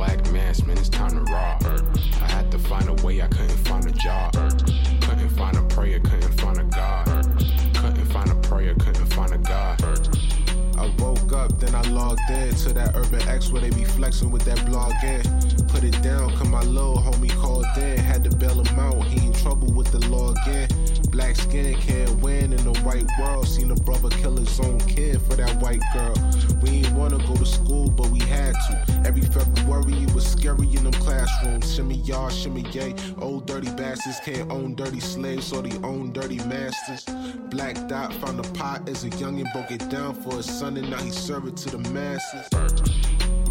Black mass, man, it's time to rock. I had to find a way, I couldn't find a job. Couldn't find a prayer, couldn't find a God. Couldn't find a prayer, couldn't find a God. I woke up, then I logged in to that Urban X where they be flexing with that blog in. Put it down, cause my little homie called in. Had to bail him out, he trouble with the law again. Black skin can't win in the white world. Seen a brother kill his own kid for that white girl. We ain't wanna go to school, but we had to. Every February it was scary in them classrooms. Shimmy y'all, shimmy yay. Old dirty bastards can't own dirty slaves, or they own dirty masters. Black Dot found a pot as a youngin', broke it down for his son, and now he serve it to the masses.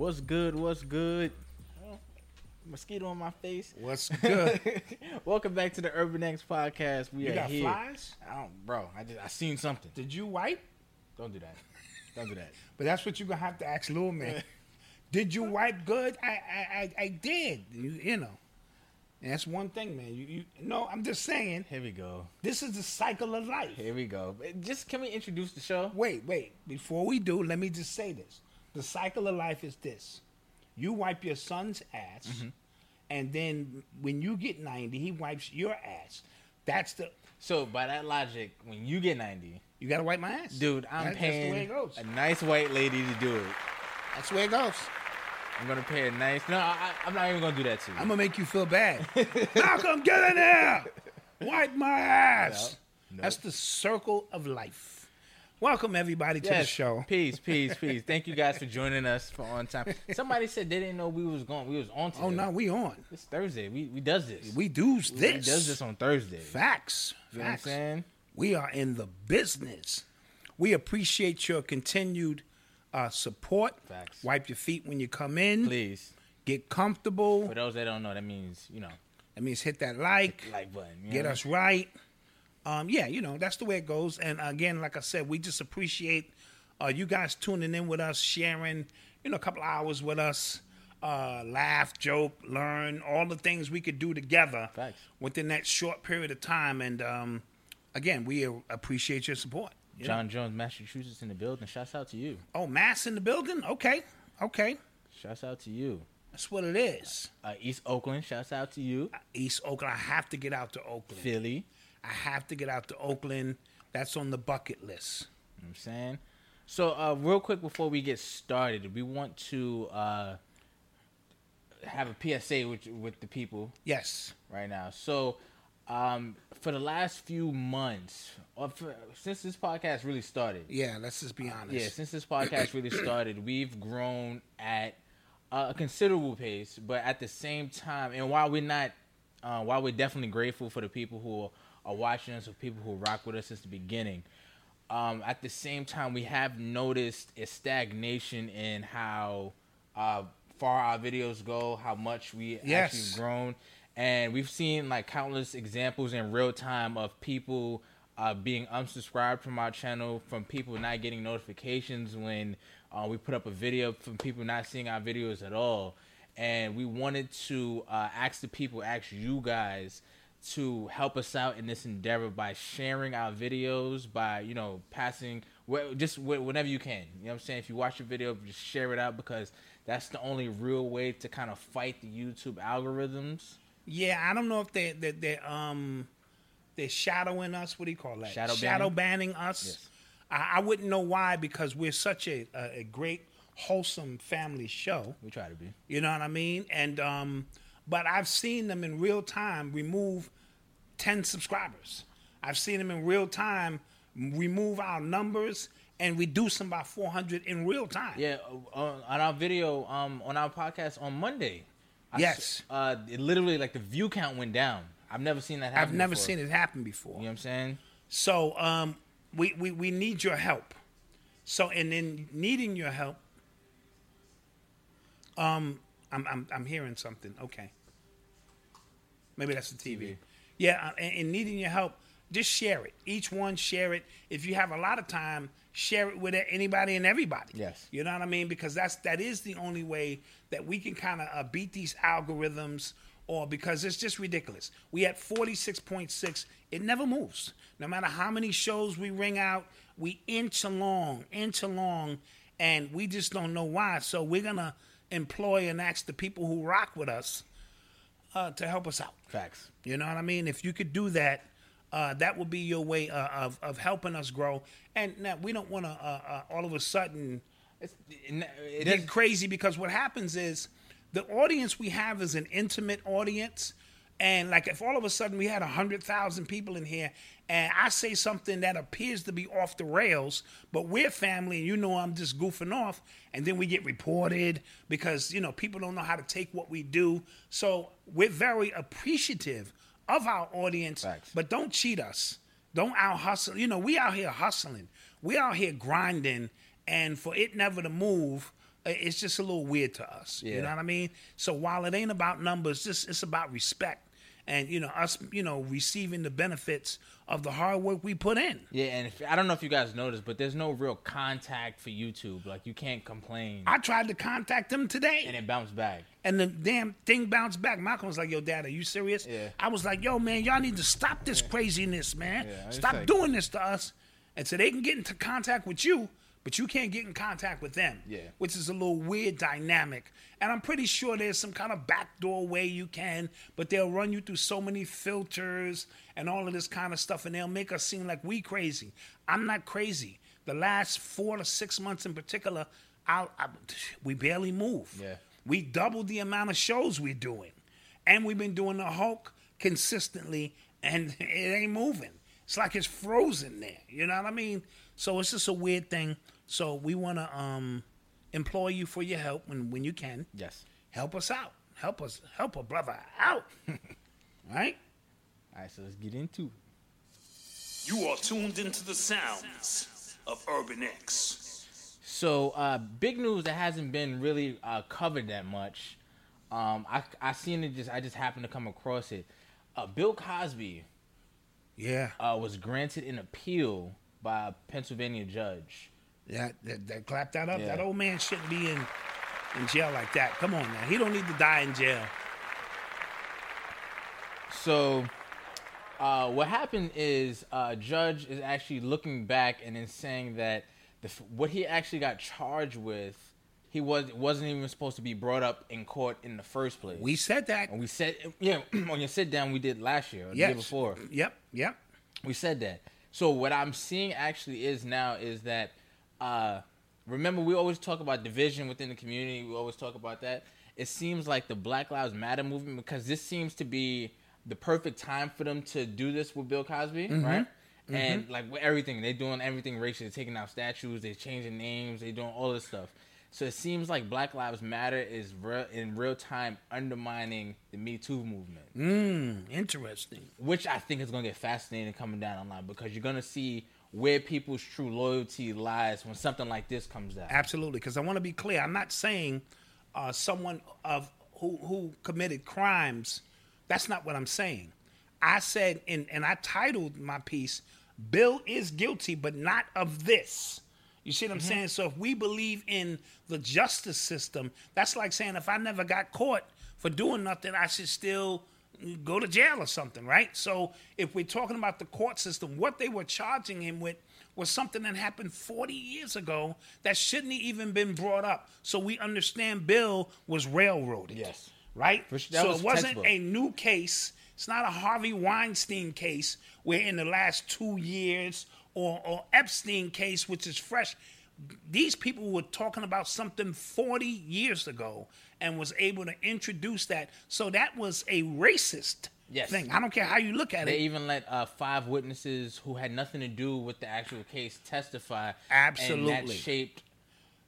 What's good? What's good? Mosquito on my face. What's good? Welcome back to the Urban X podcast. We you are got here. flies? I don't, bro. I just I seen something. Did you wipe? Don't do that. Don't do that. But that's what you're gonna have to ask Lil Man. did you wipe good? I I I, I did. You, you know. And that's one thing, man. You, you no, I'm just saying. Here we go. This is the cycle of life. Here we go. Just can we introduce the show? Wait, wait. Before we do, let me just say this. The cycle of life is this. You wipe your son's ass, Mm-hmm. and then when you get 90, he wipes your ass. That's the So by that logic, when you get ninety, you gotta wipe my ass. dude, I'm That- paying That's the way it goes. a nice white lady to do it. That's the way it goes. I'm gonna pay a nice. No, I, I'm not even gonna do that to you. I'm gonna make you feel bad. Malcolm, get in there! Wipe my ass. No. That's the circle of life. Welcome everybody to the show. Peace, peace, peace. Thank you guys for joining us for on time. Somebody said they didn't know we was going. We was on today. Oh no, we on. It's Thursday. We we does this. We do this. We does this on Thursday. Facts. You know what I'm Facts. saying? We are in the business. We appreciate your continued uh, support. Facts. Wipe your feet when you come in. Please. Get comfortable. For those that don't know, that means you know, That means hit that like. like button. get know? us right. Um, yeah, you know that's the way it goes. And again, like I said, we just appreciate uh, you guys tuning in with us, sharing, you know, a couple hours with us, uh, laugh, joke, learn, all the things we could do together Facts. within that short period of time. And um, again, we uh, appreciate your support. you know? John Jones, Massachusetts in the building. Shouts out to you. Oh, mass in the building. Okay, okay, Shouts out to you. that's what it is. Uh, East Oakland. Shouts out to you. East Oakland. I have to get out to Oakland. Philly. I have to get out to Oakland. That's on the bucket list. You know what I'm saying? So, uh, real quick before we get started, we want to uh, have a PSA with with the people Yes. right now. So, um, for the last few months, or for, since this podcast really started, Yeah, let's just be honest. yeah, since this podcast really started, we've grown at a considerable pace. But at the same time, and while we're not, uh, while we're definitely grateful for the people who are watching us, or people who rock with us since the beginning, um, at the same time, we have noticed a stagnation in how uh, far our videos go, how much we Yes. actually grown, and we've seen like countless examples in real time of people uh, being unsubscribed from our channel, from people not getting notifications when uh, we put up a video, from people not seeing our videos at all. and we wanted to uh, ask the people, ask you guys to help us out in this endeavor by sharing our videos, by you know passing just whenever you can. You know what I'm saying? If you watch a video, just share it out because that's the only real way to kind of fight the YouTube algorithms. Yeah, I don't know if they they they um they're shadowing us. What do you call that? Shadow banning us. Yes. I, I wouldn't know why because we're such a, a, a great wholesome family show. We try to be. You know what I mean? And um, but I've seen them in real time remove ten subscribers. I've seen them in real time remove our numbers and reduce them by four hundred in real time. Yeah, uh, on our video, um, on our podcast on Monday. I s- Yes. uh, it literally like the view count went down. I've never seen that happen. I've never before. seen it happen before. You know what I'm saying? So um, we, we we need your help. So and in needing your help, um, I'm I'm I'm hearing something. Okay, maybe that's the TV. TV. Yeah, uh, and, and needing your help, just share it. Each one share it. If you have a lot of time, share it with anybody and everybody. Yes. you know what I mean because that's that is the only way that we can kind of uh, beat these algorithms. Or because it's just ridiculous. We at 46.6, it never moves. No matter how many shows we ring out, we inch along, inch along, and we just don't know why. So we're gonna employ and ask the people who rock with us uh, to help us out. Facts. You know what I mean? If you could do that, uh, that would be your way uh, of of helping us grow. And now we don't want to uh, uh, all of a sudden It's, it, it get crazy because what happens is the audience we have is an intimate audience. And like if all of a sudden we had a hundred thousand people in here and I say something that appears to be off the rails, but we're family and you know I'm just goofing off, and then we get reported because you know people don't know how to take what we do. So we're very appreciative of our audience, Facts. but don't cheat us. Don't out hustle. You know, we out here hustling. We out here grinding, and for it never to move, it's just a little weird to us. You know what I mean? So while it ain't about numbers, just it's about respect, and you know us, you know, receiving the benefits of the hard work we put in. Yeah, and if, I don't know if you guys noticed, but there's no real contact for YouTube. Like you can't complain, I tried to contact them today, and it bounced back. and the damn thing bounced back. Malcolm was like, "Yo, Dad, are you serious?" Yeah. I was like, "Yo, man, y'all need to stop this craziness, man. Yeah, stop like- doing this to us." And so they can get into contact with you, but you can't get in contact with them. Yeah. which is a little weird dynamic. And I'm pretty sure there's some kind of backdoor way you can, but they'll run you through so many filters and all of this kind of stuff, and they'll make us seem like we crazy. I'm not crazy. The last four to six months in particular, I, I, we barely move. Yeah. We doubled the amount of shows we're doing. And we've been doing the Hulk consistently, and it ain't moving. It's like it's frozen there. You know what I mean? So it's just a weird thing. So we want to um, employ you for your help when, when you can. Yes. Help us out. Help us. Help a brother out. right? All right, so let's get into it. You are tuned into the sounds of Urban X. So, uh, big news that hasn't been really uh, covered that much. Um, I I seen it just I just happened to come across it. Uh, Bill Cosby Yeah. uh, was granted an appeal by a Pennsylvania judge. That, that, that clap that up. Yeah. That old man shouldn't be in, in jail like that. Come on now. He don't need to die in jail. So, uh, what happened is uh, judge is actually looking back and then saying that the, what he actually got charged with, he was wasn't even supposed to be brought up in court in the first place. We said that. and we said, yeah, on your sit down we did last year, or the yes. year before. Yep. Yep. We said that. So what I'm seeing actually is now is that uh remember we always talk about division within the community, we always talk about that. It seems like the Black Lives Matter movement because this seems to be the perfect time for them to do this with Bill Cosby, right? And like with everything, they're doing everything racial. They're taking out statues, they're changing names, they're doing all this stuff. So it seems like Black Lives Matter is real, in real time undermining the Me Too movement Interesting. which I think is going to get fascinating coming down online because you're going to see where people's true loyalty lies when something like this comes out. Absolutely, because I want to be clear. I'm not saying uh, someone of who who committed crimes. That's not what I'm saying. I said, and and I titled my piece, "Bill is guilty, but not of this." You see what I'm mm-hmm. saying? So if we believe in the justice system, that's like saying if I never got caught for doing nothing, I should still go to jail or something, right? So if we're talking about the court system, what they were charging him with was something that happened 40 years ago that shouldn't have even been brought up. So we understand Bill was railroaded. Yes. Right? For sure, that so was it wasn't textbook. a new case. It's not a Harvey Weinstein case where in the last two years or, or Epstein case, which is fresh. These people were talking about something 40 years ago and was able to introduce that. So that was a racist Yes. thing. I don't care how you look at They it. They even let uh, five witnesses who had nothing to do with the actual case testify. And Absolutely. that shaped.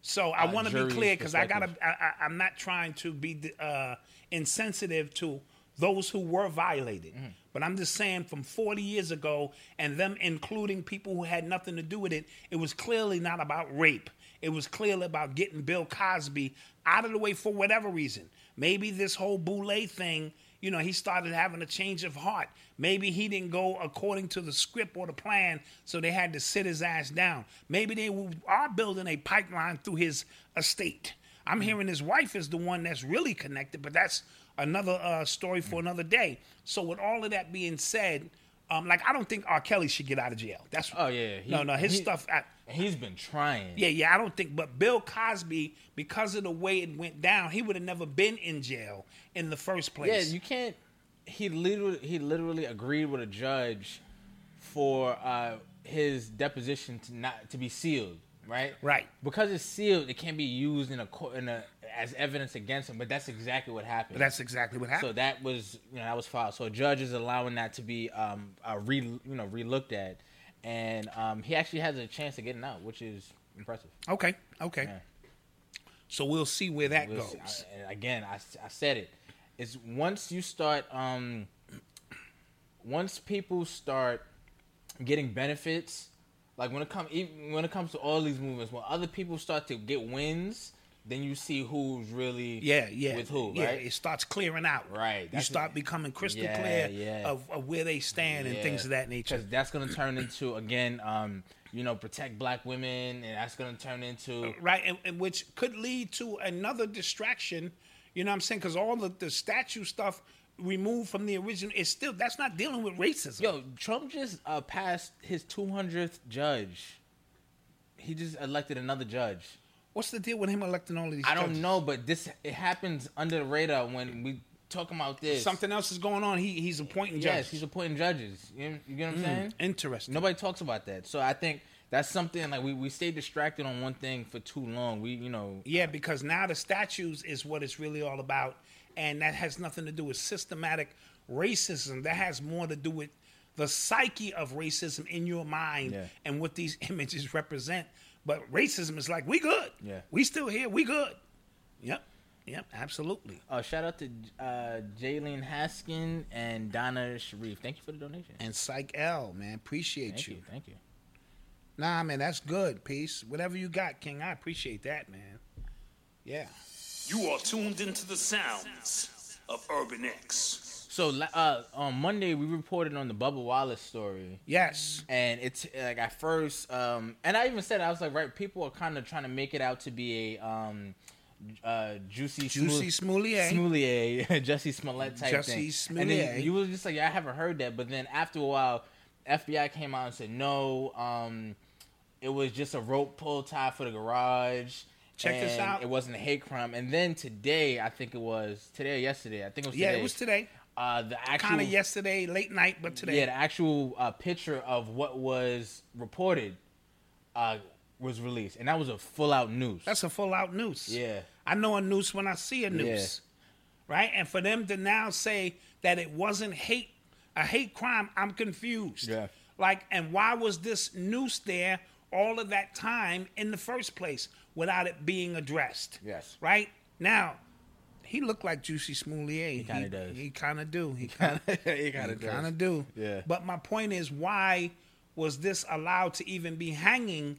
So I uh, want to be clear because I gotta. I, I, I'm not trying to be uh, insensitive to those who were violated, Mm-hmm. but I'm just saying from 40 years ago, and them including people who had nothing to do with it, it was clearly not about rape. It was clearly about getting Bill Cosby out of the way for whatever reason. Maybe this whole Boulay thing, you know, he started having a change of heart. Maybe he didn't go according to the script or the plan, so they had to sit his ass down. Maybe they are building a pipeline through his estate. I'm hearing his wife is the one that's really connected, but that's another uh, story for another day. So, with all of that being said, um, like I don't think R. Kelly should get out of jail. That's Oh, yeah. he- no, no, his he- stuff. I, He's been trying. yeah, yeah, I don't think. But Bill Cosby, because of the way it went down, he would have never been in jail in the first place. Yeah, you can't. He literally he literally agreed with a judge for uh, his deposition to not to be sealed, right? Right. Because it's sealed, it can't be used in a court in a as evidence against him. But that's exactly what happened. That's exactly what happened. so that was you know that was filed. So a judge is allowing that to be um uh, re you know relooked at, and um he actually has a chance of getting out, which is impressive. okay, okay. Yeah. So we'll see where that We'll goes. see. I- again, I, I said it. It's once you start, um, once people start getting benefits, like when it comes when it comes to all these movements, when other people start to get wins, then you see who's really Yeah, yeah. with who, yeah, right? it starts clearing out. Right, You start becoming crystal Yeah, clear yeah. Of, of where they stand and things of that nature. Because that's gonna turn into again, um, you know, protect black women, and that's gonna turn into right and, and which could lead to another distraction you know what i'm saying because all the, the statue stuff removed from the original is still that's not dealing with racism Yo, Trump just uh, passed his 200th judge. He just elected another judge. What's the deal with him electing all of these I don't judges? know, but this it happens under the radar when we talking about this. something else is going on he, he's appointing Yes, judges he's appointing judges. You, you get what I'm hmm, saying? interesting Nobody talks about that. So I think that's something like we, we stay distracted on one thing for too long. We you know yeah because now the statues is what it's really all about and that has nothing to do with systematic racism that has more to do with the psyche of racism in your mind Yeah. and what these images represent but racism is like we good Yeah. we still here we good yep yep absolutely uh, shout out to uh, Jaylene Haskin and Donna Sharif. Thank you for the donation. and psych l man appreciate thank you. you, thank you. nah man that's good peace whatever you got king i appreciate that man yeah You are tuned into the sounds of Urban X. So uh, on Monday we reported on the Bubba Wallace story. yes and it's like at first um and i even said i was like right people are kind of trying to make it out to be a um uh juicy Jussie Smollett. Smollett, Jussie Smollett type Jussie thing. And then you was just like, yeah, I haven't heard that. But then after a while, FBI came out and said no. Um, it was just a rope pull tie for the garage. Check this out. It wasn't a hate crime. And then today, I think it was today or yesterday. I think it was yeah it was today Uh, the actual kind of yesterday late night but today yeah, the actual uh, picture of what was reported uh, was released, and that was a full out noose. That's a full out noose. Yeah. I know a noose when I see a noose. Right? And for them to now say that it wasn't hate a hate crime, I'm confused. Yeah. Like, and why was this noose there all of that time in the first place without it being addressed? Yes. Right? Now, he looked like Jussie Smollett. He kinda does. He kind of do. He kind of He kinda does. kind of do. Yeah. But my point is, why was this allowed to even be hanging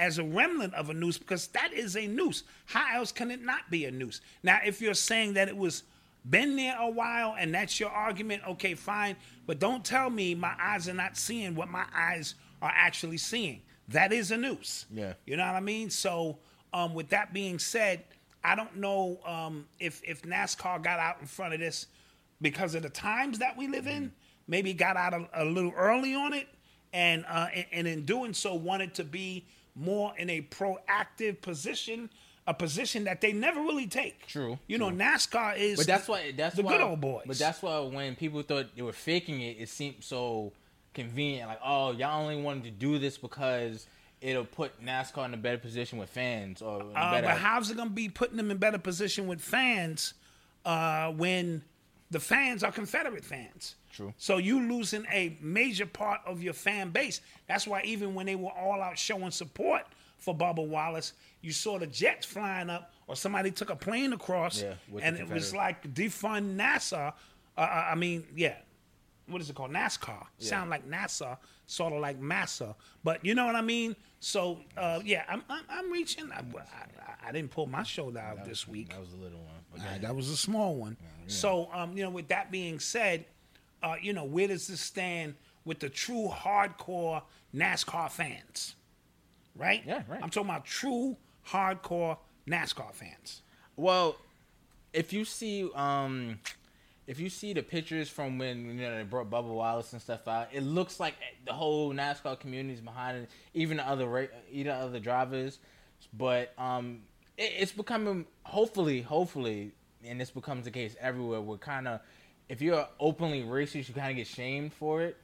as a remnant of a noose? Because that is a noose. How else can it not be a noose? Now, if you're saying that it was been there a while and that's your argument, okay, fine. But don't tell me my eyes are not seeing what my eyes are actually seeing. that is a noose. Yeah. You know what I mean? So, um, with that being said, I don't know um, if if NASCAR got out in front of this because of the times that we live in. Maybe got out a, a little early on it, and, uh, and and in doing so, wanted to be more in a proactive position, a position that they never really take. True, You know, NASCAR is. But that's why that's the why, good old boys. But that's why when people thought they were faking it, it seemed so convenient. Like, oh, y'all only wanted to do this because it'll put NASCAR in a better position with fans or Uh, but how's it going to be putting them in better position with fans uh, when the fans are Confederate fans? True. So you losing a major part of your fan base. That's why even when they were all out showing support for Bubba Wallace, you saw the jets flying up, or somebody took a plane across, Yeah, and it was like defund NASA. Uh, I mean, yeah, what is it called? NASCAR. Sound like NASA, sort of like massa. But you know what I mean? So uh, yeah, I'm, I'm I'm reaching. I, I, I didn't pull my shoulder out this week. that was a little one. Uh, that was a small one. So um, you know, with that being said, uh, you know, where does this stand with the true hardcore NASCAR fans? Right? Yeah, right. I'm talking about true hardcore NASCAR fans. Well, if you see, um, if you see the pictures from when you know they brought Bubba Wallace and stuff out, it looks like the whole NASCAR community is behind it. Even the other, even other drivers, but um, it, it's becoming hopefully, hopefully, and this becomes the case everywhere. We're kind of, if you're openly racist, you kind of get shamed for it.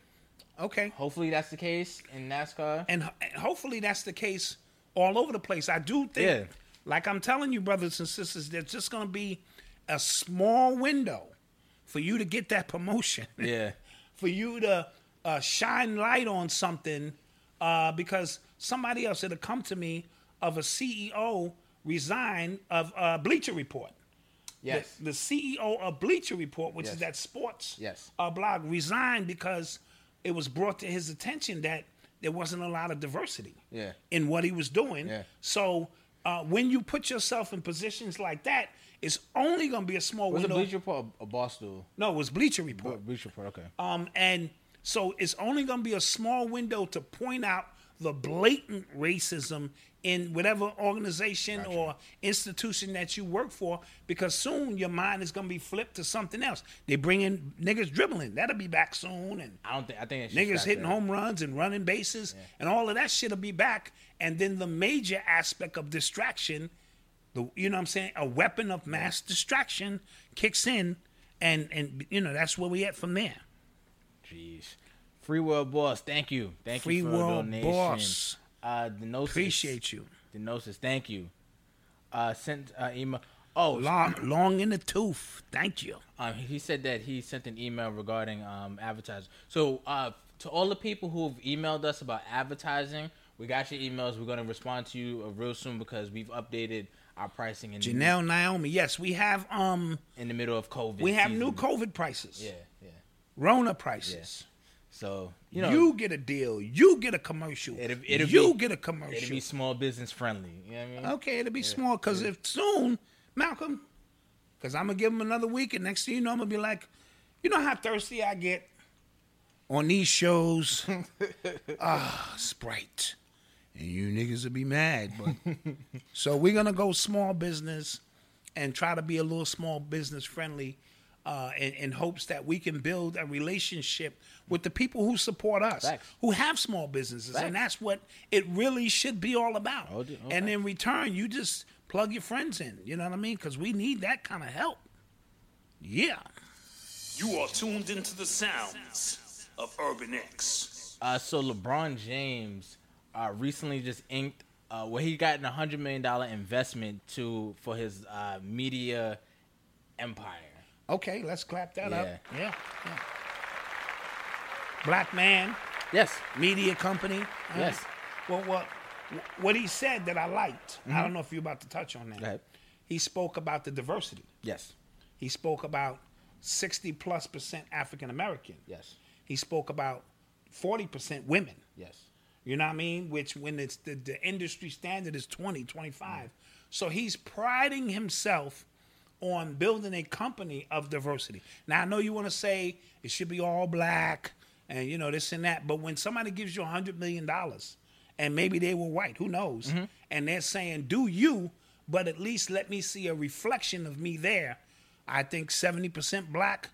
Okay. Hopefully, that's the case in NASCAR. and, and hopefully that's the case all over the place. I do think, Yeah. like I'm telling you, brothers and sisters, there's just going to be a small window for you to get that promotion. Yeah. for you to uh, shine light on something uh, because somebody else had come to me of a CEO resign of uh, Bleacher Report. Yes. The, the CEO of Bleacher Report, which is that sports Yes. uh, blog, resigned because it was brought to his attention that there wasn't a lot of diversity Yeah. in what he was doing. Yeah. So uh, when you put yourself in positions like that, it's only going to be a small was it window. Bleacher Report or Barstool? no, it was Bleacher Report. Bleacher Report. Okay. Um, and so it's only to be a small window to point out the blatant racism in whatever organization or institution that you work for, because soon your mind is going to be flipped to something else. They bring in niggas dribbling, that'll be back soon, and I don't think. I think niggas hitting home runs and running bases, and all of that shit'll be back. And then the major aspect of distraction, the you know what I'm saying, a weapon of mass distraction kicks in, and and you know that's where we at from there. Jeez. Free World Boss, thank you. Thank Free you for World the donation. Boss. Uh, the Gnosis, Appreciate you. The Gnosis, thank you. Uh, sent uh, email. Oh, Long, long in the tooth. Thank you. um, he said that he sent an email regarding um, advertising. So, uh, to all the people who have emailed us about advertising, we got your emails. We're going to respond to you uh, real soon because we've updated our pricing in, the, Janelle Naomi. Yes, we have um in the middle of COVID. we have new. COVID prices. Yeah, yeah. Rona prices. So, you know, you get a deal. You get a commercial. It'll- it'll you be- get a commercial. it'll be small business friendly. You know what I mean? Okay, it'll be small because if soon, Malcolm, because I'm gonna give him another week, and next thing you know, I'm gonna be like, you know how thirsty I get on these shows. ah, Sprite, and you niggas will be mad. But so we're gonna go small business and try to be a little small business friendly. Uh, in, in hopes that we can build a relationship with the people who support us, Facts. who have small businesses, Facts. and that's what it really should be all about. Oh, d- And in return, you just plug your friends in. You know what I mean? Because we need that kind of help. Yeah. You are tuned into the sounds of Urban X. Uh, so LeBron James uh, recently just inked uh, where he got a hundred million dollar investment to for his uh, media empire. Okay, let's clap that up. Yeah. Yeah. yeah. Black man, Yes, media company. Uh, Yes. Well, what what he said that I liked. I don't know if you're about to touch on that. He spoke about the diversity. yes, He spoke about 60 plus percent African American. yes, He spoke about 40 percent women. yes. You know what I mean? Which when it's the, the industry standard is 20, 25. So he's priding himself on building a company of diversity. Now I know you want to say it should be all black and you know this and that, but when somebody gives you a hundred million dollars and maybe they were white. Who knows? Mm-hmm. And they're saying, "Do you?" But at least let me see a reflection of me there. I think seventy percent black,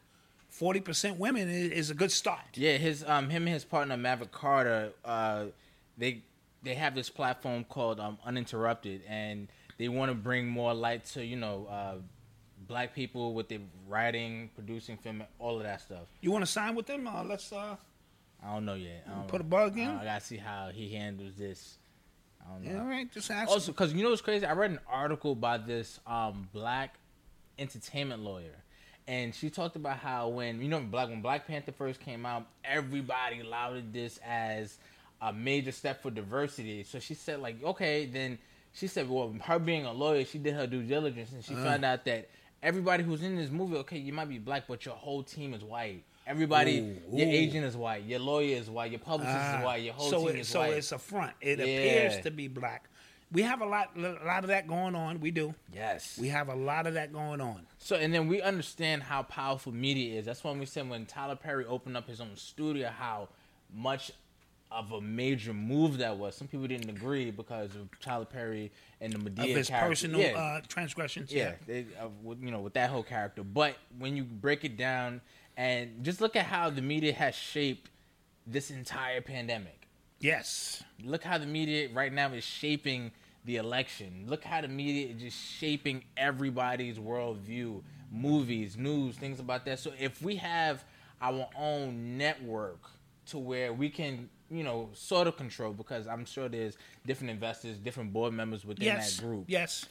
forty percent women is, is a good start. Yeah, his um him and his partner Maverick Carter, uh, they they have this platform called um Uninterrupted, and they want to bring more light to you know uh, black people with their writing, producing, film, all of that stuff. You want to sign with them? Uh, let's uh, I don't know yet. Don't Put know. a bug in? I, I gotta see how he handles this. I don't know. yeah, all right, just ask. Also, because you know what's crazy? I read an article by this um, black entertainment lawyer, and she talked about how when you know Black when Black Panther first came out, everybody lauded this as a major step for diversity. So she said, like, okay, then she said, well, her being a lawyer, she did her due diligence, and she Uh. found out that everybody who's in this movie, okay, you might be black, but your whole team is white. Everybody, Ooh, your agent is white, your lawyer is white, your publicist Ah, is white, your whole so team it- is so white. So it's a front. It Yeah. appears to be black. We have a lot, a lot of that going on. We do. yes, We have a lot of that going on. So and then we understand how powerful media is. That's when we said when Tyler Perry opened up his own studio, how much of a major move that was. Some people didn't agree because of Tyler Perry and the Of his character. personal yeah, uh, transgressions. yeah, they, uh, with, you know, with that whole character. But when you break it down and just look at how the media has shaped this entire pandemic. Yes. Look how the media right now is shaping the election. Look how the media is just shaping everybody's worldview, movies, news, things about that. So if we have our own network to where we can, you know, sort of control, because I'm sure there's different investors, different board members within Yes. that group. Yes.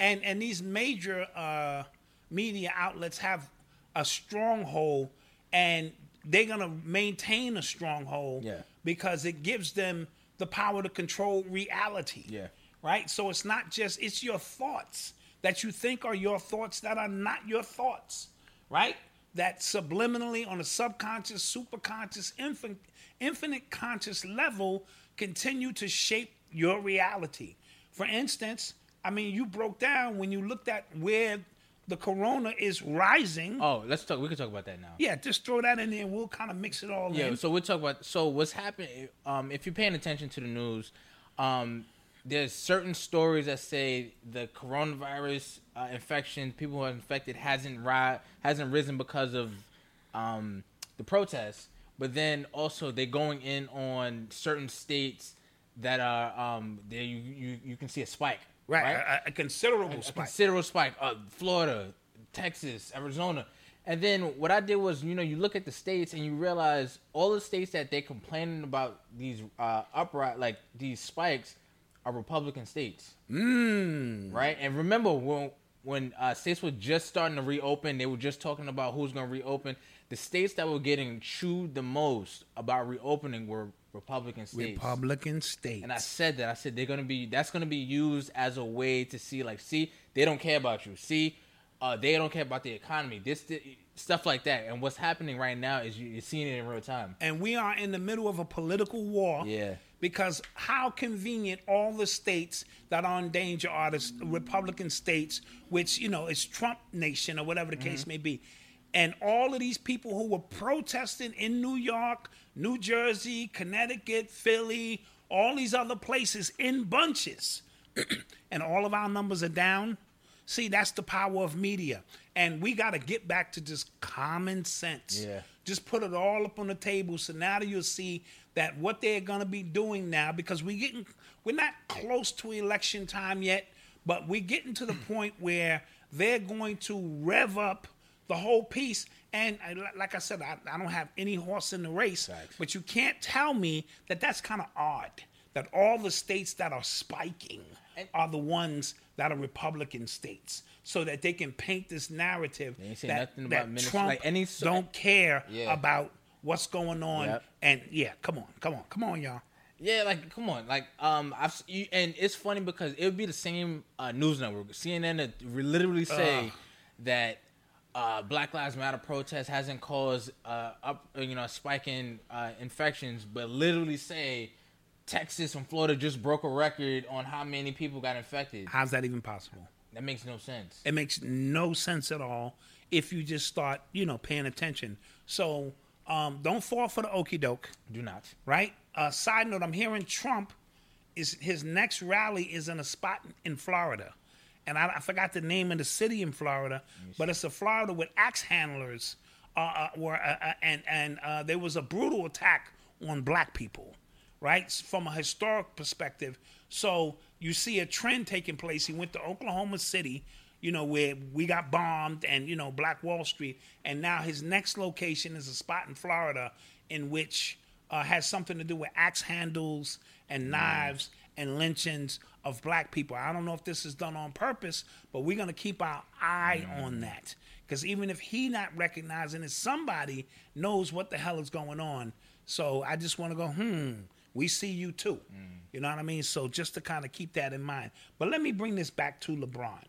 And and these major uh, media outlets have a stronghold, and they're gonna maintain a stronghold. Yeah. Because it gives them the power to control reality. Yeah. Right. So it's not just it's your thoughts that you think are your thoughts that are not your thoughts. Right. That subliminally on a subconscious, superconscious, infinite, infinite conscious level continue to shape your reality. For instance, I mean, you broke down when you looked at where the corona is rising. Oh, let's talk. We can talk about that now. Yeah, just throw that in there and we'll kind of mix it all Yeah, in. so we'll talk about so what's happening. Um, if you're paying attention to the news, um, there's certain stories that say the coronavirus uh, infection, people who are infected, hasn't ri- hasn't risen because of um, the protests. But then also they're going in on certain states that are um, there. You, you you can see a spike, right, right? A, a considerable a spike. considerable spike. Uh, Florida, Texas, Arizona. And then what I did was, you know, you look at the states and you realize all the states that they're complaining about these uh, upright, like these spikes, are Republican states. Mm. Right. And remember when when uh, states were just starting to reopen, they were just talking about who's going to reopen. The states that were getting chewed the most about reopening were Republican states. Republican states. And I said that. I said they're gonna be. That's gonna be used as a way to see, like, see, they don't care about you. See, uh, they don't care about the economy. This, th- stuff like that. And what's happening right now is you, you're seeing it in real time. and we are in the middle of a political war. Yeah. Because how convenient all the states that are in danger are the Republican states, which, you know, is Trump nation or whatever the Mm-hmm. case may be. And all of these people who were protesting in New York, New Jersey, Connecticut, Philly, all these other places in bunches, and all of our numbers are down. See, that's the power of media. And we got to get back to just common sense. Yeah. Just put it all up on the table. So now you'll see that what they're going to be doing now, because we're getting, we're not close to election time yet, but we're getting to the point where they're going to rev up the whole piece. And uh, I, like I said, I, I don't have any horse in the race, but you can't tell me that that's kind of odd. That all the states that are spiking are the ones that are Republican states, so that they can paint this narrative that, nothing that Trump like any don't care Yeah. about what's going on. Yep. And yeah, come on, come on, come on, y'all. Yeah, like come on, like um, I've you, and it's funny because it would be the same uh, news network, CNN, that literally say that uh, Black Lives Matter protest hasn't caused uh, up, uh, you know, a spike in uh, infections, but literally say Texas and Florida just broke a record on how many people got infected. How's that even possible? That makes no sense. It makes no sense at all if you just start, you know, paying attention. So um, don't fall for the okey doke. Do not. right? Uh, side note: I'm hearing Trump is his next rally is in a spot in Florida, and I, I forgot the name of the city in Florida, but it's a Florida with axe handlers. Uh, uh, were uh, uh, and and uh, there was a brutal attack on black people, right? From a historic perspective, so you see a trend taking place. He went to Oklahoma City, you know, where we got bombed, and you know Black Wall Street, and now his next location is a spot in Florida in which uh, has something to do with axe handles and knives and lynchings of black people. I don't know if this is done on purpose, but we're gonna keep our eye on that because even if he not recognizing it, somebody knows what the hell is going on. So I just want to go, hmm, we see you too. You know what I mean? So just to kind of keep that in mind. But let me bring this back to LeBron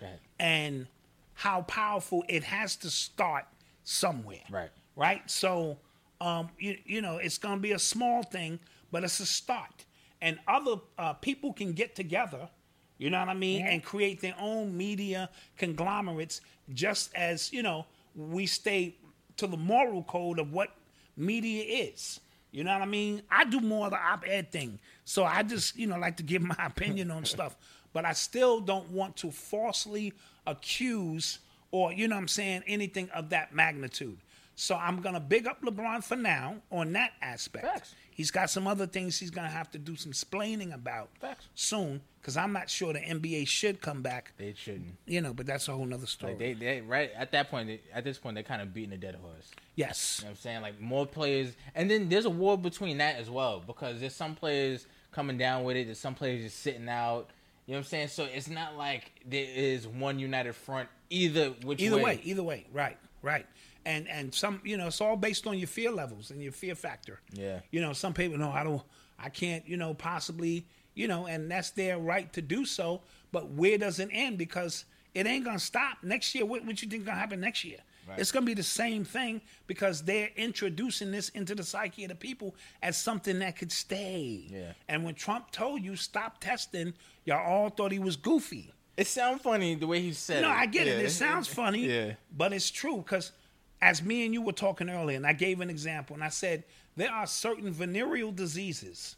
Right. And how powerful it has to start somewhere. Right. Right. So, um, you, you know, it's going to be a small thing, but it's a start. And other uh, people can get together, you know what I mean, and create their own media conglomerates, just as, you know, we stay to the moral code of what media is. You know what I mean? I do more of the op-ed thing, so I just you know like to give my opinion on stuff, but I still don't want to falsely accuse or you know what I'm saying anything of that magnitude. So I'm gonna big up LeBron for now on that aspect. Facts. He's got some other things he's gonna have to do some splaining about Facts. soon, because I'm not sure the NBA should come back. They shouldn't. You know, but that's a whole nother story. Like they, they right at that point. They, at this point, they're kind of beating a dead horse. yes. You know what I'm saying? Like more players, and then there's a war between that as well because there's some players coming down with it. There's some players just sitting out. You know what I'm saying? So it's not like there is one united front either which Either way. either way, right, right. And and some, you know, it's all based on your fear levels and your fear factor. Yeah. You know, some people know I don't, I can't, you know, possibly, you know, and that's their right to do so. But where does it end? Because it ain't gonna stop next year. What, what you think gonna happen next year? It's gonna be the same thing because they're introducing this into the psyche of the people as something that could stay. Yeah. And when Trump told you stop testing, y'all all thought he was goofy. It sounds funny the way he said No, it. No, I get it. It sounds funny, Yeah. but it's true because as me and you were talking earlier, and I gave an example, and I said there are certain venereal diseases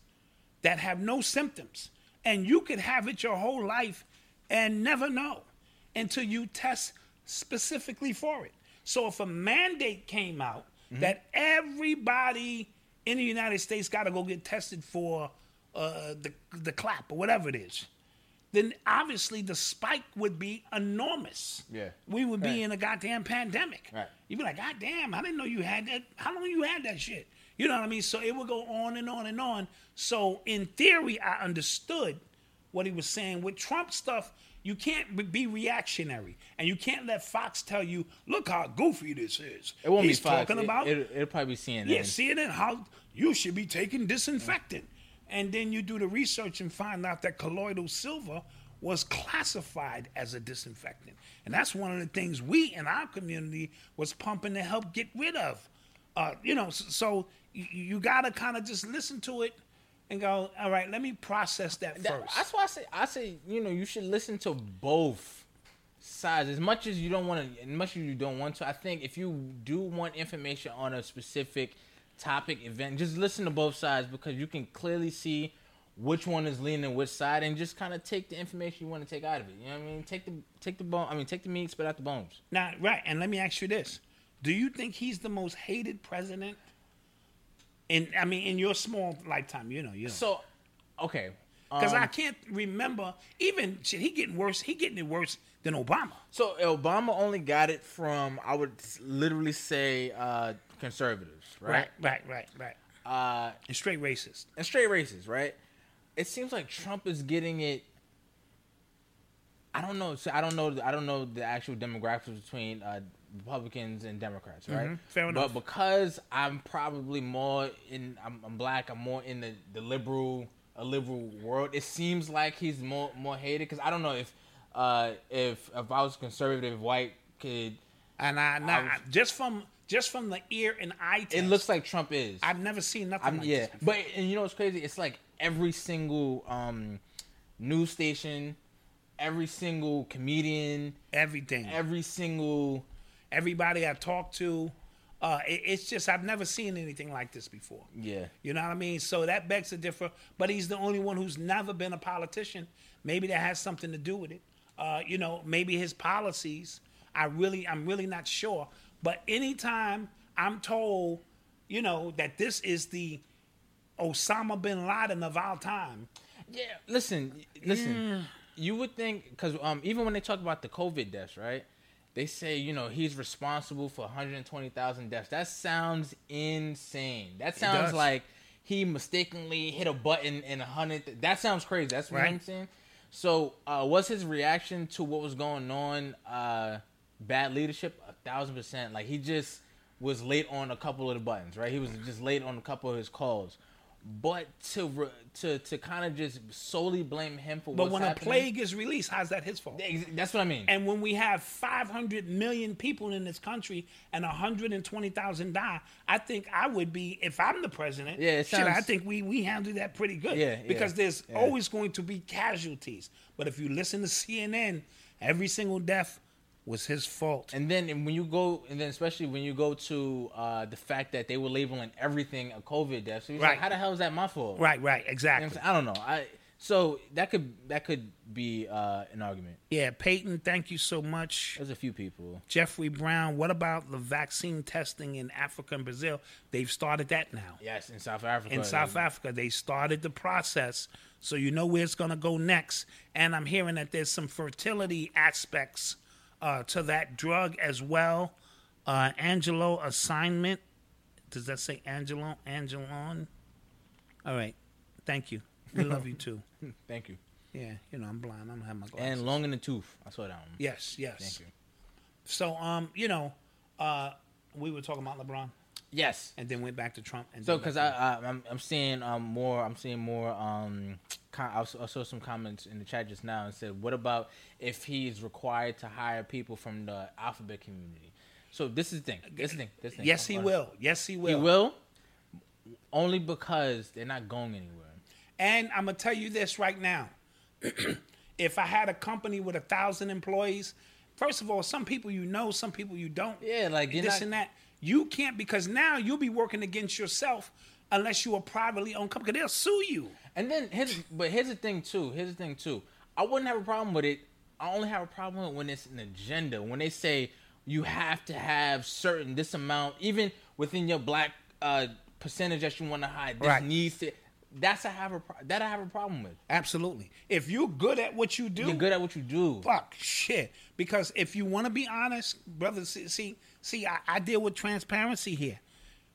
that have no symptoms, and you could have it your whole life and never know until you test specifically for it. So if a mandate came out that everybody in the United States got to go get tested for uh, the the clap or whatever it is, then obviously the spike would be enormous. Yeah. we would be Right. in a goddamn pandemic. Right. You'd be like, God damn, I didn't know you had that. How long you had that shit? You know what I mean? So it would go on and on and on. So in theory, I understood what he was saying. With Trump stuff, you can't be- reactionary, and you can't let Fox tell you, "Look how goofy this is." It won't He's be Fox. talking It- about It, will probably be CNN. yeah, CNN, how you should be taking disinfectant. And then you do the research and find out that colloidal silver was classified as a disinfectant. And that's one of the things we in our community was pumping to help get rid of. Uh, you know, so, so you, you got to kind of just listen to it and go, all right, let me process that That- first. that's why I say I say you know you should listen to both sides as much as you don't want to, as much as you don't want to. I think if you do want information on a specific topic event, just listen to both sides because you can clearly see which one is leaning which side, and just kind of take the information you want to take out of it. You know what I mean? Take the take the bone. I mean, take the meat, spit out the bones. now, right, and let me ask you this. Do you think he's the most hated president? In I mean, in your small lifetime, you know, you know. So, okay, Because um, I can't remember even shit. He getting worse. He getting it worse than Obama. So Obama only got it from I would literally say uh, conservatives, right? right, right, right. Uh, And straight racist. and straight races, right? It seems like Trump is getting it. I don't know. So I don't know. I don't know the actual demographics between uh, Republicans and Democrats, right? Mhm, fair enough. But because I'm probably more in, I'm, I'm black. I'm more in the, the liberal, a liberal world. It seems like he's more more hated because I don't know if uh, if if I was conservative white kid, And I, now, I was- just from just from the ear and eye test, it looks like Trump is. I've never seen nothing I'm, like yeah, but and you know what's crazy? It's like every single um, news station, every single comedian, everything, every single everybody I talked to, Uh, it, it's just I've never seen anything like this before. Yeah. You know what I mean? So that begs a differ. But he's the only one who's never been a politician. Maybe that has something to do with it. Uh, you know, maybe his policies. I really, I'm really not sure. But anytime I'm told, you know, that this is the Osama bin Laden of our time, Yeah, listen, listen. You would think because um, even when they talk about the COVID deaths, right? They say you know he's responsible for 120,000 deaths. That sounds insane. That sounds like he mistakenly hit a button and a hundred. That sounds crazy. That's what I'm saying. So, uh, was his reaction to what was going on uh, bad leadership? A thousand percent. Like he just was late on a couple of the buttons, right? He was just late on a couple of his calls. But to re- to to kind of just solely blame him for but when happening, a plague is released, how's that his fault? That's what I mean. And when we have 500 million people in this country and 120,000 die, I think I would be, if I'm the president, Yeah, it shit, I think we, we handle that pretty good. Yeah, yeah, because there's yeah. always going to be casualties. But if you listen to CNN, every single death was his fault. And then when you go, and then especially when you go to uh, the fact that they were labeling everything a COVID death, so Right. like, "How the hell is that my fault?" right, right, You know exactly. I don't know. I so that could that could be uh, an argument. yeah, Peyton, thank you so much. There's a few people. Jeffrey Brown, what about the vaccine testing in Africa and Brazil? They've started that now. Yes, in South Africa. in South Africa. They started the process, so you know where it's going to go next. And I'm hearing that there's some fertility aspects uh, to that drug as well. Uh, Angelo assignment. Does that say Angelo? Angelon? All right. Thank you. We love you too. Thank you. Yeah, you know I'm blind. I don't have my glasses. And long in the tooth. I saw that one. yes, yes. Thank you. So, um, you know, uh, we were talking about LeBron, Yes. and then went back to Trump. And So, because I, I I'm, I'm seeing um more I'm seeing more um com- I saw I saw some comments in the chat just now and said what about if he's required to hire people from the alphabet community? So this is the thing. This thing. This is the to- thing. yes, he Hold on. will. Yes, he will. He will. Only because they're not going anywhere. And I'm gonna tell you this right now. if I had a company with a thousand employees, first of all, some people you know, some people you don't. Yeah, like, this not- and that. You can't because now you'll be working against yourself unless you're a privately owned company. They'll sue you. And then here's but here's the thing too. Here's the thing too. I wouldn't have a problem with it. I only have a problem when it's an agenda. When they say you have to have certain this amount, even within your black uh, percentage that you want to hide, this Right. needs to. That's a have a pro- that I have a problem with. Absolutely. If you're good at what you do, You're good at what you do. fuck shit. Because if you want to be honest, brothers, see, see, I, I deal with transparency here.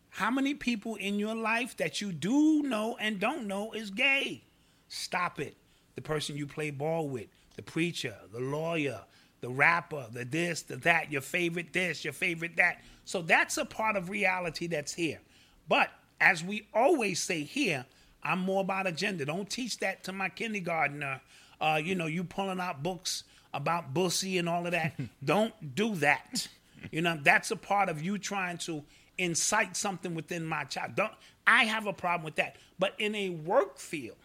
How many people in your life that you do know and don't know is gay? Stop it. The person you play ball with, the preacher, the lawyer, the rapper, the this, the that, your favorite this, your favorite that. So that's a part of reality that's here. But as we always say here, I'm more about agenda. Don't teach that to my kindergartner. Uh, you know, you pulling out books about bussy and all of that. Don't do that. You know, that's a part of you trying to incite something within my child. Don't I have a problem with that. But in a work field,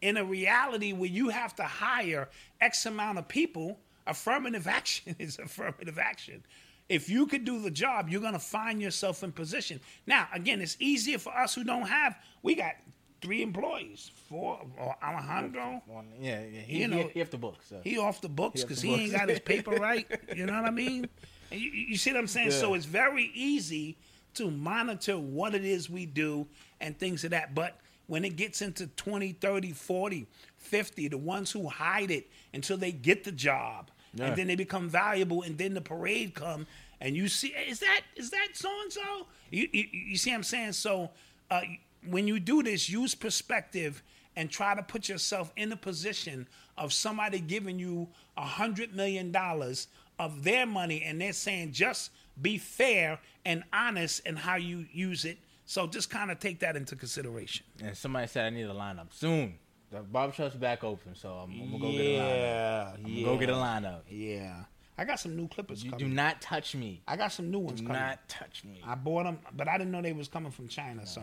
in a reality where you have to hire X amount of people, affirmative action is affirmative action. If you could do the job, you're going to find yourself in position. Now, again, it's easier for us who don't have, we got three employees, four, or Alejandro. Yeah, yeah. He, You know, he, he off the books. So. He off the books because he ain't got his paper right. You know what I mean? You, you see what I'm saying? So it's very easy to monitor what it is we do and things of that. But when it gets into 20, 30, 40, 50, the ones who hide it until they get the job Yeah. and then they become valuable and then the parade come and you see is that is that so and so you, you you see what i'm saying so uh, when you do this use perspective and try to put yourself in a position of somebody giving you a hundred million dollars of their money and they're saying just be fair and honest in how you use it so just kind of take that into consideration And somebody said I need a lineup soon. The barbershop's back open, so I'm, I'm gonna go get a lineup. I'm gonna go get a lineup. yeah i got some new clippers You coming do not touch me. i got some new ones Do coming not touch me. I bought them, but I didn't know they was coming from China. So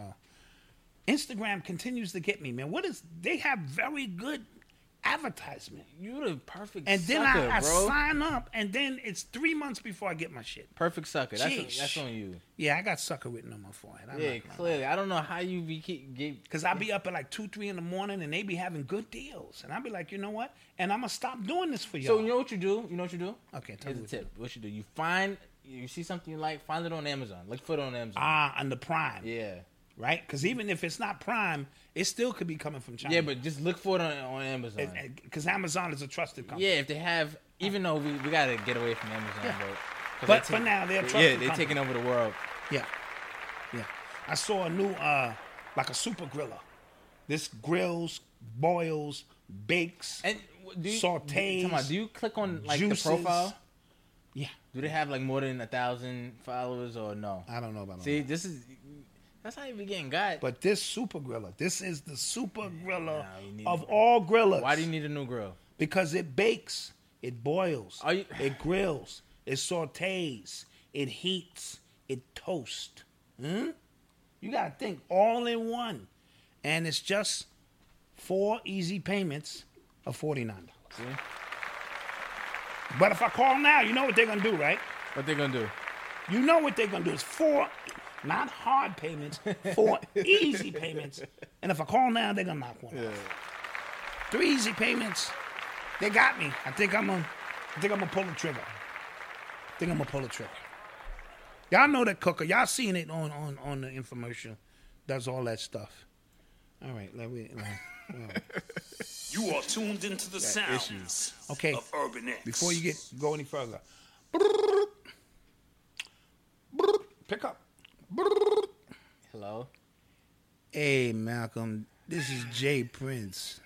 Instagram continues to get me, man. What is? They have very good advertisement. You're the perfect And then I, I bro. sign up, and then it's three months before I get my shit. perfect sucker. That's Jeez. that's on you. Yeah, I got sucker written on my forehead. I'm Yeah, clearly. I don't know how you be keep get. Because I'll be up at like 2, 3 in the morning, and they be having good deals. And I'll be like, you know what? And I'm to stop doing this for y'all. So you know what you do? You know what you do? Okay, tell Here's me a tip. What you do? You find you see something you like, find it on Amazon. Look for it on Amazon. Ah, on the Prime. yeah. Right? Because even if it's not Prime, it still could be coming from China. Yeah, but just look for it on, on Amazon. Because Amazon is a trusted company. yeah, if they have, even though we, we gotta get away from Amazon, Yeah. but But they for now, they're a yeah, they're company. taking over the world. Yeah. Yeah. I saw a new, uh, like a super griller. This grills, boils, bakes, And do you, Sautés, do you click on like juices. the profile? Yeah. Do they have like more than a thousand followers or no? I don't know about See, that. this is that's how you be getting got. But this super griller, this is the super griller Nah, of all grillers. Why do you need a new grill? Because it bakes, it boils, you- it grills, it sautés, it heats, it toasts. Hmm? You gotta think all in one, and it's just four easy payments of forty nine dollars. But if I call now, you know what they're gonna do, right? what they're gonna do? You know what they're gonna do is four, not hard payments, four easy payments. And if I call now, they're gonna knock one off. Three easy payments. They got me. I think I'm gonna. I think I'm gonna pull the trigger. I think I'm gonna pull the trigger. Y'all know that cooker. Y'all seen it on on on the infomercial. Does all that stuff. All right, let me. let- all right. You are tuned into the sounds Okay. of Urban X. Before you get go any further, pick up. Hello. Hey, Malcolm, this is Jay Prince.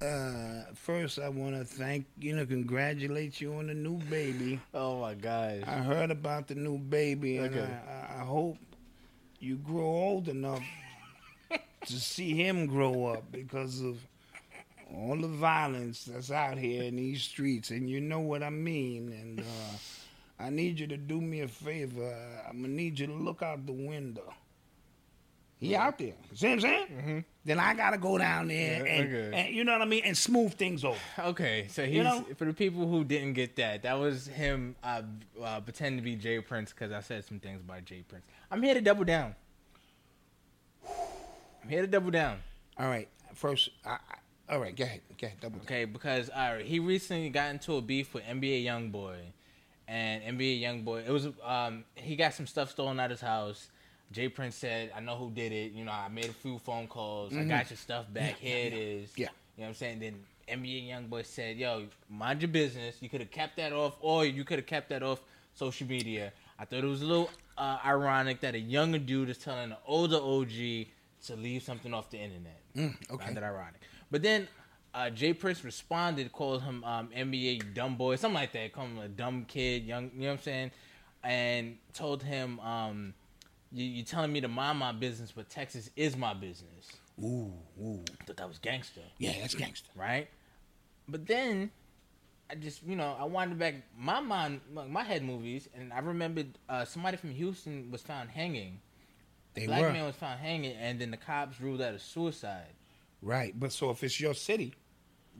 Uh, first, I want to thank you know congratulate you on the new baby. Oh my gosh. I heard about the new baby, and Okay. I, I, I hope you grow old enough to see him grow up because of all the violence that's out here in these streets, and you know what I mean. And uh, I need you to do me a favor. I'm gonna need you to look out the window. He out there. See what I'm saying? Then I gotta go down there Yeah, and, okay. and you know what I mean, and smooth things over. Okay, so he's know? for the people who didn't get that. That was him uh, uh, pretending to be Jay Prince because I said some things about Jay Prince. I'm here to double down. I'm here to double down. All right. First, I, I, all right. Go ahead. Go ahead. Double. Okay, because all right, he recently got into a beef with NBA YoungBoy, and NBA YoungBoy. It was um he got some stuff stolen out his house. Jay Prince said, "I know who did it. You know, I made a few phone calls. I got your stuff back. Mm-hmm. Yeah, Here it yeah, is. yeah. You know what I'm saying? Then NBA YoungBoy said, "Yo, mind your business. You could have kept that off, or you could have kept that off social media." I thought it was a little uh, ironic that a younger dude is telling an older OG to leave something off the internet. Mm, okay. That ironic. But then uh, Jay Prince responded, called him um, NBA dumb boy, something like that, called him a dumb kid, young, you know what I'm saying, and told him, um, you, "You telling me to mind my business, but Texas is my business." Ooh, ooh. I thought that was gangster, Yeah, that's gangster. right? But then I just, you know, I wandered back my mind, my head movies, and I remembered uh, somebody from Houston was found hanging. They Black were man was found hanging, and then the cops ruled that a suicide. right, but so if it's your city,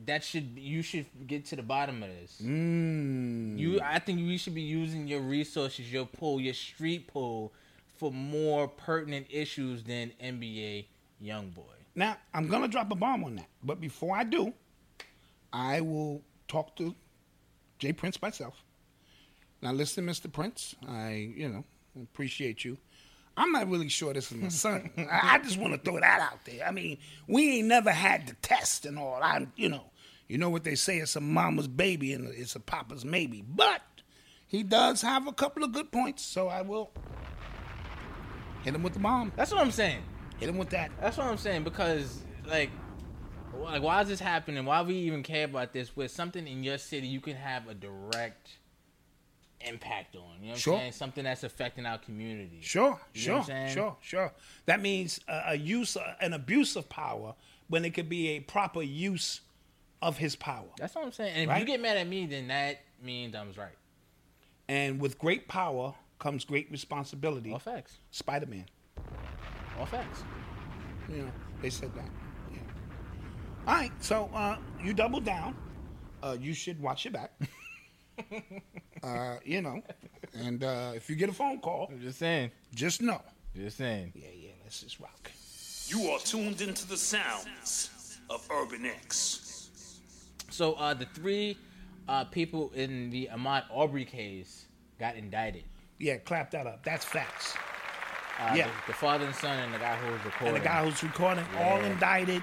That should you should get to the bottom of this. mm, You, I think you should be using your resources, your pool, your street pool, for more pertinent issues than NBA YoungBoy. now I'm gonna drop a bomb on that. But before I do, I will talk to Jay Prince myself. Now listen, Mr. Prince, I you know appreciate you. I'm not really sure this is my son. I, I just want to throw that out there. I mean, we ain't never had the test and all. I, you know, you know what they say: it's a mama's baby and it's a papa's maybe. But he does have a couple of good points, so I will hit him with the bomb. That's what I'm saying. Hit him with that. That's what I'm saying because like, like why is this happening? Why we even care about this? With something in your city, you can have a direct impact on. You know what Sure. I'm saying? Something that's affecting our community. Sure, You know sure, what I'm sure, sure. That means a, a use, an abuse of power when it could be a proper use of his power. That's what I'm saying. And if Right? you get mad at me, then that means I was right. And with great power comes great responsibility. All facts. Spider Man. All facts. You know, they said that. Yeah. All right, so uh, you double down. Uh, you should watch your back. uh, you know, and uh, if you get a phone call, I'm just saying. just know. Just saying. Yeah, yeah, let's just rock. You are tuned into the sounds of Urban X. So uh, the three uh, people in the Ahmaud Arbery case got indicted. Yeah, clap that up. That's facts. Uh, Yeah. the, the father and son and the guy who was recording. And the guy who's recording, all indicted.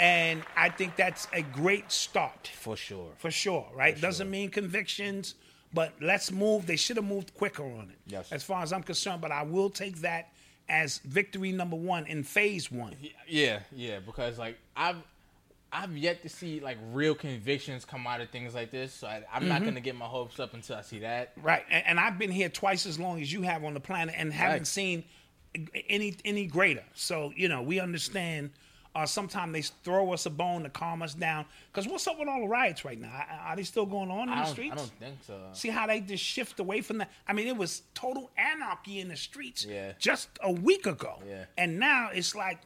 And I think that's a great start. for sure. for sure, right? For Doesn't sure. mean convictions, but let's move. They should have moved quicker on it, Yes. as far as I'm concerned. But I will take that as victory number one in phase one. Yeah, yeah, because like I've I've yet to see like real convictions come out of things like this. So I, I'm Mm-hmm. not gonna get my hopes up until I see that. Right, and, and I've been here twice as long as you have on the planet, and haven't Right. seen any any greater. So you know, we understand. Uh, sometimes they throw us a bone to calm us down. Because what's up with all the riots right now? Are- they still going on in the streets? I don't think so. See how they just shift away from that? I mean, it was total anarchy in the streets Yeah. just a week ago. Yeah. And now it's like,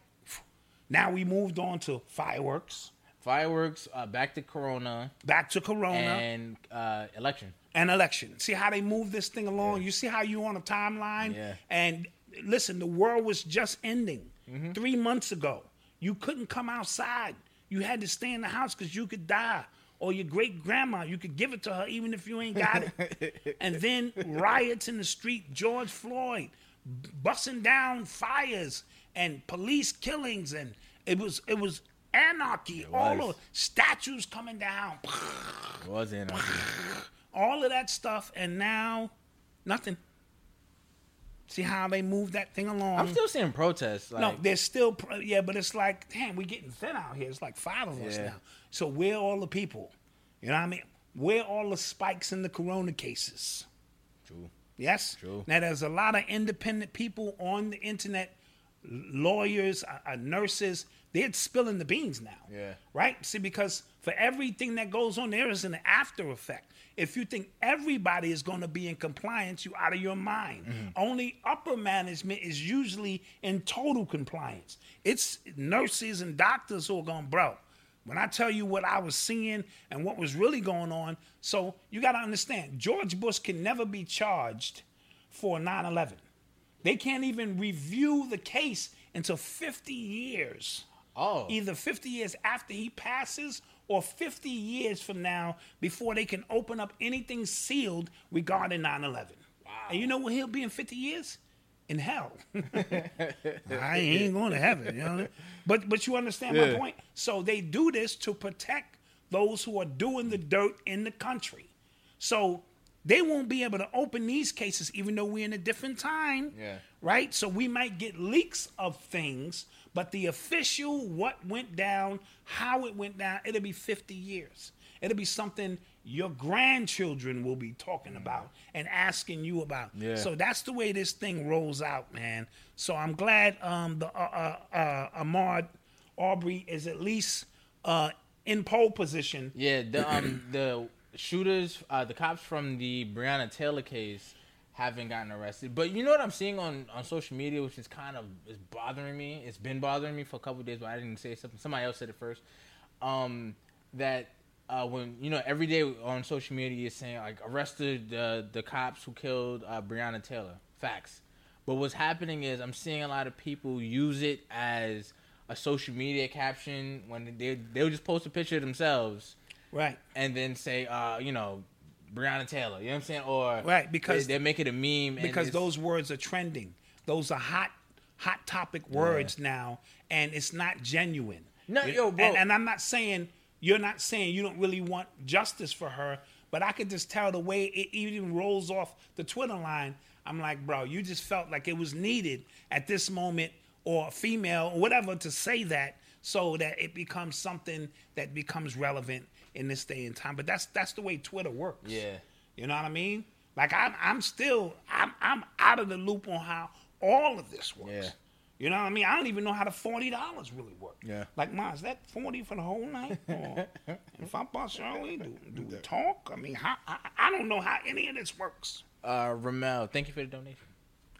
now we moved on to fireworks, Fireworks, uh, back to Corona, back to Corona, and uh, election. and election. See how they move this thing along? You see how you on a timeline? Yeah. And listen, the world was just ending Mm-hmm. three months ago. You couldn't come outside. You had to stay in the house because you could die. Or your great grandma, you could give it to her even if you ain't got it. and then riots in the street, George Floyd, busting down fires and police killings, and it was it was anarchy. All was. the statues coming down, It was anarchy. all of that stuff, and now nothing. See how they move that thing along? I'm still seeing protests. Like, no, there's still pro- yeah, but it's like, damn, we're getting thin out here. It's like five of us Yeah. now. So where are all the people? You know what I mean? Where all the spikes in the corona cases? True. Yes. True. Now there's a lot of independent people on the internet, lawyers, uh, uh, nurses. They're spilling the beans now. Yeah. Right. See, because for everything that goes on, there is an after effect. If you think everybody is going to be in compliance, you're out of your mind. Mm-hmm. Only upper management is usually in total compliance. It's nurses and doctors who are going, bro. When I tell you what I was seeing and what was really going on, so you got to understand, George Bush can never be charged for 9 11. They can't even review the case until 50 years. Oh. Either 50 years after he passes or 50 years from now before they can open up anything sealed regarding 9 11. Wow. And you know where he'll be in 50 years? In hell. I ain't going to heaven. You know? But but you understand my point? So they do this to protect those who are doing the dirt in the country. So they won't be able to open these cases even though we're in a different time. Yeah. Right? So we might get leaks of things, but the official what went down, how it went down, it'll be 50 years. It'll be something your grandchildren will be talking about and asking you about. Yeah. So that's the way this thing rolls out, man. So I'm glad um, the uh, uh, uh, Ahmaud Arbery is at least uh, in pole position. Yeah, the um the shooters, uh, the cops from the Breonna Taylor case haven't gotten arrested. But you know what I'm seeing on, on social media, which is kind of is bothering me. It's been bothering me for a couple of days, but I didn't say something. Somebody else said it first. Um, that uh, when you know every day on social media is saying like arrested the the cops who killed uh, Breonna Taylor. Facts. But what's happening is I'm seeing a lot of people use it as a social media caption when they they'll just post a picture of themselves Right. and then say, uh, you know, Breonna Taylor. You know what I'm saying? Or Right, because- they, they make it a meme. because those words are trending. Those are hot, hot topic words now, and it's not genuine. No, yo, bro. And, and I'm not saying you're not saying you don't really want justice for her, but I could just tell the way it even rolls off the Twitter line. I'm like, bro, you just felt like it was needed at this moment, or female, or whatever, to say that so that it becomes something that becomes relevant in this day and time. But that's that's the way Twitter works. Yeah. You know what I mean? Like I'm I'm still I'm I'm out of the loop on how all of this works. Yeah. You know what I mean? I don't even know how the forty dollars really work. Yeah. Like, ma, is that forty for the whole night? Or if I bust early, do do we talk? I mean, how, I I don't know how any of this works. uh, Ramel, thank you for the donation.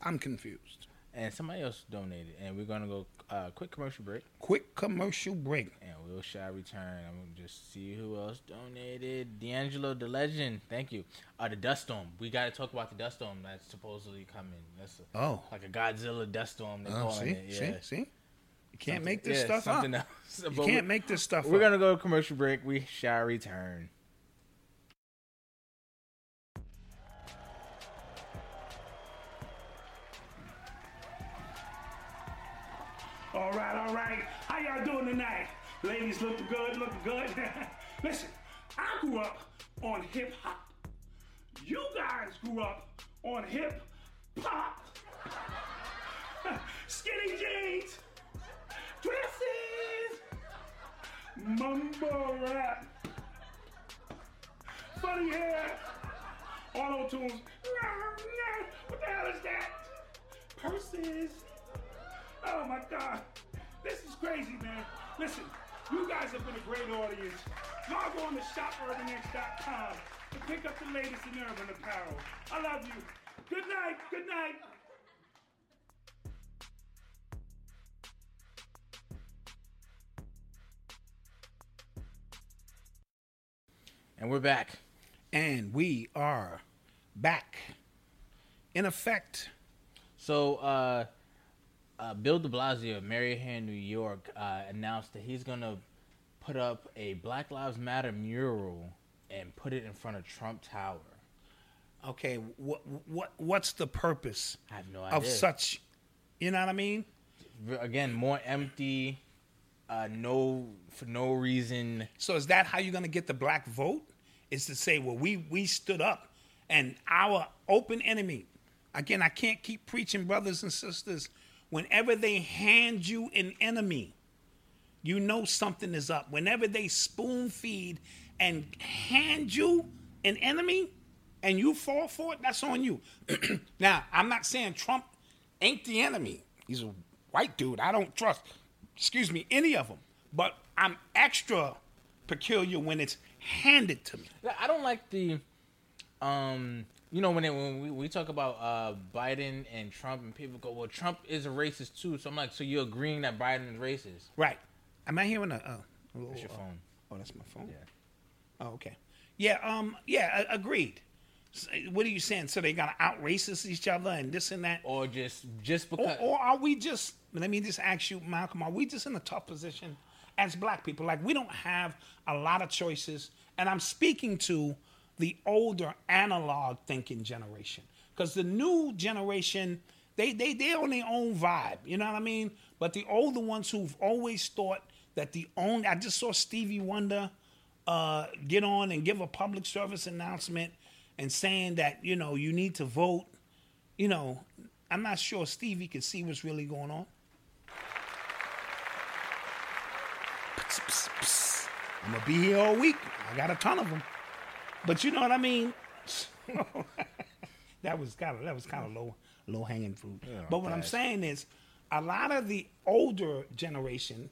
I'm confused. and somebody else donated, and we're gonna go uh, quick commercial break, Quick commercial break. and we shall return. I'm gonna just see who else donated. D'Angelo the Legend, thank you. Uh, the dust storm. We got to talk about the dust storm that's supposedly coming. That's a, Oh. like a Godzilla dust storm. They Oh, calling see, it. Yeah. see, see. You can't Something- make this yeah, stuff something up. else. You can't we- make this stuff We're up. gonna go to commercial break. We shall return. All right, all right. How y'all doing tonight? Ladies looking good, looking good. Listen, I grew up on hip hop. You guys grew up on hip hop. Skinny jeans, dresses, mumble rap, funny hair, auto tunes. What the hell is that? Purses. Oh my God. This is crazy, man. Listen, you guys have been a great audience. Log on to shopurbanx.com to pick up the latest in urban apparel. I love you. Good night. Good night. And we're back. And we are back. In effect, So, uh, uh, Bill de Blasio of Maryland, New York, uh, announced that he's going to put up a Black Lives Matter mural and put it in front of Trump Tower. okay, what what what's the purpose I have no idea. of such? You know what I mean? Again, more empty, uh, no for no reason. So is that how you're going to get the black vote? Is to say, well, we we stood up, and our open enemy. Again, I can't keep preaching, brothers and sisters. Whenever they hand you an enemy, you know something is up. Whenever they spoon feed and hand you an enemy, and you fall for it, that's on you. now, I'm not saying Trump ain't the enemy. He's a white dude. I don't trust, excuse me, any of them. But I'm extra peculiar when it's handed to me. I don't like the, um, you know, when it, when we, we talk about uh, Biden and Trump, and people go, "Well, Trump is a racist too." So I'm like, "So you're agreeing that Biden is racist?" Right. Am I hearing a? Uh, That's your phone. Oh, that's my phone. Yeah. Oh, okay. Yeah. Um. Yeah. agreed. S- What are you saying? So they gotta out racist each other and this and that, Or just just or, because? or are we just? Let me just ask you, Malcolm. Are we just in a tough position as Black people? Like we don't have a lot of choices, and I'm speaking to the older analog thinking generation because the new generation they they they on their own vibe. You know what I mean? But the older ones who've always thought that the only I just saw Stevie Wonder uh, get on and give a public service announcement and saying that you know you need to vote. You know, I'm not sure Stevie can see what's really going on. I'm gonna be here all week. I got a ton of them, but you know what I mean. that was kind of that was kind of low low hanging fruit. but what I'm saying is, a lot of the older generation,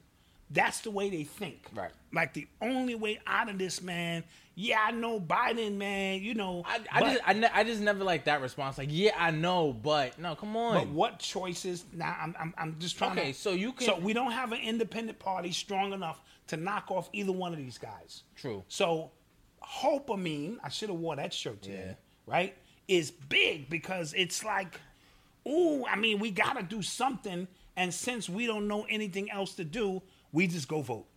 that's the way they think. Right. Like the only way out of this, man. Yeah, I know Biden, man. You know, I, I but- just I, ne- I just never like that response. Like, yeah, I know, but no, come on. But what choices? Now I'm, I'm, I'm just trying to. Okay, so you can- So we don't have an independent party strong enough to knock off either one of these guys. True. So, Hopamine, I should have wore that shirt today, Yeah. right? Is big because it's like, ooh, I mean, we got to do something. And since we don't know anything else to do, we just go vote.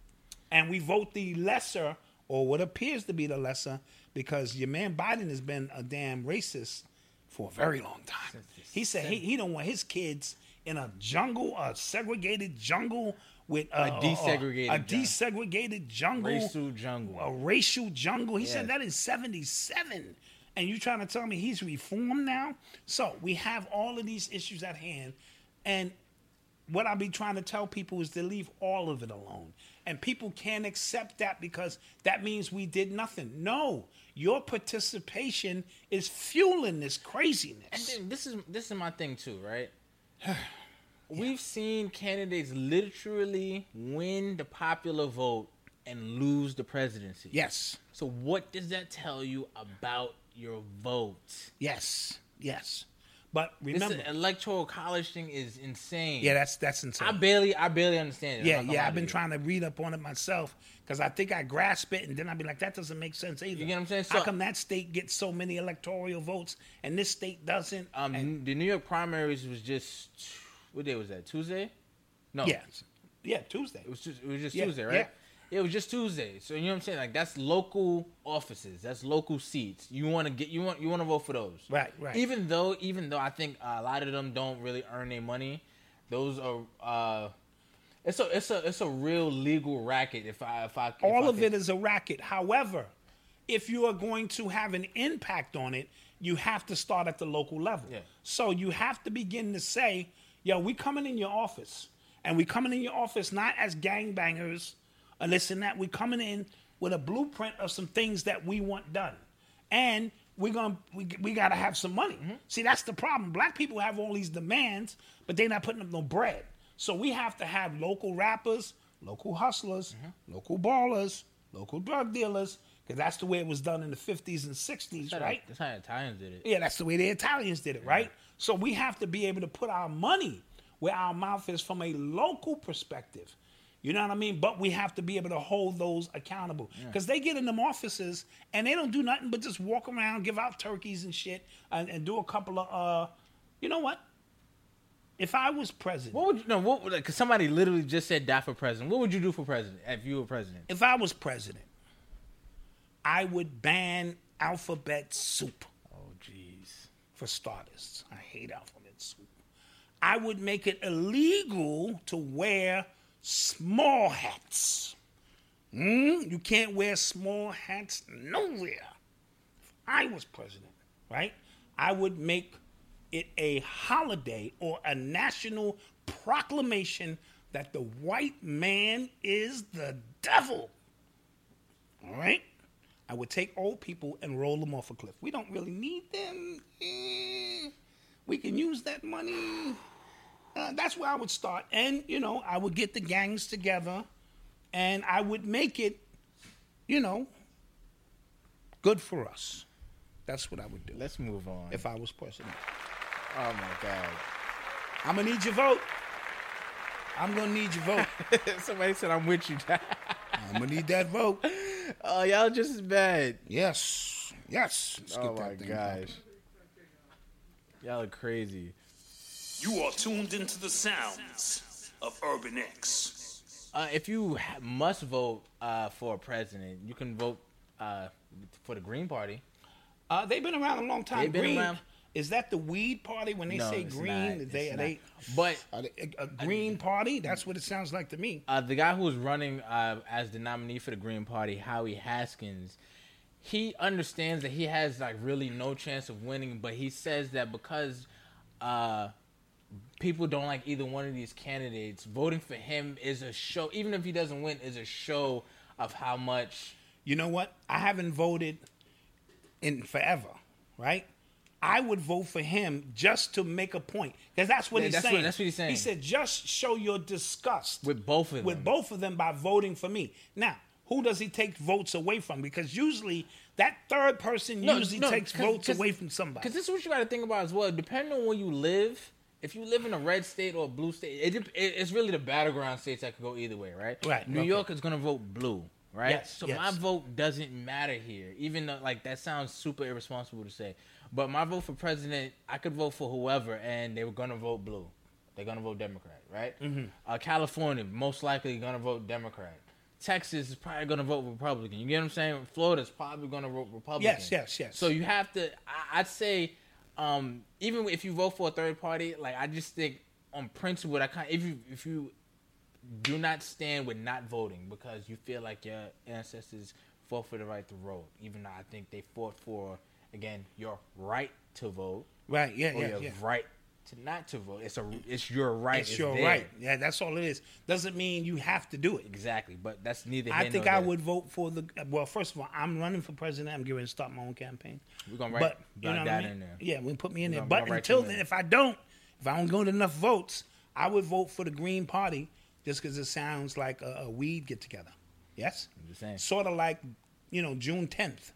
And we vote the lesser, or what appears to be the lesser, because your man Biden has been a damn racist for a very long time. He said he, he don't want his kids in a jungle, a segregated jungle with uh, A desegregated a jungle. desegregated jungle, Racial jungle. a racial jungle. He said Yes. that in '77, and you trying to tell me he's reformed now? So we have all of these issues at hand, and what I be trying to tell people is to leave all of it alone. And people can't accept that because that means we did nothing. No, your participation is fueling this craziness. And then this is this is my thing too, right? We've seen candidates literally win the popular vote and lose the presidency. yes, So what does that tell you about your vote? yes, yes. But This remember, electoral college thing is insane. yeah, that's that's insane. I barely, I barely understand it. Yeah, I'm not gonna yeah, I've been trying to read up on it myself because I think I grasp it, and then I'd be like, that doesn't make sense either. You get what I'm saying? So, How come that state gets so many electoral votes and this state doesn't? Um, And- the New York primaries was just what day was that? Tuesday? No, yeah, yeah, Tuesday. it was just it was just Yeah, Tuesday, right? yeah. It was just Tuesday. So you know what I'm saying? Like that's local offices, that's local seats. You want to get you want you want to vote for those, Right, right. Even though even though I think a lot of them don't really earn their money, those are. uh it's a it's a it's a real legal racket. If I if I if All I of it is a racket. However, if you are going to have an impact on it, you have to start at the local level. Yeah. So you have to begin to say, yo, we coming in your office. And we coming in your office not as gangbangers or this and that. We coming in with a blueprint of some things that we want done. And we're gonna we, we gotta have some money. Mm-hmm. See, that's the problem. Black people have all these demands, but they're not putting up no bread. So we have to have local rappers, local hustlers, mm-hmm. local ballers, local drug dealers, because that's the way it was done in the 50s and 60s, That's how- right? That's how the Italians did it. Yeah, that's the way the Italians did it, right? So we have to be able to put our money where our mouth is from a local perspective. You know what I mean? But we have to be able to hold those accountable because they get in them offices and they don't do nothing but just walk around, give out turkeys and shit, and, and do a couple of, uh, you know what? If I was president, What would you no? What would? Cause somebody literally just said die for president. What would you do for president if you were president? if I was president, I would ban alphabet soup. For starters. I hate alphabet soup. I would make it illegal to wear small hats. Mm, you can't wear small hats nowhere. If I was president, right? I would make it a holiday or a national proclamation that the white man is the devil. All right? I would take old people and roll them off a cliff. We don't really need them. Eh, we can use that money. Uh, that's where I would start. And, you know, I would get the gangs together and I would make it, you know, good for us. That's what I would do Let's move on. if I was president. oh my god. I'm going to need your vote. I'm going to need your vote. Somebody said I'm with you. I'm going to need that vote. oh y'all just as bad. Yes. Yes. Let's Oh get my thing gosh. popping. Y'all are crazy. You are tuned into the sounds of Urban X. Uh, if you ha- must vote uh, for a president, you can vote uh, for the Green Party. Uh, they've been around a long time. They've been green, around- Is that the weed party when they No, say green? not. they, they, But they a, a green party? That's what it sounds like to me. uh, the guy who was running uh, as the nominee for the Green Party, Howie Hawkins, he understands that he has like really no chance of winning, but he says that because uh, people don't like either one of these candidates, voting for him is a show. Even if he doesn't win, is a show of how much. You know what? I haven't voted in forever, right? I would vote for him just to make a point because that's what Yeah, he's that's what- saying. that's what he's saying. He said, just show your disgust With both of them. with both of them by voting for me. Now, who does he take votes away from? Because usually that third person usually takes votes away from somebody. Because this is what you got to think about as well. Depending on where you live, if you live in a red state or a blue state, it, it, it's really the battleground states that could go either way, right? Right, New okay. York is gonna vote blue, right? Yes, so yes. my vote doesn't matter here, even though like that sounds super irresponsible to say. But my vote for president, I could vote for whoever, and they were gonna vote blue. They're gonna vote Democrat, right? Mm-hmm. Uh, California, most likely gonna vote Democrat. Texas is probably gonna vote Republican. You get what I'm saying? Florida's probably gonna vote Republican. Yes, yes, yes. So you have to. I, I'd say, um, even if you vote for a third party, like I just think on principle, I kind if you if you do not stand with not voting because you feel like your ancestors fought for the right to vote, even though I think they fought for again your right to vote right, yeah, or yeah, your yeah. right to not to vote. It's a it's your right. It's your there. right. Yeah, that's all it is. Doesn't mean you have to do it. Exactly, but that's neither. I think I there. would vote for the. Well, first of all, I'm running for president. I'm getting to start my own campaign. We're gonna write but you know what I mean? in there. Yeah, we put me in there. But we're gonna write until then, if I don't, if I don't get enough votes, I would vote for the Green Party just because it sounds like a, a weed get together. Yes, I'm just saying. sort of like you know Juneteenth.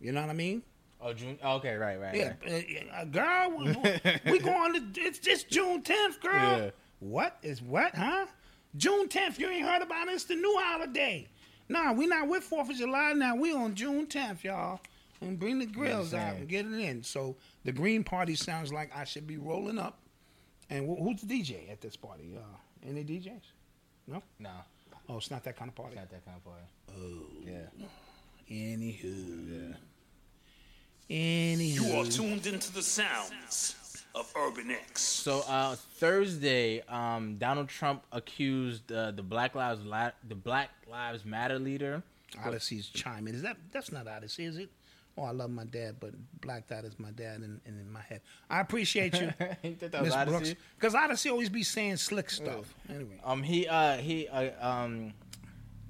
You know what I mean? Oh, June. oh, okay, right, right. Yeah, right. uh, uh, girl, we, we going to. It's just Juneteenth, girl. Yeah. What is what, huh? Juneteenth. You ain't heard about it? It's the new holiday. Nah, we not with Fourth of July now. We on Juneteenth, y'all. And bring the grills out and get it in. So the Green Party sounds like I should be rolling up. And wh- who's the DJ at this party? Uh, any DJs? No. No, Oh, it's not that kind of party. It's not that kind of party. Oh, yeah. Anywho. Anywho. You are tuned into the sounds of Urban X. So uh, Thursday, um, Donald Trump accused uh, the Black Lives La- the Black Lives Matter leader. Odyssey's chiming. Is that that's not Odyssey, is it? Oh, I love my dad, but Black Dot is my dad in, in, in my head. I appreciate you, You think that was Miss Brooks, because Odyssey always be saying slick stuff. Anyway, Um, he uh, he uh, um,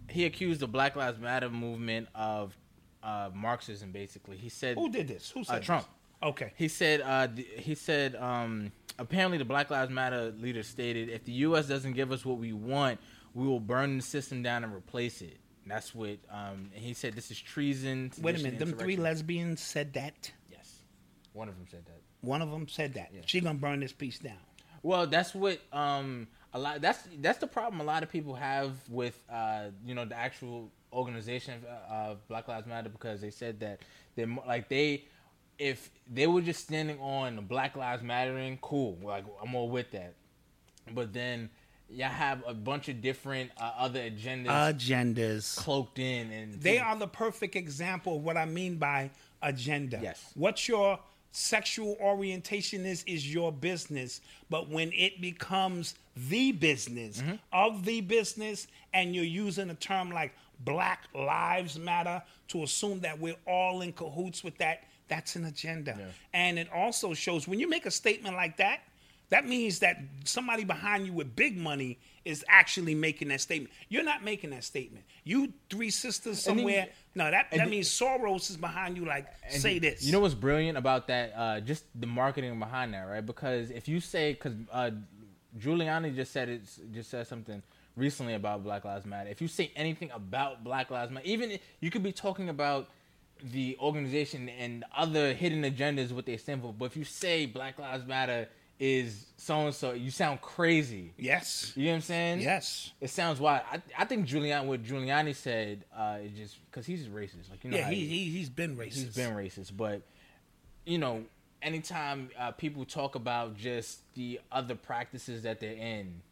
he accused the Black Lives Matter movement of uh, Marxism. Basically, he said who did this? Who said uh, Trump. This? Okay. He said uh, th- he said um, apparently the Black Lives Matter leader stated if the U.S. doesn't give us what we want, we will burn the system down and replace it. That's what um, and he said. This is treason. Wait a minute. Them three lesbians said that. Yes, one of them said that. One of them said that. She gonna burn this piece down. Well, that's what um a lot that's that's the problem a lot of people have with uh you know the actual organization of uh, Black Lives Matter because they said that they are like they if they were just standing on the Black Lives Mattering, cool, like I'm all with that. But then y'all have a bunch of different uh, other agendas Agendas. cloaked in and They are the perfect example of what I mean by agenda. Yes. What your sexual orientation is is your business, but when it becomes the business Mm-hmm. of the business and you're using a term like Black Lives Matter to assume that we're all in cahoots with that, that's an agenda. And it also shows when you make a statement like that, that means that somebody behind you with big money is actually making that statement. You're not making that statement. You three sisters then- somewhere. no, that that then- means Soros is behind you. Like, say this. You know what's brilliant about that? Uh, just the marketing behind that, right? Because if you say, because uh, Giuliani just said it, just said something recently about Black Lives Matter. If you say anything about Black Lives Matter, even you could be talking about the organization and other hidden agendas, what they stand for. But if you say Black Lives Matter is so and so, you sound crazy. Yes. You know what I'm saying? Yes. It sounds wild. I, I think Giuliani, what Giuliani said, uh, is just because he's racist. Like you know, Yeah, he, he- he he's been racist. he's been racist, but you know, anytime uh, people talk about just the other practices that they're in,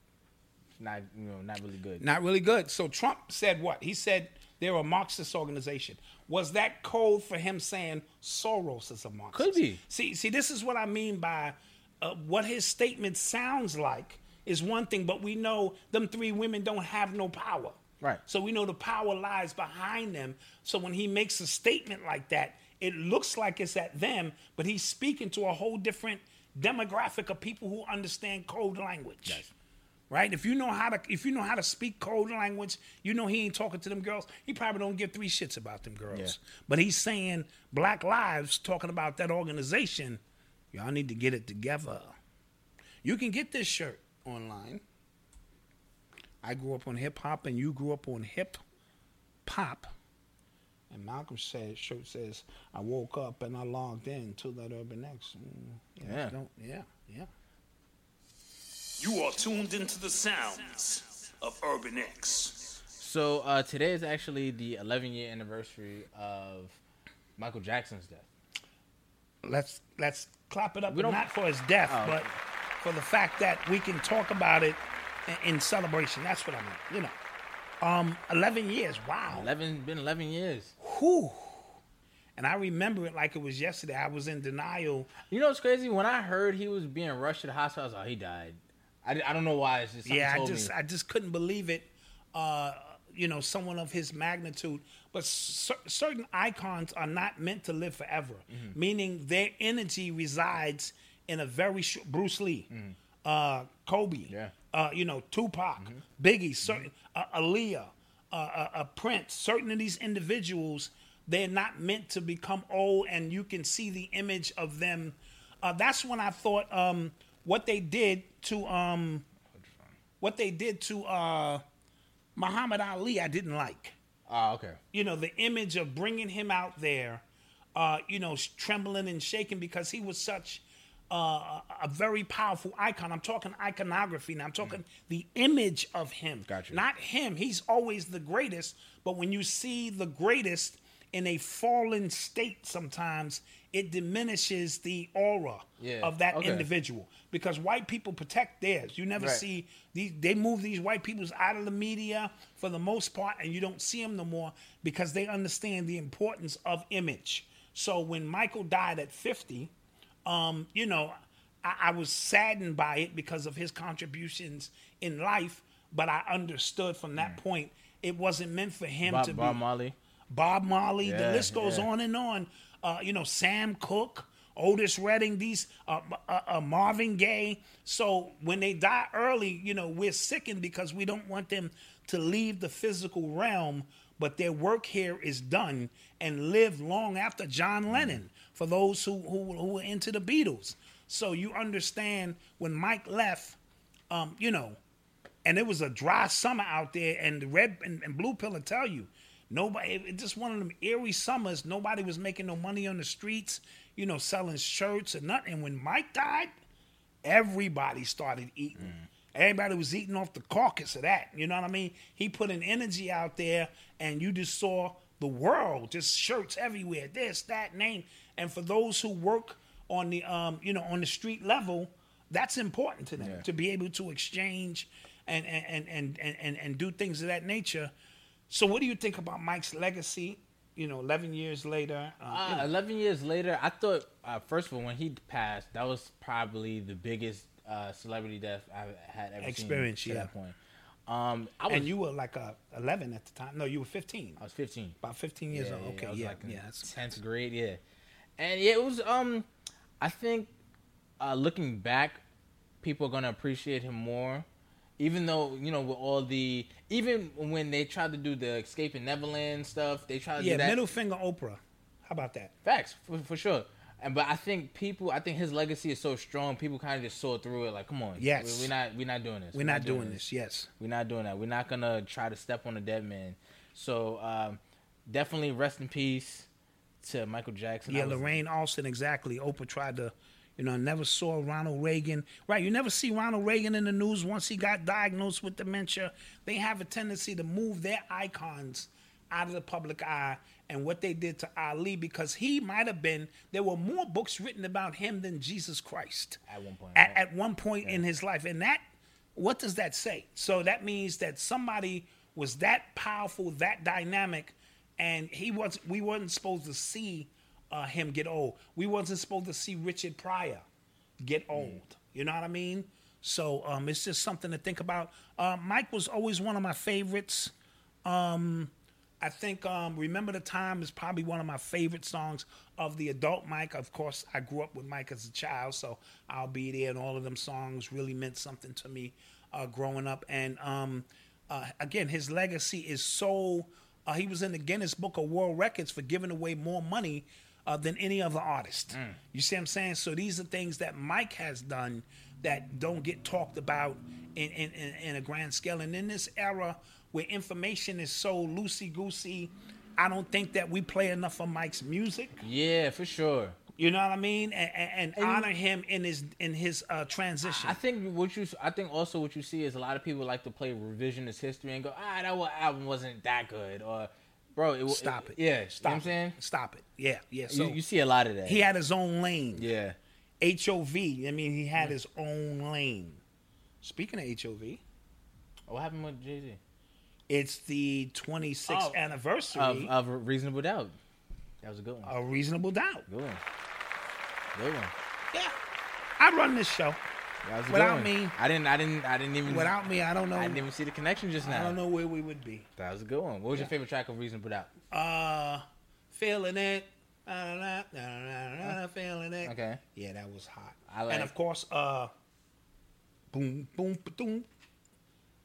not you know not really good. not really good. So Trump said what? He said they're a Marxist organization. Was that code for him saying Soros is a Marxist? Could be. See, see, this is what I mean by uh, what his statement sounds like is one thing, but we know them three women don't have no power. Right. So we know the power lies behind them. So when he makes a statement like that, it looks like it's at them, but he's speaking to a whole different demographic of people who understand code language. Right? If you know how to if you know how to speak code language, you know he ain't talking to them girls. He probably don't give three shits about them girls. Yeah. But he's saying Black Lives talking about that organization. Y'all need to get it together. You can get this shirt online. I grew up on hip hop and you grew up on hip pop. And Malcolm said, shirt says, I woke up and I logged in to that Urban X. Mm, Yeah. Don't, yeah, yeah. You are tuned into the sounds of Urban X. So uh, today is actually the 11 year anniversary of Michael Jackson's death. Let's let's clap it up, We don't- not for his death, Oh, but okay. for the fact that we can talk about it in, in celebration. That's what I mean. You know, um, eleven years. Wow. 11 been 11 years. Whew. And I remember it like it was yesterday. I was in denial. You know what's crazy? When I heard he was being rushed to the hospital, I was like, he died. I, I don't know why. It's just yeah, I just me. I just couldn't believe it. Uh, you know, someone of his magnitude. But cer- certain icons are not meant to live forever, Mm-hmm. meaning their energy resides in a very short. Bruce Lee, uh, Kobe, Mm-hmm. Yeah. uh, you know, Tupac, Mm-hmm. Biggie, certain uh, Aaliyah, uh, uh, uh, Prince. Certain of these individuals, they're not meant to become old, and you can see the image of them. Uh, that's when I thought um, what they did to um, what they did to uh, Muhammad Ali, I didn't like. Ah, okay. You know, the image of bringing him out there, uh, you know, trembling and shaking because he was such uh, a very powerful icon. I'm talking iconography now. I'm talking the image of him. Gotcha. Not him. He's always the greatest. But when you see the greatest in a fallen state, sometimes it diminishes the aura Yeah, of that okay. individual because white people protect theirs. You never Right. see these. They move these white peoples out of the media for the most part, and you don't see them no more because they understand the importance of image. So when Michael died at 50, um, you know, I, I was saddened by it because of his contributions in life, but I understood from that point it wasn't meant for him Bob, to Bob be. Marley. Bob Marley. the list goes yeah. on and on. Uh, you know, Sam Cooke, Otis Redding, these uh, uh, uh, Marvin Gaye. So when they die early, you know, we're sickened because we don't want them to leave the physical realm, but their work here is done and live long after John Lennon. For those who who who were into the Beatles, so you understand when Mike left, um, you know, and it was a dry summer out there, and the red and, and blue pill will tell you, nobody. It, just one of them eerie summers. Nobody was making no money on the streets, you know, selling shirts and nothing. And when Mike died, everybody started eating. Everybody was eating off the carcass of that. You know what I mean? He put an energy out there, and you just saw the world, just shirts everywhere, this, that, name. And for those who work on the, um, you know, on the street level, that's important to them Yeah. to be able to exchange and and, and and and and do things of that nature. So, what do you think about Mike's legacy? You know, eleven years later. Uh, you Uh, know, Eleven years later, I thought uh, first of all when he passed, that was probably the biggest uh, celebrity death I had ever experienced yeah. that point. Um, I was and you were like a eleven at the time. No, you were fifteen. I was 15. About fifteen years old. Okay, I was yeah, like yeah. that's- tenth grade, yeah. And yeah, it was um, I think uh, looking back, people are gonna appreciate him more. Even though you know with all the even when they tried to do the Escaping Neverland stuff, they tried to Yeah, do that. middle finger Oprah. How about that? Facts for, for sure. And but I think people, I think his legacy is so strong. People kind of just saw through it. Like, come on, Yes. we, we're not, we're not doing this. We're not doing this. Yes. We're not doing that. We're not gonna try to step on a dead man. So um, definitely rest in peace to Michael Jackson. Yeah, was- Lorraine Alston, exactly. Oprah tried to, you know, I never saw Ronald Reagan. Right, you never see Ronald Reagan in the news once he got diagnosed with dementia. They have a tendency to move their icons out of the public eye and what they did to Ali because he might have been, there were more books written about him than Jesus Christ At one point, At, right? at one point in his life. And that, what does that say? So that means that somebody was that powerful, that dynamic, and he was we weren't supposed to see uh, him get old. We wasn't supposed to see Richard Pryor get old. You know what I mean? So um, it's just something to think about. Uh, Mike was always one of my favorites. Um, I think um, "Remember the Time" is probably one of my favorite songs of the adult Mike. Of course, I grew up with Mike as a child, so "I'll Be There" and all of them songs really meant something to me uh, growing up. And um, uh, again, his legacy is so. Uh, he was in the Guinness Book of World Records for giving away more money uh, than any other artist. You see what I'm saying? So these are things that Mike has done that don't get talked about in, in, in, in a grand scale. And in this era where information is so loosey goosey, I don't think that we play enough of Mike's music. Yeah, for sure. You know what I mean? And, and, and honor him in his in his uh, transition. I think what you, I think also what you see is a lot of people like to play revisionist history and go, ah, that album wasn't that good, or bro, it, Stop it. Yeah, Stop. you know I'm saying. It. Stop it. Yeah, yeah. So you, you see a lot of that. he had his own lane. yeah. HOV. I mean, he had his own lane. Speaking of HOV, What happened with Jay Z? it's the 26th Oh, anniversary Of, of Reasonable Doubt. That was a good one. A Reasonable Doubt. Good one. Good one. Yeah, I run this show. Without me- I didn't. I didn't. I didn't even. Without me, I don't know. I didn't even see the connection just now. I don't know where we would be. That was a good one. What was your favorite track of Reasonable Doubt? Uh, feeling it. Feeling it. Okay. Yeah, that was hot. I like- and of course, uh, boom, boom, boom.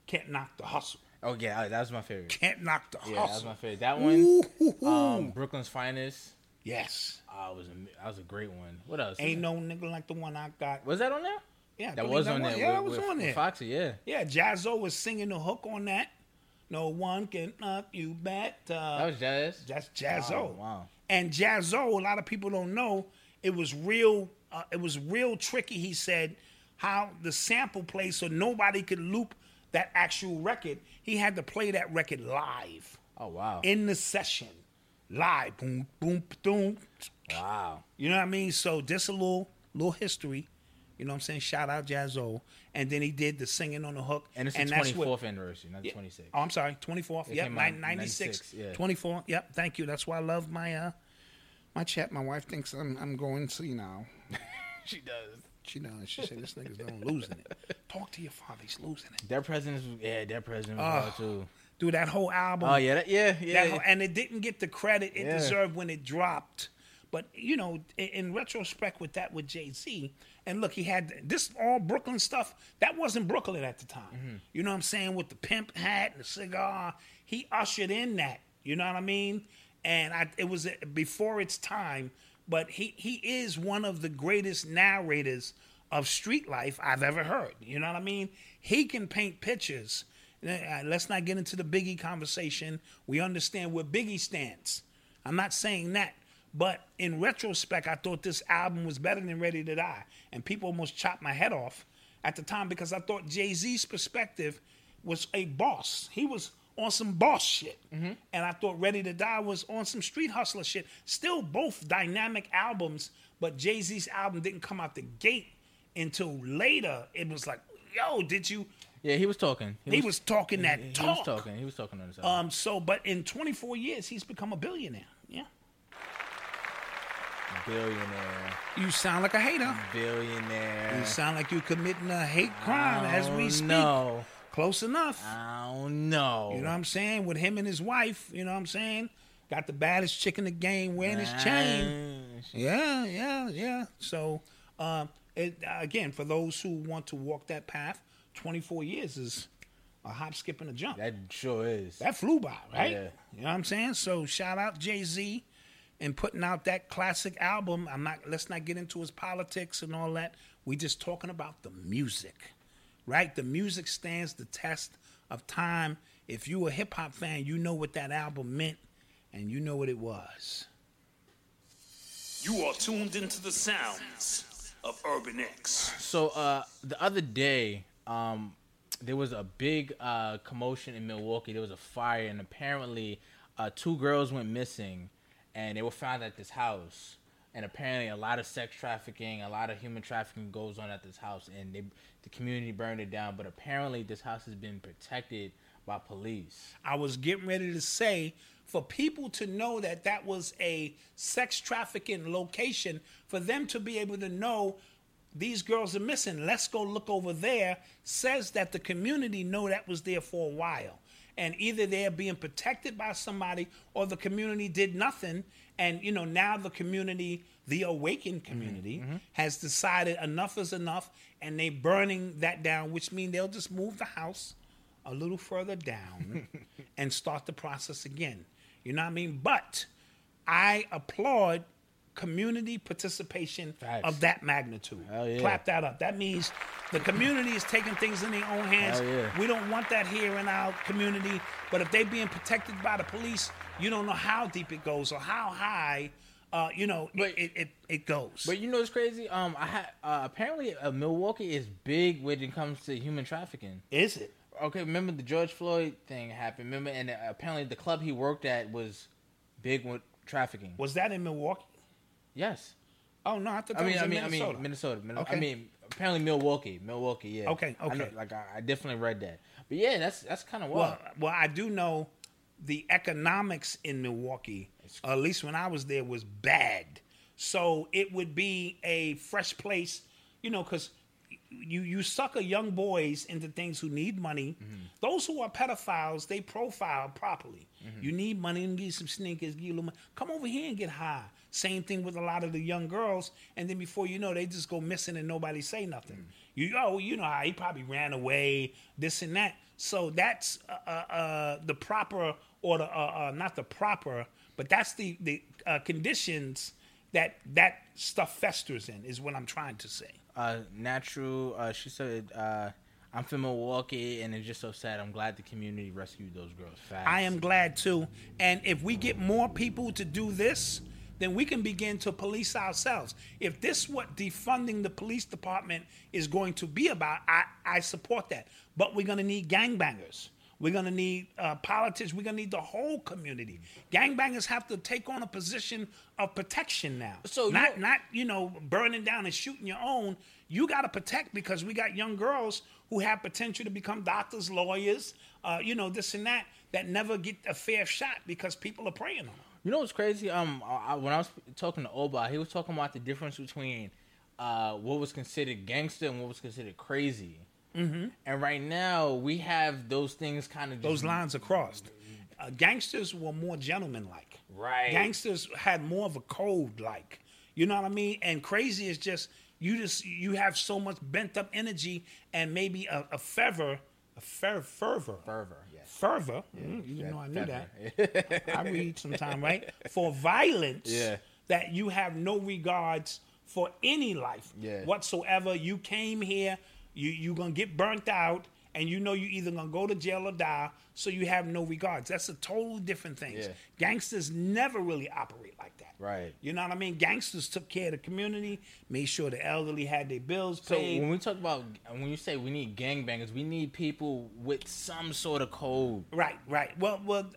Can't knock the hustle. Oh yeah, that was my favorite. Can't knock the hustle. Yeah, that was my favorite. That one, Ooh, hoo, hoo. um, Brooklyn's Finest. yes. Oh, was a, that was a great one. What else? Ain't no nigga like the one I got. was that on there? Yeah, That was on there. Yeah, with, that was with- on there. Foxy, yeah. Yeah, Jaz-O was singing the hook on that. No one can knock you back. Uh, That was jazz. that's Jaz-O. Oh, wow. And Jaz-O, a lot of people don't know, it was real. Uh, it was real tricky. He said how the sample plays so nobody could loop that actual record. He had to play that record live Oh wow. in the session, live. Boom, boom, boom. wow. You know what I mean? So just a little little history. You know what I'm saying? Shout out Jaz-O. And then he did the singing on the hook. And it's the that's what- anniversary, not the Yeah. twenty sixth. Oh, I'm sorry, 24th. It Yep, came out in 96. 96, yeah. 24. Yep, thank you. That's why I love my uh my chat. My wife thinks I'm I'm going senile. She does. She knows. She said this nigga's done losing it. Talk to your father. He's losing it. Their presidents, yeah, their president was hard too. Dude, that whole album. Oh yeah, that, yeah, yeah. whole- and it didn't get the credit it Yeah. deserved when it dropped. But you know, in, in retrospect, with that with Jay Z, and look, he had this all Brooklyn stuff. That wasn't Brooklyn at the time. Mm-hmm. You know what I'm saying? With the pimp hat and the cigar, he ushered in that. You know what I mean? And I, it was before its time. But he he is one of the greatest narrators of street life I've ever heard. You know what I mean? He can paint pictures. Uh, Let's not get into the Biggie conversation. We understand where Biggie stands. I'm not saying that. But in retrospect, I thought this album was better than Ready to Die. And people almost chopped my head off at the time because I thought Jay Z's perspective was a boss. He was on some boss shit. And I thought Ready to Die was on some street hustler shit. Still both dynamic albums, but Jay Z's album didn't come out the gate until later. It was like, yo, did you? yeah, he was talking. He was talking that he, he talk. was talking. He was talking on his album. Um. So, but in 24 years, he's become a billionaire. Yeah. Billionaire, You sound like a hater. billionaire. You sound like you're committing a hate crime as we speak. No, Close enough. I don't know. You know what I'm saying? With him and his wife, you know what I'm saying? Got the baddest chick in the game wearing his chain. Yeah, yeah, yeah. So, um, it, again, for those who want to walk that path, 24 years is a hop, skip, and a jump. That sure is. That flew by, right? Yeah. You know what I'm saying? So shout out Jay Z and putting out that classic album. I'm not let's not get into his politics and all that. We're just talking about the music. Right? The music stands the test of time. If you a hip hop fan, you know what that album meant and you know what it was. You are tuned into the sounds of Urban X. So uh, the other day, um, there was a big uh, commotion in Milwaukee. There was a fire, and apparently, uh, two girls went missing, and they were found at this house. And apparently, a lot of sex trafficking, a lot of human trafficking goes on at this house, and they, the community burned it down. But apparently, this house has been protected by police. I was getting ready to say for people to know that that was a sex trafficking location, for them to be able to know these girls are missing. Let's go look over there. Says that the community know that was there for a while, and either they're being protected by somebody or the community did nothing. And you know now the community, the awakened mm-hmm. community, mm-hmm. has decided enough is enough, and they're burning that down, which means they'll just move the house a little further down and start the process again. You know what I mean? But I applaud community participation Facts. of that magnitude. Yeah. Clap that up. That means the community is taking things in their own hands. Yeah. We don't want that here in our community. But if they're being protected by the police, you don't know how deep it goes or how high, uh, you know, But- it, it, it goes. But you know what's crazy? Um, I had uh, apparently uh, Milwaukee is big when it comes to human trafficking. is it? Okay, remember the George Floyd thing happened? Remember, and uh, apparently the club he worked at was big with trafficking. Was that in Milwaukee? Yes, Oh no, I thought that I mean, was I in mean, Minnesota. I mean, Minnesota. Min- Okay. I mean, apparently Milwaukee, Milwaukee. Yeah. Okay, I know- okay. like I, I definitely read that, but yeah, that's that's kind of Well, wild. well, I do know the economics in Milwaukee, at least when I was there, was bad. So it would be a fresh place, you know, because you you sucker young boys into things who need money. Mm-hmm. Those who are pedophiles, they profile properly. Mm-hmm. You need money and give some sneakers, give you a little money. Come over here and get high. Same thing with a lot of the young girls, and then before you know, they just go missing and nobody say nothing. You oh, you know how he probably ran away, this and that. So that's uh, uh, uh, the proper or the uh, uh, not the proper, but that's the the uh, conditions that that stuff festers in is what I'm trying to say. Uh, natural. Uh, she said, uh, I'm from Milwaukee, and it's just so sad. I'm glad the community rescued those girls fast. I am glad too. And if we get more people to do this, then we can begin to police ourselves. If this what defunding the police department is going to be about, I, I support that. But we're gonna need gangbangers. We're gonna need uh, politics. We're gonna need the whole community. Gangbangers have to take on a position of protection now. So not not you know burning down and shooting your own. You got to protect because we got young girls who have potential to become doctors, lawyers, uh, you know this and that that never get a fair shot because people are preying on them. You know what's crazy? Um, I, when I was talking to Oba, he was talking about the difference between uh, what was considered gangster and what was considered crazy. Mm-hmm. And right now, we have those things kind of Those lines are crossed. Uh, gangsters were more gentlemanlike. Right. Gangsters had more of a code like. You know what I mean? And crazy is just you just you have so much bent up energy and maybe a, a fervor, a fer- fervor, fervor. Yes. fervor. Mm, you know I knew fervor. that. I read sometime, right? For violence Yeah. that you have no regards for any life Yeah. whatsoever. You came here, you you gonna get burnt out, and you know you either gonna go to jail or die. So you have no regards. That's a totally different thing. Yeah. Gangsters never really operate like that. Right. You know what I mean? Gangsters took care of the community, made sure the elderly had their bills So paid. when we talk about when you say we need gangbangers, we need people with some sort of code. Right, right. Well, well,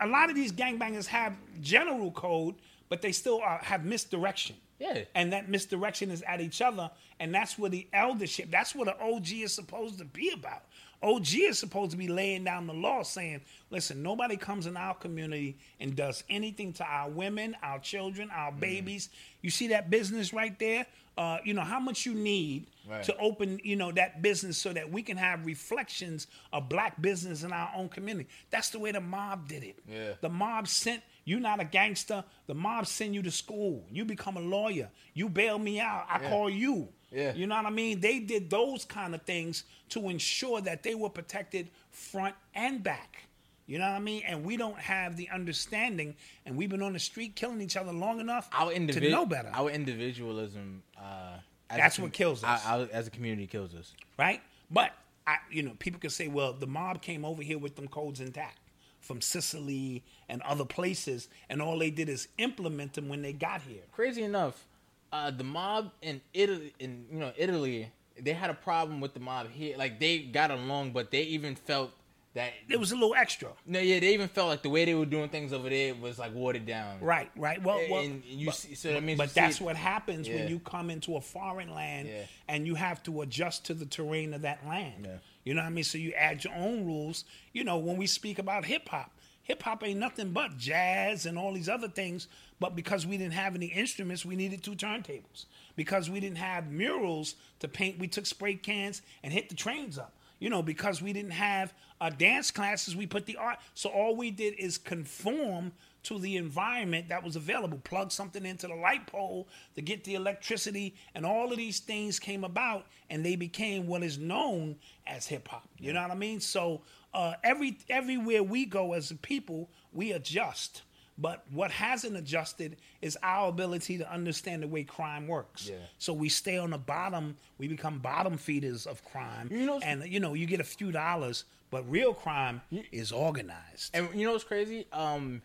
a lot of these gangbangers have general code, but they still are, have misdirection. Yeah. And that misdirection is at each other, and that's where the eldership, that's what an OG is supposed to be about. OG is supposed to be laying down the law, saying, "Listen, nobody comes in our community and does anything to our women, our children, our Mm-hmm. babies. You see that business right there? Uh, you know how much you need Right. to open, you know, that business so that we can have reflections of black business in our own community. That's the way the mob did it. Yeah. The mob sent you not a gangster. The mob send you to school. You become a lawyer. You bail me out. I call you. Yeah. You know what I mean? They did those kind of things to ensure that they were protected front and back. You know what I mean? And we don't have the understanding, and we've been on the street killing each other long enough Our to individual, know better. Our individualism. Uh, That's com- what kills us. Our, our- as a community, kills us. right? But I, you know, people could say, well, the mob came over here with them codes intact from Sicily and other places, and all they did is implement them when they got here. Crazy enough, uh, the mob in Italy, in you know Italy, they had a problem with the mob here. Like they got along, but they even felt that It was a little extra, no, yeah, they even felt like the way they were doing things over there was like watered down. right? Right. Well, well And you but, see, so that means but that's it- what happens Yeah. when you come into a foreign land Yeah. and you have to adjust to the terrain of that land. You know what I mean? So you add your own rules. You know, when we speak about hip hop, hip hop ain't nothing but jazz and all these other things. But because we didn't have any instruments, we needed two turntables. Because we didn't have murals to paint, we took spray cans and hit the trains up. You know, because we didn't have uh, dance classes, we put the art. So all we did is conform to the environment that was available. Plug something into the light pole to get the electricity, and all of these things came about, and they became what is known as hip hop. You know what I mean? So uh, every everywhere we go as a people, we adjust. But what hasn't adjusted is our ability to understand the way crime works. Yeah. So we stay on the bottom. We become bottom feeders of crime. You know- and you know, you get a few dollars, but real crime is organized. And you know what's crazy? Um,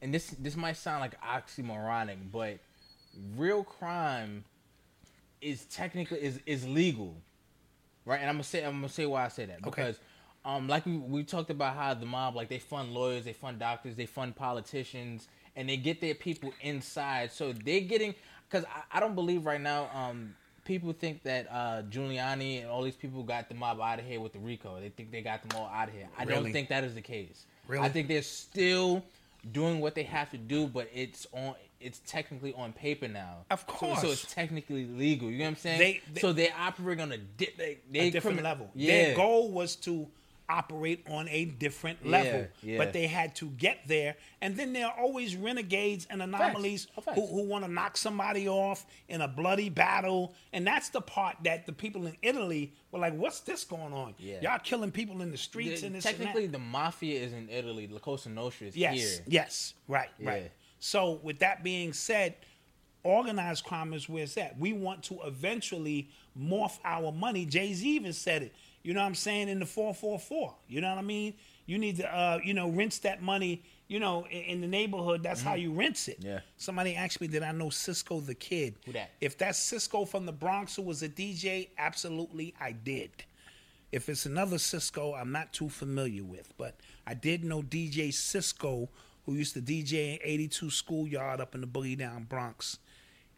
and this this might sound like oxymoronic, but real crime is technically is is legal, right? And I'm gonna say I'm gonna say why I say that because, um, like we we talked about how the mob like they fund lawyers, they fund doctors, they fund politicians, and they get their people inside. So they're getting because I, I don't believe right now. Um, people think that uh, Giuliani and all these people got the mob out of here with the RICO. They think they got them all out of here. I Really? don't think that is the case. Really? I think they're still doing what they have to do, but it's on. It's technically on paper now. Of So- So, it's technically legal. You know what I'm saying? They- they- so they operate on a di- they, they a different crimi- level. Yeah. Their goal was to operate on a different level, yeah. but they had to get there. And then there are always renegades and anomalies Oh, facts. who, who want to knock somebody off in a bloody battle. And that's the part that the people in Italy were like, "What's this going on? Yeah. Y'all killing people in the streets The- and this and that." technically, the mafia is in Italy. La Cosa Nostra is Yes, here. yes, right, Yeah. right. So with that being said, organized crime is where it's at. We want to eventually morph our money. Jay Z even said it. You know what I'm saying? In the 444. You know what I mean? You need to, uh, you know, rinse that money. You know, in, in the neighborhood, that's how you rinse it. Mm-hmm. Yeah. Somebody asked me, did I know Cisco the Kid? Who that? If that's Cisco from the Bronx who was a DJ, absolutely, I did. If it's another Cisco, I'm not too familiar with, but I did know DJ Cisco, who used to DJ in 82 Schoolyard up in the Boogie Down Bronx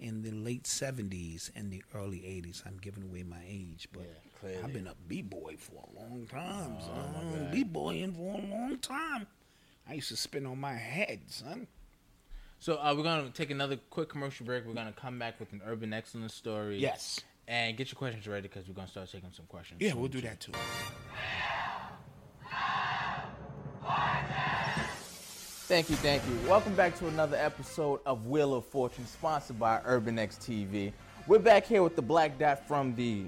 in the late 70s and the early 80s. I'm giving away my age, but clearly. I've been a B-boy for a long time, son. B-boying for a long time. I used to spin on my head, son. So uh, we're gonna take another quick commercial break. We're gonna come back with an urban excellence story. Yes. And get your questions ready because we're gonna start taking some questions. Yeah, soon, we'll do too. that too. Thank you, thank you. Welcome back to another episode of Wheel of Fortune, sponsored by Urban X TV. We're back here with the Black Dot from the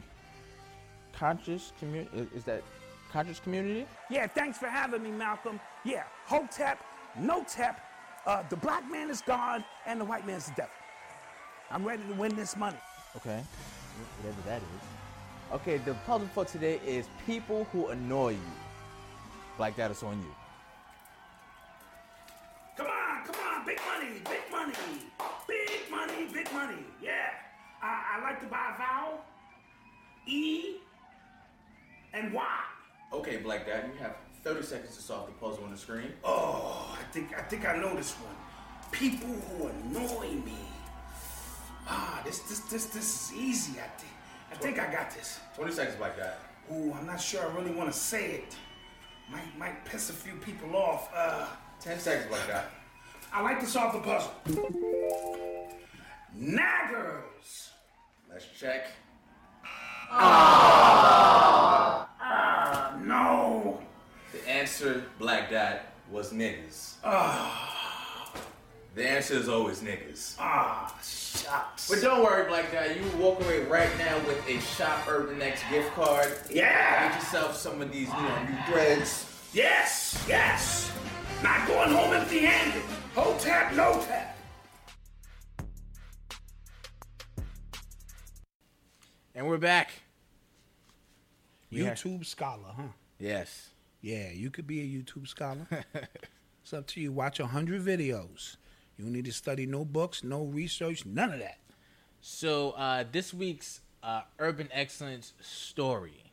conscious community. Is that conscious community? Yeah, thanks for having me, Malcolm. Yeah, Hotep, no tep, uh, the black man is God and the white man's the devil. I'm ready to win this money. Okay, whatever that is. Okay, the puzzle for today is people who annoy you. Black Dot is on you. Money. Yeah, I, I like to buy a vowel, E, and Y. Okay, Black Dot, you have 30 seconds to solve the puzzle on the screen. Oh, I think I think I know this one. People who annoy me. Ah, this this this this is easy. I think I think I got this. 20 seconds, Black Dot. Ooh, I'm not sure I really want to say it. Might might piss a few people off. Uh, 10 seconds, Black Dot. I like to solve the puzzle. Naggers. Let's check. Ah, Ah, no. The answer, Black Dot, was niggas. The answer is always niggas. Ah, shucks. But don't worry, Black Dot. You walk away right now with a Shop Urban X gift card. Yeah. Get yourself some of these, you know, new threads. Yes, yes. Not going home empty-handed. Ho tap, no tap. And we're back. YouTube scholar, huh? Yes. Yeah, you could be a YouTube scholar. it's up to you. Watch a hundred videos. You don't need to study no books, no research, none of that. So uh, this week's uh, Urban Excellence story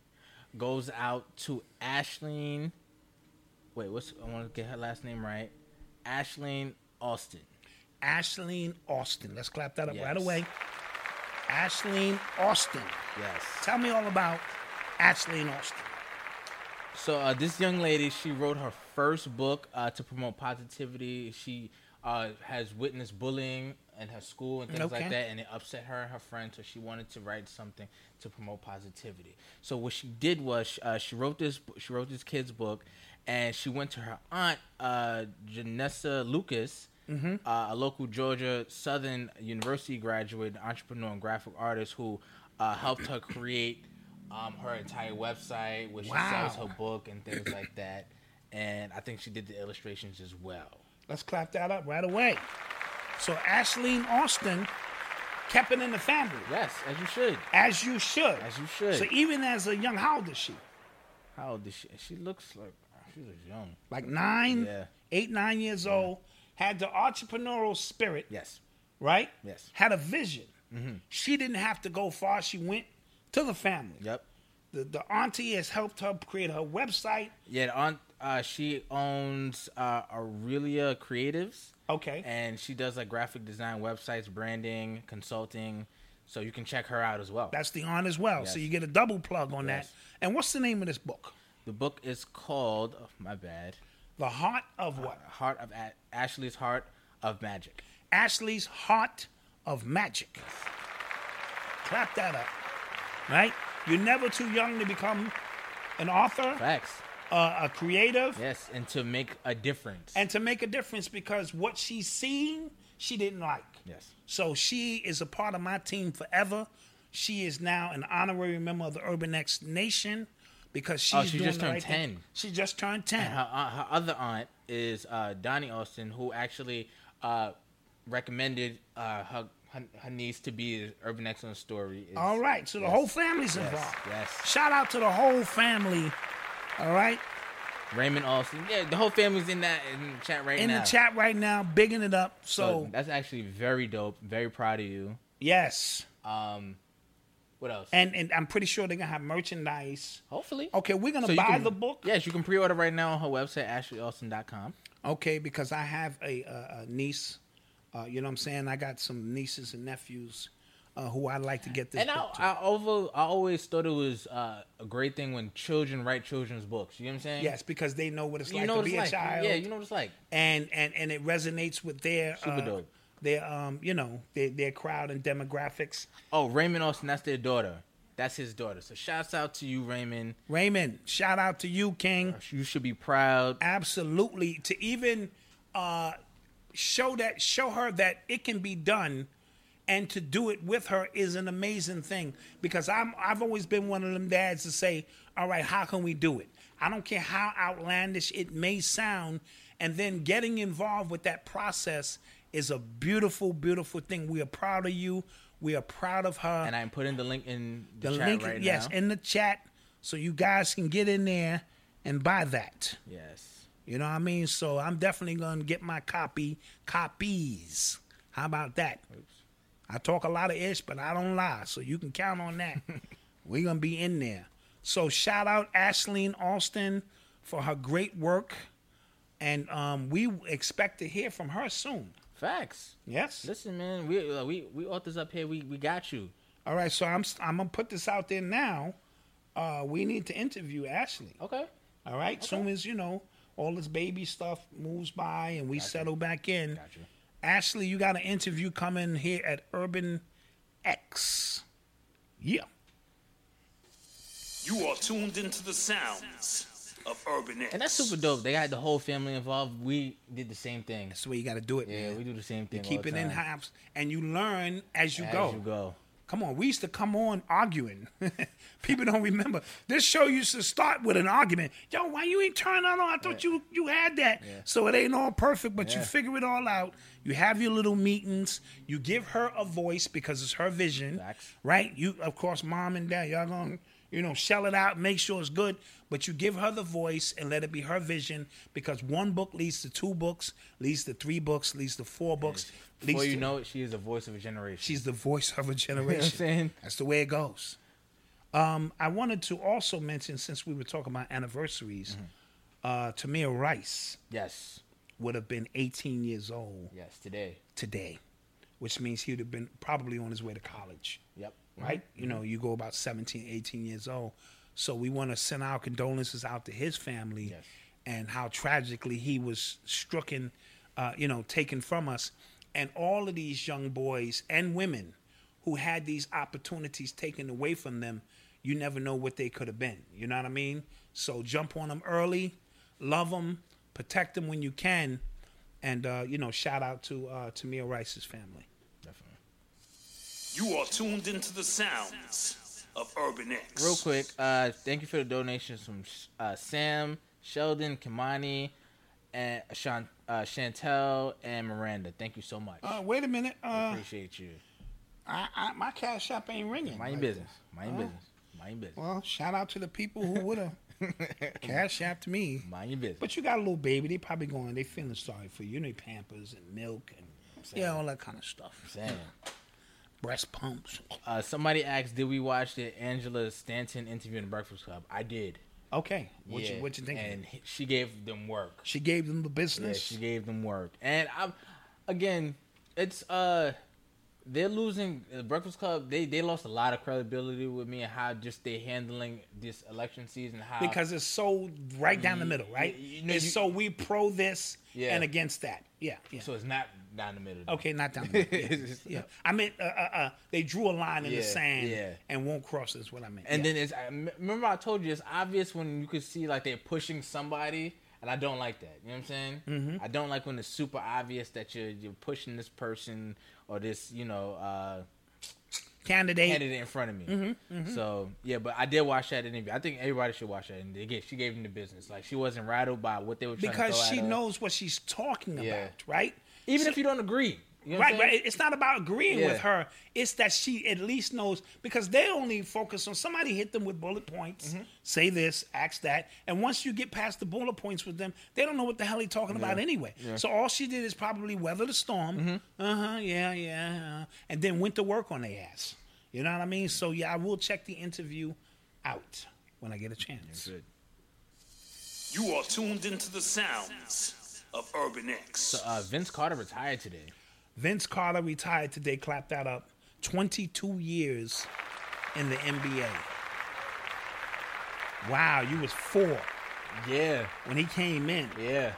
goes out to Ashleen. Wait, what's I want to get her last name right. Ashleen Austin. Ashleen Austin. Let's clap that up right away. Ashleen Austin. Yes. Tell me all about Ashleen Austin. So uh, this young lady, she wrote her first book uh, to promote positivity. She uh, has witnessed bullying in her school and things Okay. like that, and it upset her and her friends. So she wanted to write something to promote positivity. So what she did was uh, she wrote this. She wrote this kid's book, and she went to her aunt, uh, Janessa Lucas. Uh, a local Georgia Southern University graduate, entrepreneur, and graphic artist who uh, helped her create um, her entire website, where she sells her book and things like that. And I think she did the illustrations as well. Let's clap that up right away. So Ashleen Austin kept it in the family, Yes, as you should. as you should. As you should. So even as a young, how old is she? How old is she? She looks like she looks young. Like nine, Yeah. eight, nine years old. Had the entrepreneurial spirit, Yes. right? Yes. Had a vision. She didn't have to go far. She went to the family. Yep. The, the auntie has helped her create her website. Yeah. the Aunt, uh, she owns uh, Aurelia Creatives. Okay. And she does like graphic design, websites, branding, consulting. So you can check her out as well. That's the aunt as well. So you get a double plug on Yes. that. And what's the name of this book? the book is called. Oh, my bad. The Heart of what? Heart of A- Ashley's Heart of Magic. Ashley's Heart of Magic. Clap that up. Right? You're never too young to become an author, Facts. uh, a creative, Yes, and to make a difference. and to make a difference because what she's seeing, she didn't like. yes. So she is a part of my team forever. She is now an honorary member of the Urban X Nation because she's Oh, she just turned right thing. 10. She just turned 10. And her, aunt, her other aunt is uh, Donnie Austin, who actually uh, recommended uh, her her, her niece to be Urban Excellence story. All right, so the whole family's yes, involved. Yes. Shout out to the whole family. All right, Raymond Austin. Yeah, the whole family's in that in the chat right in now. In the chat right now, bigging it up. So So, that's actually very dope. Very proud of you. yes, Um, what else? and and I'm pretty sure they're gonna have merchandise. Hopefully. Okay, we're gonna So you buy can- the book. Yes, you can pre-order right now on her website, AshleyAustin.com. Okay, because I have a, a, a niece. Uh, you know what I'm saying? I got some nieces and nephews uh, who I'd like to get this And I, book to. I, over, I always thought it was uh, a great thing when children write children's books. You know what I'm saying? yes, because they know what it's You like know to what be it's a like. child. Yeah, you know what it's like. and and and it resonates with their Super uh, dope. Their um you know their their crowd and demographics. Oh, Raymond Austin, that's their daughter. That's his daughter. So shouts out to you, Raymond. Raymond, shout out to you, King. You should be proud. Absolutely, to even uh, show that show her that it can be done, and to do it with her is an amazing thing. Because I'm I've always been one of them dads to say, all right, how can we do it? I don't care how outlandish it may sound, and then getting involved with that process is a beautiful, beautiful thing. We are proud of you. We are proud of her. And I'm putting the link in the, the chat link, right yes, now. in the chat, so you guys can get in there and buy that. yes. You know what I mean? So I'm definitely gonna get my copy copies. How about that? I talk a lot of ish, but I don't lie, so you can count on that. We're gonna be in there. So shout out Ashleen Austin for her great work, and um, we expect to hear from her soon. Facts. Yes. Listen, man, we uh, we we authors up here. We we got you. All right. So I'm I'm gonna put this out there now. Uh, we need to interview Ashley. Okay. All right. Soon as you know all this baby stuff moves by and we settle back in. Got. Ashley, you got an interview coming here at Urban X. Yeah. You are tuned into the sounds of Urban X. And that's super dope. They got the whole family involved. We did the same thing. That's the way you got to do it, Yeah, man. we do the same thing. You thing. keep all it the in time. house and you learn as you As go. you go. Come on, we used to come on arguing. People don't remember. This show used to start with an argument. Yo, why you ain't turning that on? I thought you you had that. So it ain't all perfect, but you figure it all out. You have your little meetings. You give her a voice because it's her vision, Facts. right? You, of course, mom and dad, y'all gonna you know shell it out, make sure it's good. But you give her the voice and let it be her vision because one book leads to two books, leads to three books, leads to four books. Before you to- know it, she is the voice of a generation. She's the voice of a generation. saying? That's the way it goes. Um, I wanted to also mention, since we were talking about anniversaries, uh, Tamir Rice yes. would have been 18 years old Yes. Today. today, which means he would have been probably on his way to college. Right? You know, you go about 17, 18 years old. So we want to send our condolences out to his family Yes. and how tragically he was stricken, uh, you know, taken from us. And all of these young boys and women who had these opportunities taken away from them, you never know what they could have been. You know what I mean? So jump on them early, love them, protect them when you can, and uh, you know, shout out to uh, Tamir Rice's family. Definitely. You are tuned into the sounds of Urban X. Real quick, uh, thank you for the donations from uh, Sam, Sheldon, Kimani, and Shan- uh, Chantel and Miranda. Thank you so much. Uh, wait a minute. Uh, Appreciate you. I, I, my cash shop ain't ringing. Mind your Like, business. Mind your business. Mind your business. Well, shout out to the people who would have cash apped me. Mind your business. But you got a little baby. They probably going. They feeling sorry for you. You need Pampers and milk and yeah, all that kind of stuff. Saying. Breast pumps. Uh, somebody asked, did we watch the Angela Stanton interview in the Breakfast Club? I did. Okay, what Yeah, you what you think? And she gave them work. she gave them the Yeah, business. she gave them work. And I'm again, it's uh they're losing the Breakfast Club. They they lost a lot of credibility with me and how just they handling this election season. How because it's so right down the middle, right? you- you know, it's you- so we pro this Yeah. and against that. Yeah, yeah. so it's not down the middle. Okay, not down the middle. Yeah, yeah. I mean, uh, uh, uh, they drew a line in the sand and won't cross. Is what I meant. And then it's I remember I told you it's obvious when you could see like they're pushing somebody, and I don't like that. You know what I'm saying? Mm-hmm. I don't like when it's super obvious that you're you're pushing this person or this you know uh, candidate. candidate in front of me. Mm-hmm, So yeah, but I did watch that interview. I think everybody should watch that. And again, she gave him the business. Like she wasn't rattled by what they were trying because she knows what she's talking Yeah. about, right? Even if you don't agree, You know what I'm right, right. saying? It's not about agreeing Yeah. with her. It's that she at least knows because they only focus on somebody hit them with bullet points. Mm-hmm. Say this, ask that, and once you get past the bullet points with them, they don't know what the hell he's talking about anyway. So all she did is probably weather the storm. Mm-hmm. Uh huh. Yeah, yeah, uh, and then went to work on their ass. You know what I mean? So yeah, I will check the interview out when I get a chance. Good. You are tuned into the sounds of Urban X. So uh, Vince Carter retired today. Vince Carter retired today. Clap that up. 22 years in the NBA. Wow, you was four Yeah, when he came in. yeah.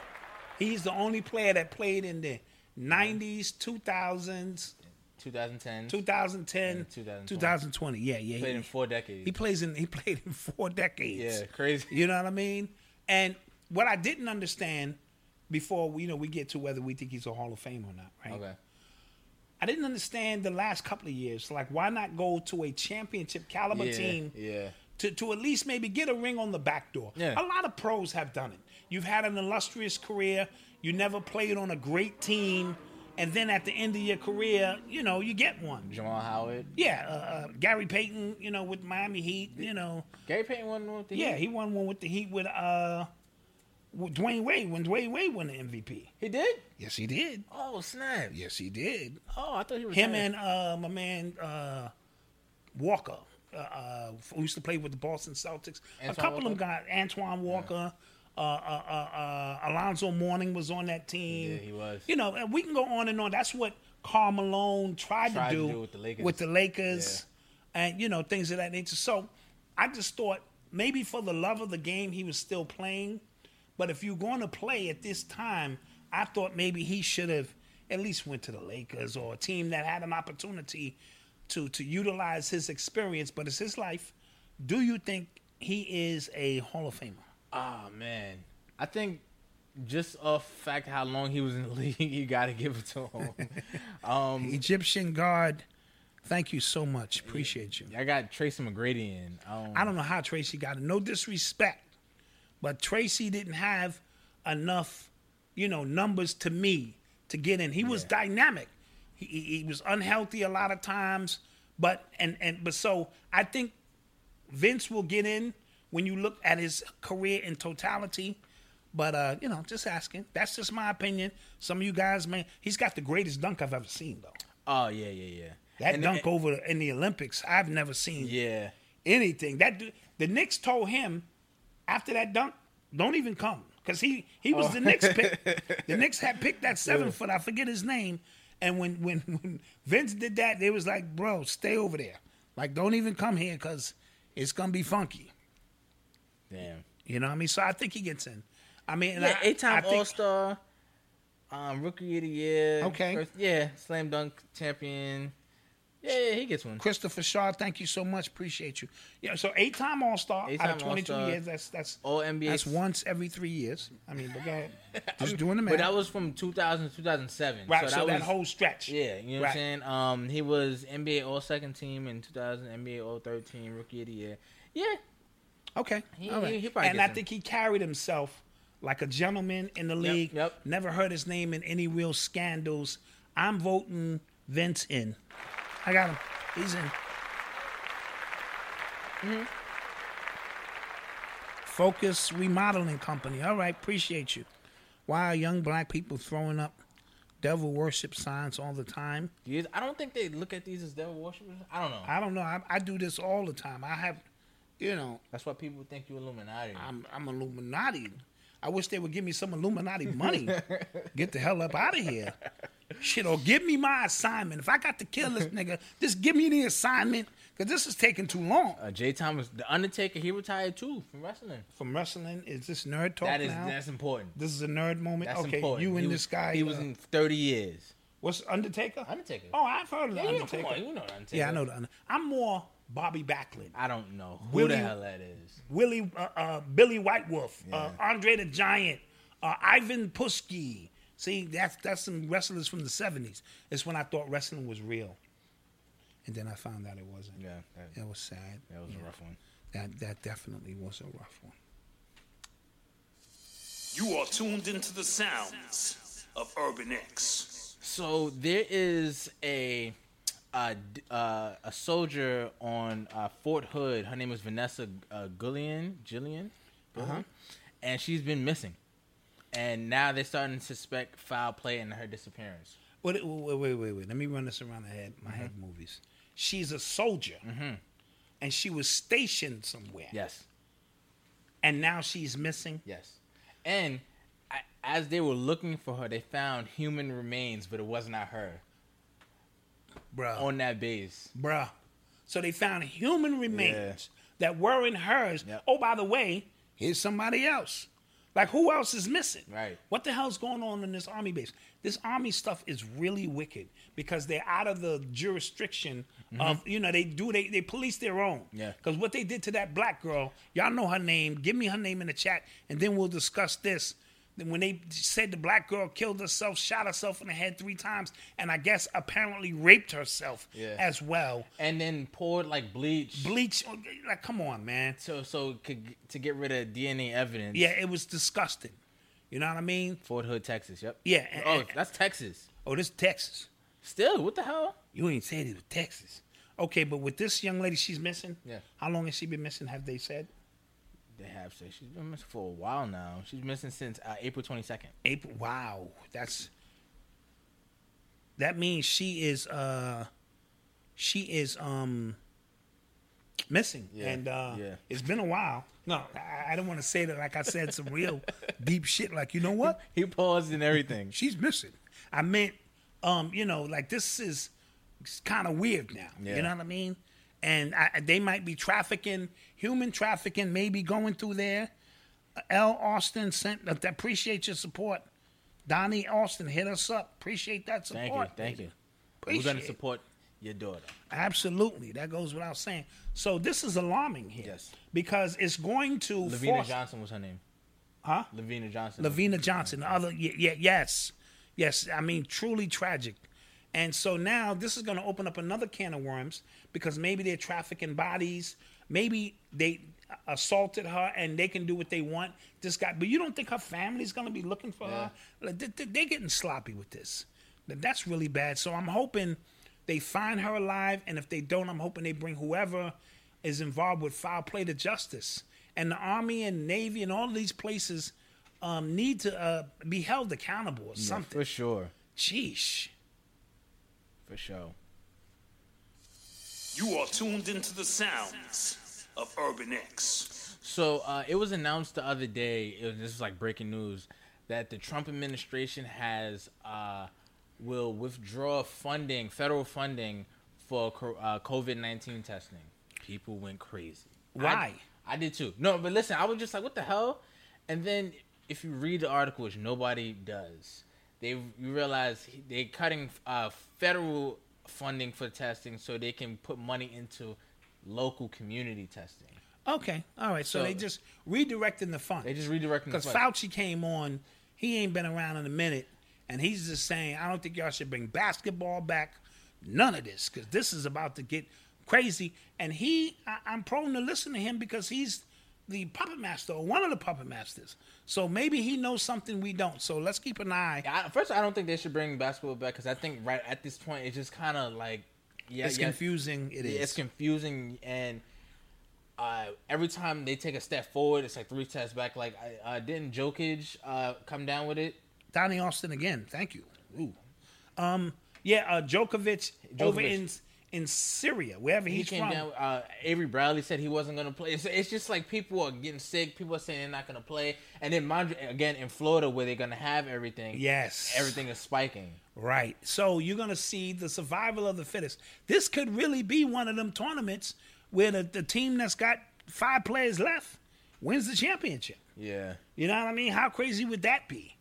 He's the only player that played in the 90s, 2000s, 2010. 2010, 2020. 2020. Yeah, yeah. played he, in four decades. he plays in he played in four decades. yeah, crazy. You know what I mean? And what I didn't understand before we you know we get to whether we think he's a Hall of Fame or not, right? Okay. I didn't understand the last couple of years. Like, why not go to a championship caliber Yeah, team yeah. to, to at least maybe get a ring on the back door? Yeah. A lot of pros have done it. You've had an illustrious career. You never played on a great team. And then at the end of your career, you know, you get one. Juwan Howard. Yeah, uh, uh, Gary Payton, you know, with Miami Heat, you know. Gary Payton won one with the Yeah, Heat. he won one with the Heat with uh, Dwyane Wade when Dwyane Wade won the MVP. He did. Yes, he did. Oh snap! Yes, he did. Oh, I thought he was Him and uh, my man uh, Walker, uh, uh, who used to play with the Boston Celtics. a Antoine couple of them got Antoine Walker. Uh, uh, uh, uh, Alonzo Mourning was on that team. Yeah, he was. You know, and we can go on and on. That's what Karl Malone tried, Tried to, to do do with the Lakers. with the Lakers and, you know, things of that nature. So I just thought maybe for the love of the game, he was still playing. But if you're going to play at this time, I thought maybe he should have at least went to the Lakers or a team that had an opportunity to to utilize his experience. But it's his life. Do you think he is a Hall of Famer? Oh man, I think just a fact how long he was in the league, you got to give it to him. um, Egyptian guard. Thank you so much. Appreciate you. I got Tracy McGrady in. Um, I don't know how Tracy got it. No disrespect, but Tracy didn't have enough, you know, numbers to me to get in. He was dynamic. He, he, he was unhealthy a lot of times, but and and but so I think Vince will get in when you look at his career in totality. But uh, you know, just asking. That's just my opinion. Some of you guys, man, he's got the greatest dunk I've ever seen, though. Oh yeah, yeah, yeah. That And- dunk over in the Olympics, I've never seen Yeah, anything. That the Knicks told him after that dunk, don't even come because he he was the Knicks pick. The Knicks had picked that seven foot. I forget his name. And when when when Vince did that, they was like, bro, stay over there. Like, don't even come here because it's gonna be funky. damn. You know what I mean? So I think he gets in. I mean, and Yeah, eight time All Star, um, Rookie of the Year. Okay. first- yeah, Slam Dunk champion. Yeah, yeah, he gets one. Christopher Shaw, thank you so much. Appreciate you. Yeah, so eight time All Star out of twenty two years. That's that's All NBA. that's once every three years. I mean, but go ahead. Just doing the math. But that was from 2000 to 2007. right. So, that, was, whole stretch. Yeah, you know what I'm saying? Um, he was NBA All Second Team in 2000, NBA All 13, Rookie of the Year. Yeah, Okay. He- All right. he- he and I him. think he carried himself like a gentleman in the league. yep. Never heard his name in any real scandals. I'm voting Vince in. I got him. He's in. Mm-hmm. Focus Remodeling Company. All right, appreciate you. Why are young black people throwing up devil worship signs all the time? I don't think they look at these as devil worshippers. I don't know. I don't know. I, I do this all the time. I have, you know, That's why people think you're Illuminati. I'm I'm Illuminati. I wish they would give me some Illuminati money. Get the hell up out of here. Shit, or give me my assignment. If I got to kill this nigga, just give me the assignment because this is taking too long. uh, Jay Thomas, the Undertaker, he retired too from wrestling. From wrestling, is this nerd talk That is now? that's important. this is a nerd moment. That's okay, important. you and He this guy. He was uh, in 30 years. what's Undertaker? Undertaker. Oh, I've heard of Yeah, know, Undertaker. come on, you know Undertaker. yeah, I know the Under- I'm more Bobby Backlund. I don't know who Willie- the hell that is. Willie, uh, uh, Billy White Wolf, uh, Andre the Giant, uh, Ivan Putski. See, that's that's some wrestlers from the seventies. It's when I thought wrestling was real, and then I found out it wasn't. Yeah, that, It was sad. that was a rough one. That that definitely was a rough one. You are tuned into the sounds of Urban X. So there is a a, d- uh, a soldier on uh, Fort Hood. Her name is Vanessa uh, Guillén. Guillén, uh-huh. and she's been missing. And now they're starting to suspect foul play in her disappearance. Wait, wait, wait, wait, wait. Let me run this around the head, my mm-hmm. head movies. She's a soldier, mm-hmm. and she was stationed somewhere, Yes, and now she's missing. yes. And I, as they were looking for her, they found human remains, but it was not her Bruh. on that base. Bruh. So they found human remains that weren't hers. Yep. Oh, by the way, here's somebody else. Like who else is missing? Right. What the hell's going on in this army base? This army stuff is really wicked because they're out of the jurisdiction of you know they do they they police their own. Mm-hmm. Yeah. Because what they did to that black girl, y'all know her name. Give me her name in the chat, and then we'll discuss this. When they said the black girl killed herself, shot herself in the head three times, and I guess apparently raped herself Yeah. as well. And then poured like bleach. Bleach, oh, like come on, man. So so could, to get rid of DNA evidence. Yeah, it was disgusting. You know what I mean? Fort Hood, Texas. Yep. Yeah, oh, and- Oh, and- that's Texas. Oh, this is Texas. Still, what the hell? You ain't saying it was Texas. Okay, but with this young lady, she's missing. Yeah. How long has she been missing? Have they said? They have said she's been missing for a while now. She's missing since uh, April twenty second. April. Wow, that's. That means she is. uh She is um. Missing, Yeah, and uh yeah. it's been a while. No, I, I don't want to say that. Like I said, some real deep shit. Like you know what? He paused and everything. she's missing. I meant, um, you know, like this is kind of weird now. Yeah. You know what I mean? And I, they might be trafficking, human trafficking, maybe going through there. L. Austin sent. uh, appreciate your support. Donnie Austin hit us up. Appreciate that support. Thank you, thank you. We're gonna support your daughter. Absolutely, that goes without saying. So this is alarming here, Yes. because it's going to LaVena force, Johnson was her name. huh? LaVena Johnson. LaVena Johnson. The other, yeah, yeah, yes, yes. I mean, truly tragic. And so now this is going to open up another can of worms because maybe they're trafficking bodies. Maybe they assaulted her and they can do what they want. This guy, but you don't think her family's going to be looking for her? Like, they- they- They're getting sloppy with this. That's really bad. So I'm hoping they find her alive, and if they don't, I'm hoping they bring whoever is involved with foul play to justice. And the army and navy and all these places um, need to uh, be held accountable or something. for sure, Sheesh. For sure. You are tuned into the sounds of Urban X. So uh, it was announced the other day. It was, this is like breaking news that the Trump administration has uh, will withdraw funding, federal funding for uh, COVID nineteen testing. People went crazy. Why? I, I did too. No, but listen, I was just like, what the hell? And then if you read the article, which nobody does, they you realize they're cutting uh, federal funding for testing so they can put money into local community testing. Okay. All right. So, So- they just redirecting the funds. They just redirecting the Because. Fauci came on, he ain't been around in a minute, and he's just saying, I don't think y'all should bring basketball back. None of this, because this is about to get crazy. And he, I, I'm prone to listen to him because he's the puppet master or one of the puppet masters. So maybe he knows something we don't. So let's keep an eye. I, first, I don't think they should bring basketball back because I think right at this point it's just kind of like yeah, It's yeah, confusing. It yeah, is. It's confusing, and uh, every time they take a step forward, it's like three steps back. Like, I- uh, didn't Jokic uh, come down with it? Donnie Austin again. Thank you. Ooh. Um. Yeah. Uh, Djokovic, over Djokovic. in in Syria, wherever He he's came from. down. Uh, Avery Bradley said he wasn't going to play. It's, it's just like people are getting sick. People are saying they're not going to play, and then mind again in Florida where they're going to have everything. Yes. everything is spiking. Right. So you're gonna see the survival of the fittest. This could really be one of them tournaments where the, the team that's got five players left wins the championship. Yeah. You know what I mean? How crazy would that be?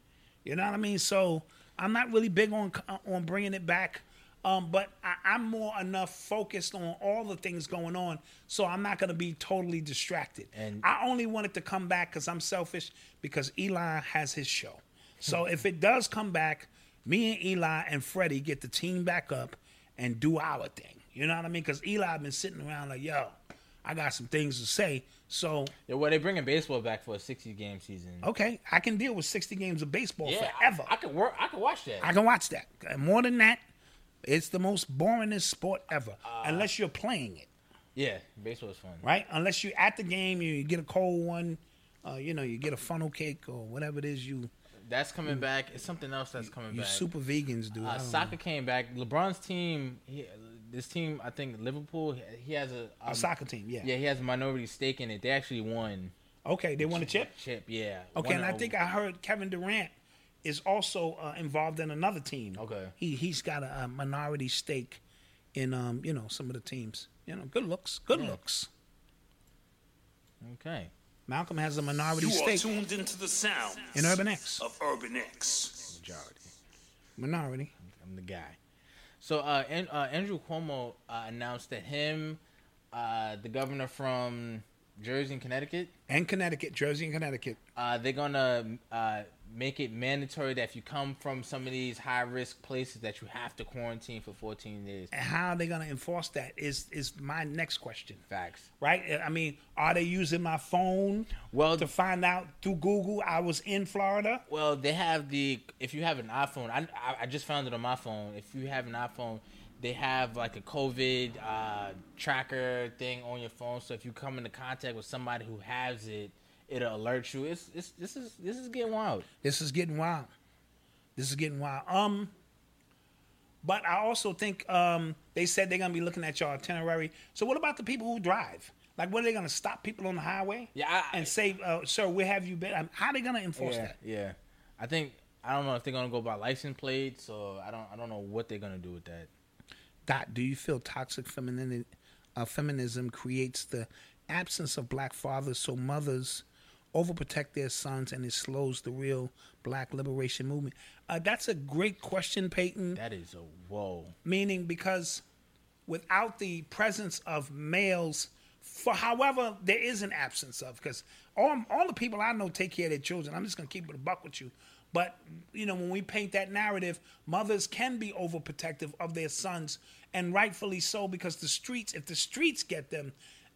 You know what I mean? So I'm not really big on on bringing it back, um, but I, I'm more enough focused on all the things going on, so I'm not going to be totally distracted. And- I only wanted to come back because I'm selfish because Eli has his show. So if it does come back, me and Eli and Freddie get the team back up and do our thing. You know what I mean? Because Eli been sitting around like, yo, I got some things to say. So Yeah, well, they bringing baseball back for a 60 game season. okay, I can deal with 60 games of baseball yeah, forever. I, I could work. I can watch that. I can watch that. And More than that, it's the most boringest sport ever, Uh, unless you're playing it, yeah, baseball is fun. right? Unless you're at the game, you get a cold one, uh, you know, you get a funnel cake or whatever it is you That's coming back. It's something else that's coming you back. super vegans do. I Uh, soccer know. came back. LeBron's team, he, this team, I think Liverpool. He has a, a soccer team, yeah. Yeah, he has a minority stake in it. They actually won Okay, they won a chip. chip. Yeah. Okay, and a- I think I heard Kevin Durant is also uh, involved in another team. Okay. he he's got a, a minority stake in um you know some of the teams. You know, good looks, good looks. Okay. Malcolm has a minority You are stake tuned into the sound in Urban X. of Urban X. Majority. Minority. I'm the guy. So uh, An- uh, Andrew Cuomo uh, announced that him, uh, the governor from Jersey and Connecticut, And Connecticut, Jersey and Connecticut. uh, they're gonna uh, make it mandatory that if you come from some of these high risk places, that you have to quarantine for 14 days. And how are they going to enforce that is is my next question. Facts. Right? I mean, are they using my phone Well, to find out through Google I was in Florida? Well, they have the if you have an iPhone, I, I just found it on my phone. If you have an iPhone, they have like a COVID uh, tracker thing on your phone. So if you come into contact with somebody who has it, it'll alert you. It's it's this is this is getting wild. This is getting wild. This is getting wild. Um, but I also think um, they said they're gonna be looking at your itinerary. So what about the people who drive? Like, what are they gonna stop people on the highway? Yeah, I- and say, uh, "Sir, where have you been?" Um, How are they gonna enforce yeah, that? yeah. I think I don't know if they're gonna go by license plates or I don't I don't know what they're gonna do with that. Dot, do you feel toxic femininity, uh, feminism creates the absence of black fathers, so mothers overprotect their sons, and it slows the real black liberation movement? Uh, that's a great question, Peyton. That is a whoa. meaning because without the presence of males for however there is an absence of because all, all the people i know take care of their children i'm just going to keep it a buck with you but you know when we paint that narrative mothers can be overprotective of their sons and rightfully so because the streets if the streets get them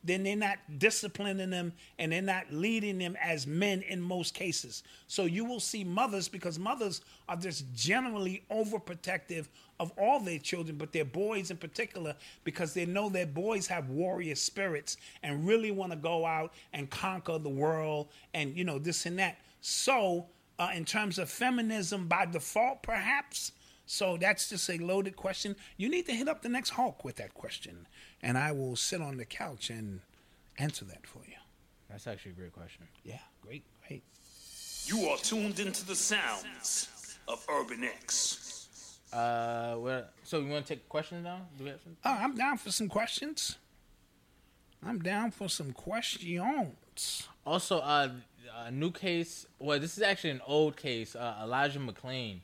then they're not disciplining them and they're not leading them as men in most cases. So you will see mothers because mothers are just generally overprotective of all their children, but their boys in particular, because they know their boys have warrior spirits and really want to go out and conquer the world and you know this and that. So uh, in terms of feminism by default, perhaps. So that's just a loaded question. You need to hit up the next Hulk with that question, and I will sit on the couch and answer that for you. That's actually a great question. Yeah, great, great. You are tuned into the sounds of Urban X. Uh, where, so you want to take questions now? Do we have some? Oh, I'm down for some questions. I'm down for some questions. Also, uh, a new case. Well, this is actually an old case. Uh, Elijah McClain.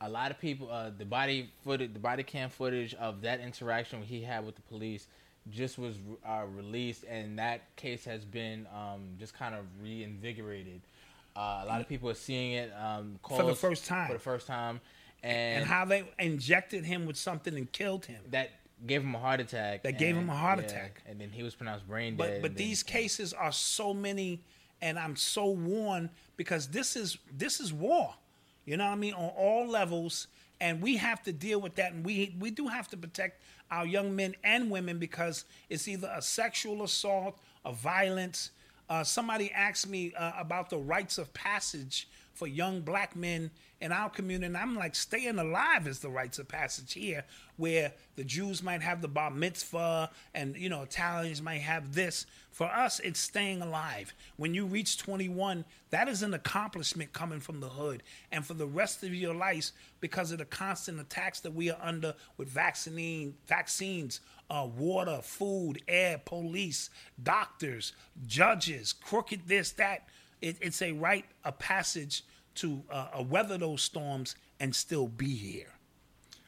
A lot of people, uh, the body footage, the body cam footage of that interaction he had with the police, just was uh, released, and that case has been um, just kind of reinvigorated. Uh, a lot of people are seeing it um, For the first time. For the first time, and, And how they injected him with something and killed him. that gave him a heart attack. That gave him a heart yeah, attack. and then he was pronounced brain dead. but and then- these cases are so many, and I'm so worn because this is this is war. You know what I mean on all levels, and we have to deal with that, and we we do have to protect our young men and women because it's either a sexual assault, a violence. Uh, somebody asked me uh, about the rites of passage for young black men in our community, and I'm like, staying alive is the rites of passage here, where the Jews might have the bar mitzvah, and you know Italians might have this. For us, it's staying alive. When you reach 21, that is an accomplishment coming from the hood, and for the rest of your life, because of the constant attacks that we are under with vaccine vaccines, uh, water, food, air, police, doctors, judges, crooked this that. It, it's a rite of passage to uh, uh, weather those storms and still be here,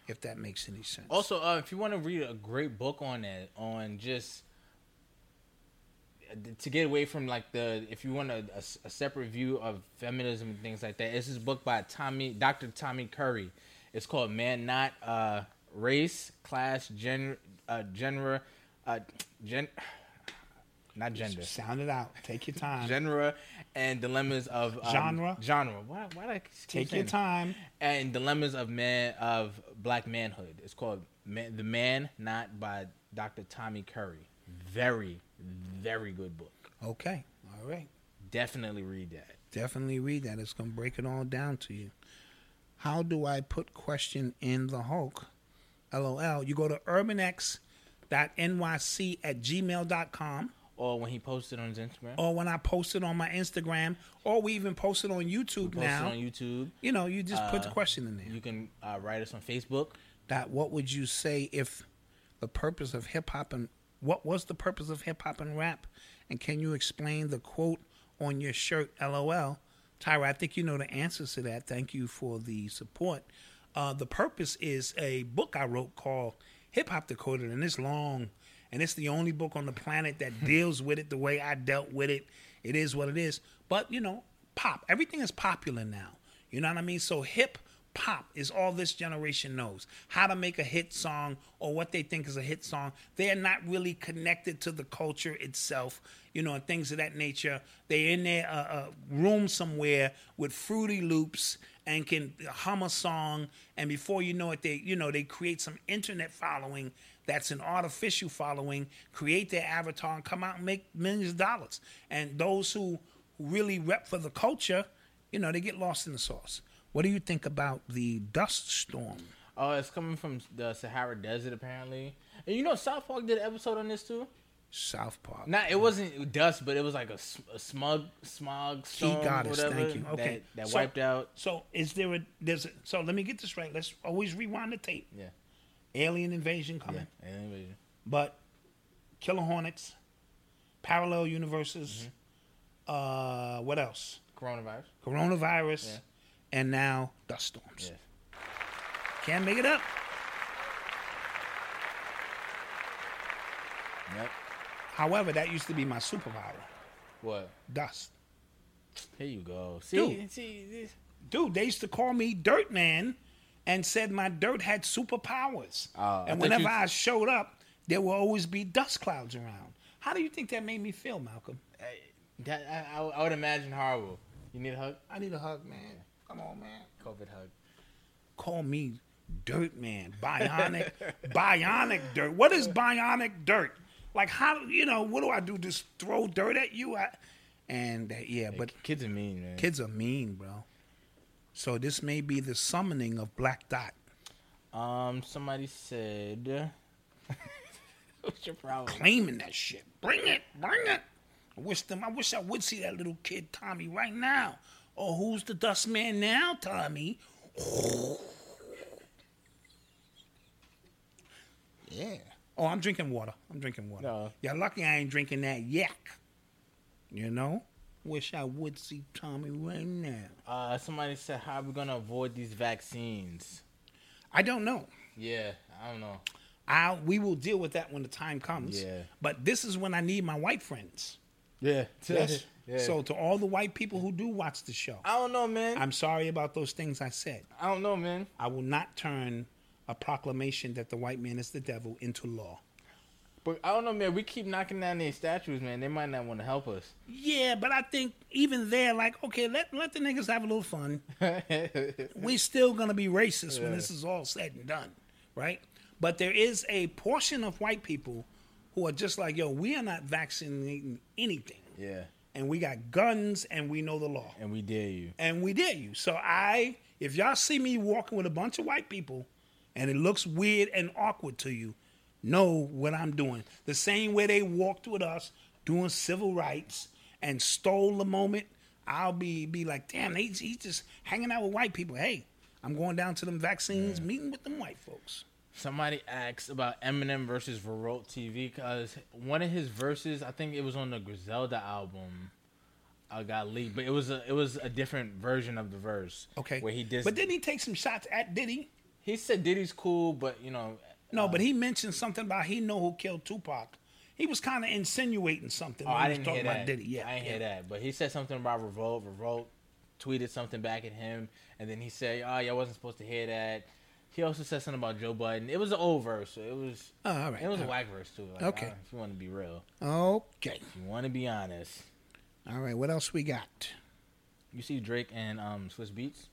if that makes any sense. Also, uh, if you want to read a great book on that, on just uh, to get away from like the, if you want a separate view of feminism and things like that, it's this book by Tommy, Dr. Tommy Curry. It's called Man Not uh, Race, Class, Gen, uh, Genre, uh, Gen. not gender. Sound it out. Take your time. Genre and dilemmas of um, Genre? Genre. Why? Why did I keep Take saying your that? time. And dilemmas of man of black manhood. It's called man, "The Man Not" by Dr. Tommy Curry. Very, very good book. Okay. All right. Definitely read that. Definitely read that. It's gonna break it all down to you. How do I put question in the Hulk? LOL. You go to urbanx.nyc at gmail.com Or when he posted on his Instagram. or when I posted on my Instagram or we even posted on YouTube Post now. on YouTube. You know, you just put the Uh, question in there. You can uh, write us on Facebook. that what would you say if the purpose of hip hop and what was the purpose of hip hop and rap? And can you explain the quote on your shirt, LOL? Tyra, I think you know the answers to that. Thank you for the support. Uh, the purpose is a book I wrote called Hip Hop Decoded, and it's long, and it's the only book on the planet that deals with it the way I dealt with it. It is what it is. But, you know, pop. Everything is popular now. You know what I mean? So hip pop is all this generation knows how to make a hit song or what they think is a hit song they're not really connected to the culture itself you know and things of that nature they're in their uh, uh, room somewhere with fruity loops and can hum a song and before you know it they you know they create some internet following that's an artificial following create their avatar and come out and make millions of dollars and those who really rep for the culture you know they get lost in the sauce what do you think about the dust storm? Oh, it's coming from the Sahara Desert apparently. And you know, South Park did an episode on this too. South Park. Not, it wasn't dust, but it was like a smug, smog storm, goddess. whatever. Thank you. Okay, that, that So- wiped out. So is there a there's a, so let me get this right. Let's always rewind the tape. Yeah, Alien invasion yeah. coming, alien invasion. but Killer Hornets, parallel universes. Uh, what else? Coronavirus. Coronavirus, Yeah. and now dust storms. Yeah. Can't make it up. Yep. However, that used to be my superpower. What? Dust. Here you go. See, Dude. see this. dude, they used to call me Dirt Man and said my dirt had superpowers. Oh, I and thought whenever you- I showed up, there will always be dust clouds around. How do you think that made me feel, Malcolm? That I, I, I would imagine horrible. You need a hug? I need a hug, man. Come on, man. COVID hug. Call me Dirt Man. Bionic. bionic dirt. What is bionic dirt? Like, how, you know, what do I do? Just throw dirt at you? I, and, uh, yeah, but Kids are mean, man. kids are mean, bro. So this may be the summoning of Black Dot. Um, somebody said. What's your problem? claiming that shit. Bring it, bring it. I wish them. I wish I would see that little kid Tommy right now. Oh, who's the dust man now, Tommy? Yeah. Oh, I'm drinking water. I'm drinking water. No. You're lucky I ain't drinking that yak. You know? Wish I would see Tommy right now. Uh, somebody said, "How are we gonna avoid these vaccines?" I don't know. Yeah, I don't know. I we will deal with that when the time comes. Yeah. But this is when I need my white friends. Yeah. Yes. yeah. So to all the white people who do watch the show, I don't know, man. I'm sorry about those things I said. I don't know, man. I will not turn a proclamation that the white man is the devil into law. But I don't know, man. We keep knocking down these statues, man. They might not want to help us. Yeah, but I think even there, like, okay, let let the niggas have a little fun. we still gonna be racist when this is all said and done, right? But there is a portion of white people who are just like, yo, we are not vaccinating anything, yeah, and we got guns and we know the law. and we dare you. and we dare you. So I, if y'all see me walking with a bunch of white people, and it looks weird and awkward to you, know what I'm doing. The same way they walked with us doing civil rights and stole the moment, I'll be be like, damn, they, he's just hanging out with white people. Hey, I'm going down to them vaccines, meeting with them white folks. Somebody asked about Eminem versus Revolt TV because one of his verses, I think it was on the Griselda album, uh, got leaked, but it was a it was a different version of the verse. Okay, where he did. but didn't he take some shots at Diddy? he said Diddy's cool, but you know, No, but he mentioned something about he know who killed Tupac. He was kind of insinuating something. oh, when I he was didn't talking hear about that. Diddy. Yeah, I didn't yeah. hear that, but he said something about Revolt. Revolt tweeted something back at him, and then he said, "Oh, y'all wasn't supposed to hear that." He also said something about Joe Budden. It was an old verse. So it was. Oh, all right. It was a all whack verse too. Like, Okay. if you want to be real. Okay. if you want to be honest, All right. What else we got? you see Drake and um Swizz Beatz.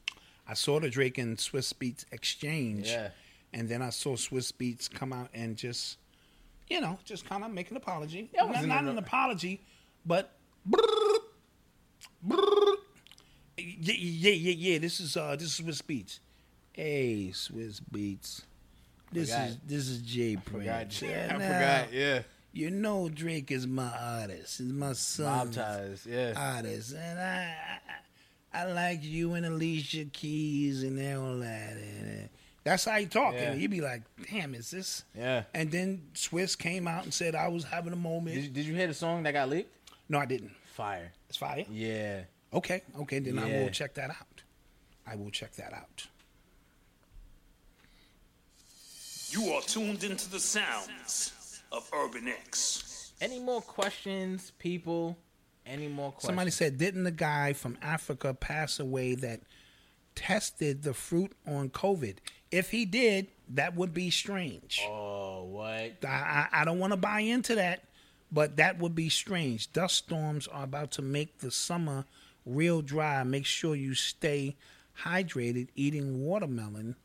I saw the Drake and Swizz Beatz exchange. Yeah. And then I saw Swizz Beatz come out and just, you know, just kind of make an apology. It not wasn't not an apology, but. Yeah, yeah, yeah, yeah. This is uh, this is Swizz Beatz. Hey, Swizz Beatz. This Forgot. is this is J. Prince. I Yeah, forgot. now, Yeah. You know Drake is my artist. Is my son. Yeah. Artist, and I, I, I like you and Alicia Keys and all that. And uh, that's how he talk. Yeah. And you be like, damn, is this? Yeah. And then Swizz came out and said I was having a moment. Did you, did you hear the song that got leaked? no, I didn't. Fire. It's fire. Yeah. Okay, okay, then I will check that out. I will check that out. You are tuned into the sounds of Urban X. Any more questions, people? Any more questions? Somebody said, didn't the guy from Africa pass away that tested the fruit on COVID? If he did, that would be strange. Oh, what? I, I, I don't want to buy into that, but that would be strange. Dust storms are about to make the summer real dry. Make sure you stay hydrated, eating watermelon.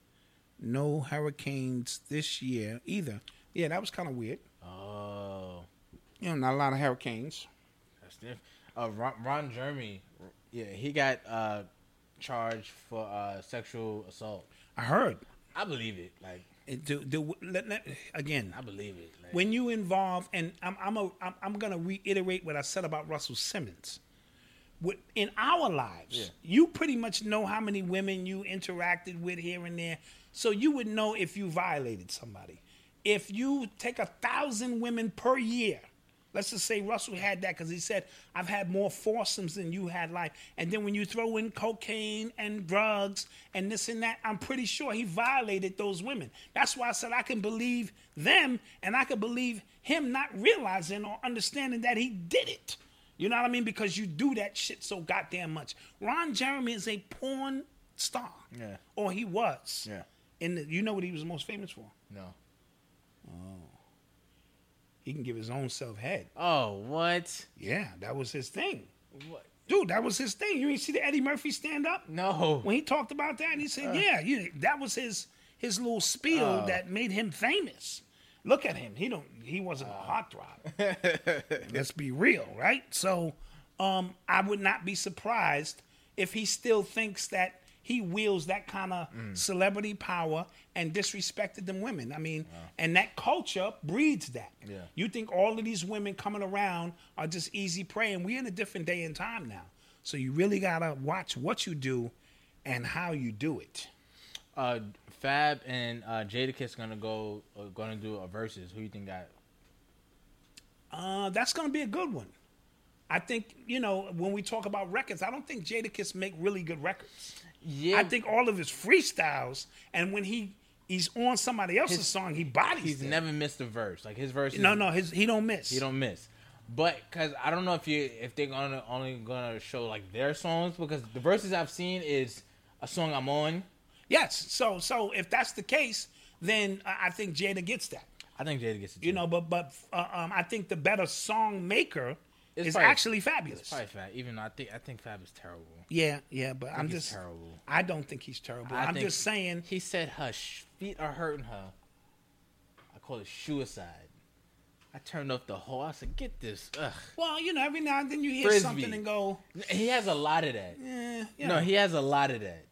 No hurricanes this year either. Yeah, that was kind of weird. Oh, You know, not a lot of hurricanes. that's different. Uh, Ron, Ron Jeremy, yeah, he got uh, charged for uh, sexual assault. I heard. I believe it. Like, It, do, do, let, let, again, I believe it. Like, when you involve, and I'm I'm a, I'm, I'm gonna reiterate what I said about Russell Simmons. With, in our lives, you pretty much know how many women you interacted with here and there, so you would know if you violated somebody. If you take a thousand women per year, let's just say Russell had that because he said, "I've had more foursomes than you had life," and then when you throw in cocaine and drugs and this and that, I'm pretty sure he violated those women. That's why I said I can believe them and I can believe him not realizing or understanding that he did it. You know what I mean? Because you do that shit so goddamn much. Ron Jeremy is a porn star. Yeah. Or he was. Yeah. And you know what he was most famous for? no. Oh. He can give his own self head. Oh, what? Yeah, that was his thing. What? Dude, that was his thing. You ain't see the Eddie Murphy stand up? No. When he talked about that, he said, uh. "Yeah, you, that was his his little spiel Oh. that made him famous." Look at him. He don't. He wasn't a hot heartthrob. Let's be real, right? So, um, I would not be surprised if he still thinks that he wields that kind of mm. celebrity power and disrespected them women. I mean, and that culture breeds that. Yeah. You think all of these women coming around are just easy prey, and we're in a different day and time now. So you really gotta watch what you do and how you do it. Uh, Fab and uh, Jadakiss gonna go uh, gonna do a versus. Who you think got? Uh, that's gonna be a good one. I think you know when we talk about records, I don't think Jadakiss make really good records. Yeah, I think all of his freestyles, and when he he's on somebody else's His- song, he bodies. he's them. never missed a verse. Like his verse. No, no, his he don't miss. he don't miss. But because I don't know if you if they're gonna only gonna show like their songs because the verses I've seen is a song I'm on. Yes. So so if that's the case, then I I think Jada gets that. I think Jada gets it. You know, but but uh, um, I think the better song maker It's is probably- actually Fabolous. It's probably Fab. Even though I think I think Fab is terrible. Yeah, yeah, but I'm he's just terrible. I don't think he's terrible. I I'm just saying. He said her sh- feet are hurting her. I call it suicide. I turned off the whole. I said, "Get this." Ugh. Well, you know, every now and then you hear Frisbee. something and go, He has a lot of that. Yeah, you No, he has a lot of that.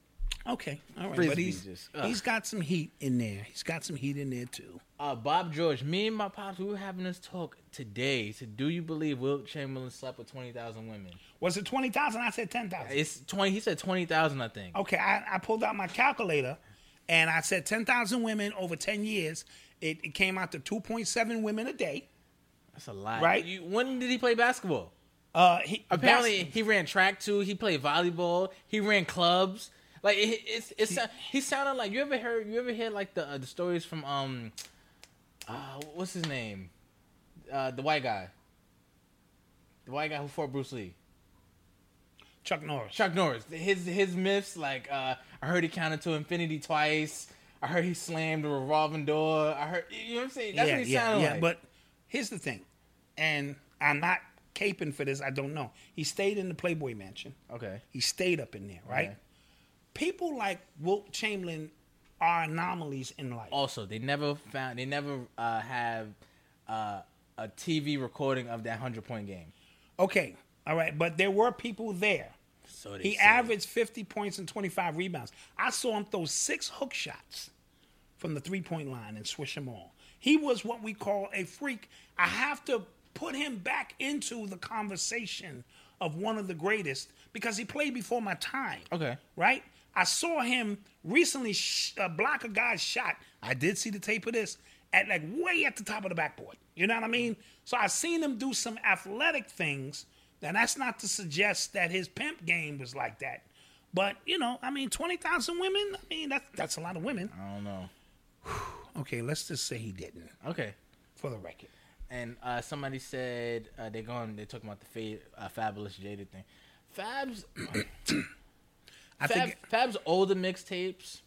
okay, all right, but he's just, ugh. he's got some heat in there. He's got some heat in there too. Uh, Bob George, me and my pops, we were having this talk today. He said, "Do you believe Wilt Chamberlain slept with twenty thousand women?" Was it twenty thousand? I said ten thousand. It's twenty. He said twenty thousand, I think. Okay, I, I pulled out my calculator, and I said ten thousand women over ten years. It, it came out to two point seven women a day. That's a lot, Right. You, when did he play basketball? Uh, he, Apparently, that's- he ran track too. He played volleyball. He ran clubs. Like it, it's it's he sounded like you ever heard you ever hear like the uh, the stories from um uh what's his name uh the white guy the white guy who fought Bruce Lee Chuck Norris. Chuck Norris his his myths like uh I heard he counted to infinity twice I heard he slammed a revolving door. I heard you know what I'm saying. That's what he sounded like. But here's the thing, and I'm not caping for this. I don't know. He stayed in the Playboy Mansion. okay, He stayed up in there, right? Okay. People like Wilt Chamberlain are anomalies in life. also they never found they never uh, have uh, a TV recording of that hundred point game. Okay, all right, but there were people there. So He say. averaged 50 points and 25 rebounds. I saw him throw six hook shots from the three point line and swish them all. He was what we call a freak. I have to put him back into the conversation of one of the greatest because he played before my time. Okay. Right? I saw him recently sh- uh, block a guy's shot. I did see the tape of this at like way at the top of the backboard. You know what I mean? So I seen him do some athletic things. Now that's not to suggest that his pimp game was like that. But you know, I mean, twenty thousand women. I mean, that's that's a lot of women. I don't know. Okay, let's just say he didn't, Okay. for the record. And uh, somebody said uh, they're going. They're talking about the fa- uh, Fabolous Jada thing. Fab's I Fab, think Fab's older mixtapes,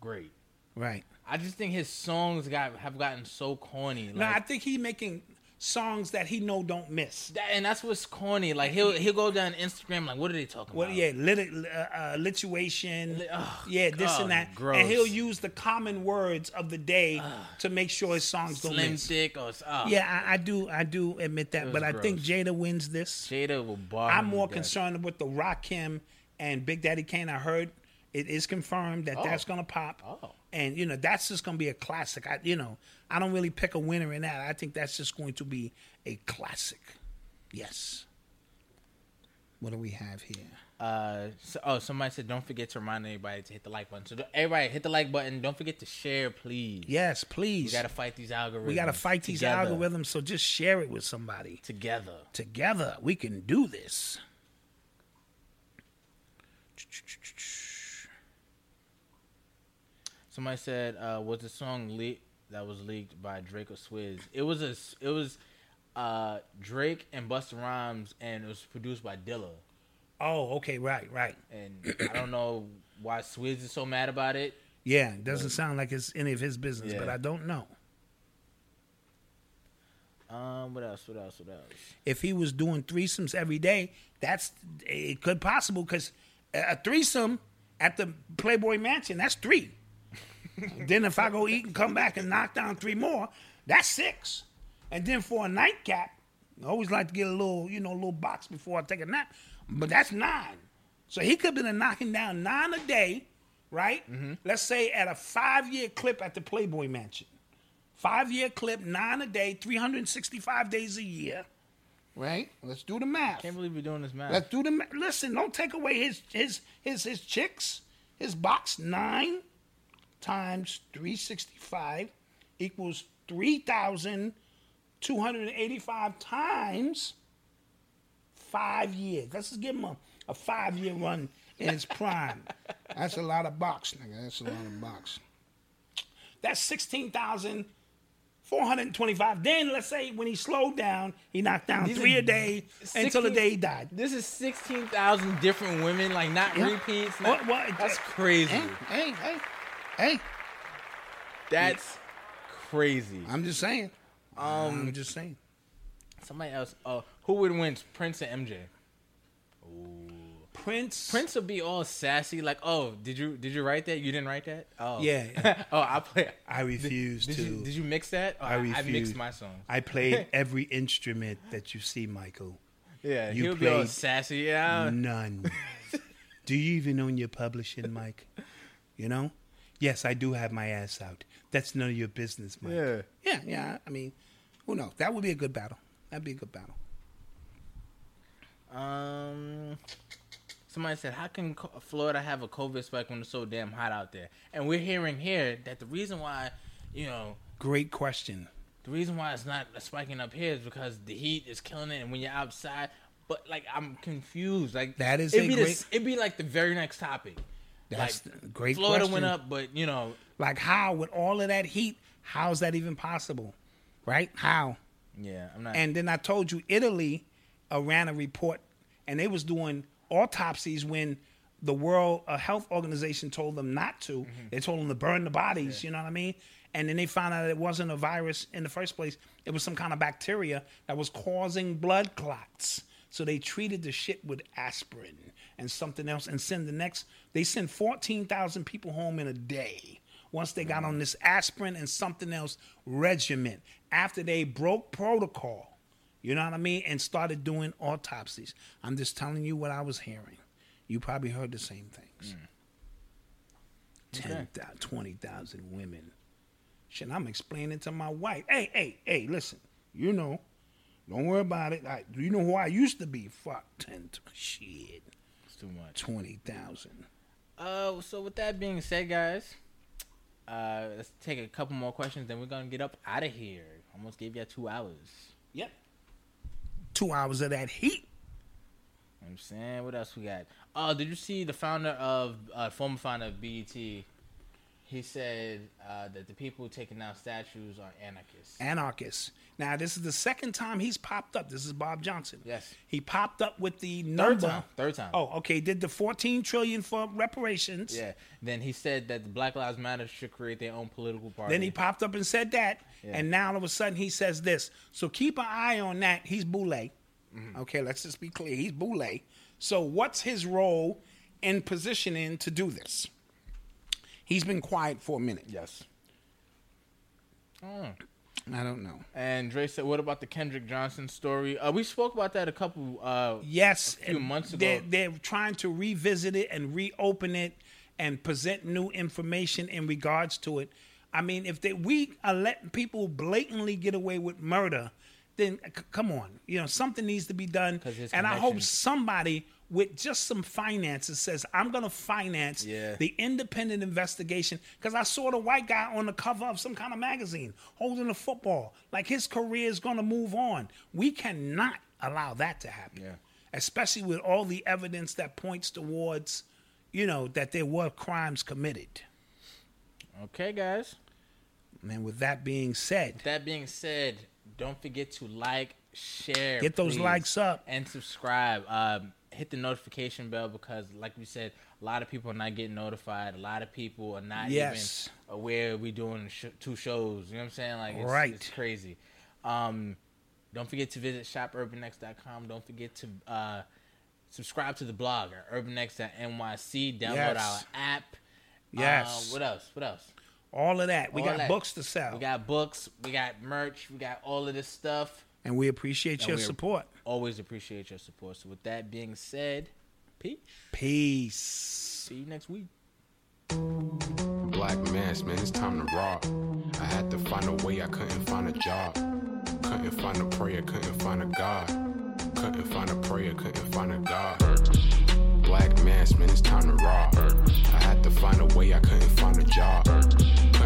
great. right. I just think his songs got have gotten so corny. Like, No, I think he making songs that he know don't miss. that, and that's what's corny. Like he'll he'll go down Instagram like, what are they talking Well, about? yeah, lit, uh, uh, lituation, Li- yeah, this God, and that, gross. and he'll use the common words of the day to make sure his songs don't Slim miss. Thick or oh, Yeah, I, I do, I do admit that, but I think. Jada wins this. Jada will bar. I'm him more concerned with the Rakim and Big Daddy Kane. I heard it is confirmed that Oh. that's gonna pop, Oh. and you know that's just gonna be a classic. I, you know, I don't really pick a winner in that. I think that's just going to be a classic. Yes. What do we have here? Uh, so, oh, somebody said don't forget to remind everybody to hit the like button. So everybody hit the like button. Don't forget to share, please. Yes, please. We gotta fight these algorithms. We gotta fight these together. algorithms. So just share it with somebody. together. Together, we can do this. Somebody said, uh, "Was the song leaked that was leaked by Drake or Swizz?" It was a, it was uh, Drake and Busta Rhymes, and it was produced by Dilla. Oh, okay, right, right. And I don't know why Swizz is so mad about it. Yeah, it doesn't sound like it's any of his business, but I don't know. Um, what else? What else? What else? if he was doing threesomes every day, that's it could possible because a threesome at the Playboy Mansion that's three. Then if I go eat and come back and knock down three more, that's six. And then for a nightcap, I always like to get a little, you know, a little box before I take a nap, but that's nine. So he could have been knocking down nine a day, right? Mm-hmm. Let's say at a five-year clip at the Playboy Mansion. Five year clip, nine a day, 365 days a year. Right? Let's do the math. Can't believe we're doing this math. Let's do the math. Listen, don't take away his his his his chicks. His box nine times 365 equals 3,285 times five years. Let's just give him a, a five year run in his prime. That's a lot of box, nigga. That's a lot of box. That's 16,425. Then let's say when he slowed down, he knocked down These three a day until the day he died. This is sixteen thousand different women, like not Yeah. repeats. What- Not, what- that's crazy. Hey, hey, hey, hey. That's crazy. I'm just saying. Um, I'm just saying. Somebody else. Uh, who would win, Prince or MJ? Prince. Prince would be all sassy, like, "Oh, did you did you write that? You didn't write that? Oh, Yeah. oh, I play. I refuse Did to. you did you mix that? Oh, I I, refuse. I mixed my song. I played every instrument that you see, Michael. yeah, you he would be all played sassy. Yeah, None. do you even own your publishing, Mike? You know? Yes, I do have my ass out. That's none of your business, Mike. Yeah. Yeah, yeah. I mean, who knows? That would be a good battle. That'd be a good battle. Um, somebody said, "How can Florida have a COVID spike when it's so damn hot out there?" And we're hearing here that the reason why, you know, Great question. the reason why it's not spiking up here is because the heat is killing it, and when you're outside. But like, I'm confused. Like That is it'd a be great- s- it'd be like the very next topic. That's like, great Florida question. went up, but you know, Like, how, with all of that heat, how's that even possible? Right? How? yeah, I'm not. And then I told you Italy uh, ran a report, and they was doing autopsies when the World uh, Health Organization told them not to. Mm-hmm. They told them to burn the bodies. You know what I mean? And then they found out it wasn't a virus in the first place. It was some kind of bacteria that was causing blood clots. So they treated the shit with aspirin and something else, and send the next. They sent fourteen thousand people home in a day once they got on this aspirin and something else regimen after they broke protocol. You know what I mean? And started doing autopsies. I'm just telling you what I was hearing. You probably heard the same things. Hmm. Ten thou- 20,000 women. Shit, I'm explaining to my wife. Hey, hey, hey, listen. You know, don't worry about it. I, you know who I used to be? Fuck, 10, t- shit, It's too much. 20,000. Uh, so with that being said, guys, uh, let's take a couple more questions, then we're gonna get up out of here. Almost gave you two hours. Yep. Two hours of that heat. You know what I'm saying, what else we got? Oh, did you see the founder of uh, former founder of BET? He said uh, that the people taking down statues are anarchists. Anarchists. Now, this is the second time he's popped up. This is Bob Johnson. Yes. He popped up with the number. time. Third time. Oh, okay. Did the 14 trillion for reparations. Yeah. Then he said that the Black Lives Matter should create their own political party. Then he popped up and said that, Yeah. and now all of a sudden he says this. So keep an eye on that. He's Boule. Mm-hmm. Okay, let's just be clear. He's Boule. So what's his role in positioning to do this? He's been quiet for a minute. yes. I don't know. And Dre said, "What about the Kendrick Johnson story? Uh, we spoke about that a couple. Uh, Yes, a few months ago. They're, they're trying to revisit it and reopen it and present new information in regards to it. I mean, if they, we are letting people blatantly get away with murder, then c- come on, you know something needs to be done. And I hope somebody with just some finances says, "I'm going to finance Yeah. the independent investigation." Because I saw the white guy on the cover of some kind of magazine holding a football, like his career is going to move on. We cannot allow that to happen Yeah. especially with all the evidence that points towards, you know, that there were crimes committed. okay, guys. And with that being said, That being said, don't forget to like, share, Get those please, likes up. and subscribe. Um, hit the notification bell because, like we said, a lot of people are not getting notified. A lot of people are not Yes. even aware we're doing sh- two shows. You know what I'm saying? Like, it's, Right. it's crazy. Um, don't forget to visit shopurbanx.com. Don't forget to uh, subscribe to the blog at urbanx.nyc. Download Yes. our app. Yes. Uh, what else? What else? all of that, we All got that. books to sell. We got books, we got merch, we got all of this stuff. And we appreciate And your we support. Always appreciate your support. So with that being said, peace. Peace. See you next week. Black mass, man, it's time to rock. I had to find a way, I couldn't find a job. Couldn't find a prayer, couldn't find a God. Couldn't find a prayer, couldn't find a God. Black mass, man, it's time to rock. I had to find a way, I couldn't find a job. Couldn't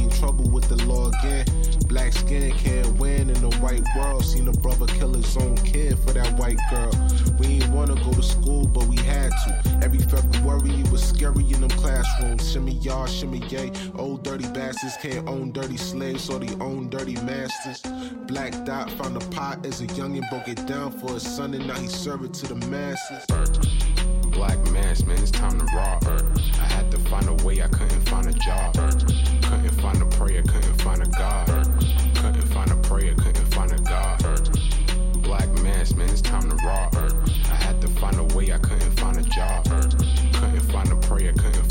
trouble with the law again. Black skin can't win in the white world. Seen a brother kill his own kid for that white girl. We ain't wanna go to school, but we had to. Every February it was scary in them classrooms. Shimmy y'all, shimmy yay. Old dirty bastards can't own dirty slaves, so they own dirty masters. Black Dot found a pot as a youngin', broke it down for his son, and now he serve it to the masses. Black mass, man, it's time to rock. I had to find a way, I couldn't find a job. Couldn't find a prayer, couldn't find a God. Couldn't find a prayer, couldn't find a God. Black mass, man, it's time to rock. I had to find a way, I couldn't find a job. Couldn't find a prayer, couldn't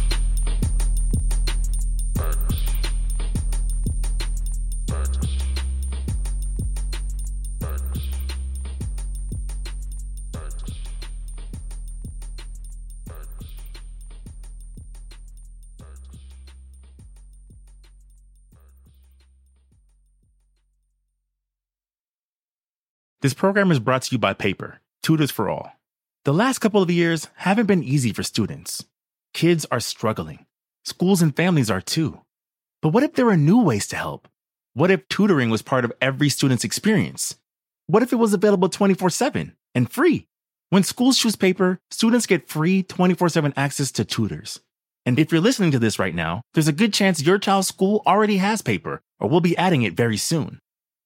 This program is brought to you by Paper, Tutors for All. The last couple of years haven't been easy for students. Kids are struggling. Schools and families are too. But what if there are new ways to help? What if tutoring was part of every student's experience? What if it was available 24 7 and free? When schools choose paper, students get free 24 7 access to tutors. And if you're listening to this right now, there's a good chance your child's school already has paper or will be adding it very soon.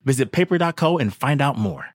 Visit paper.co and find out more.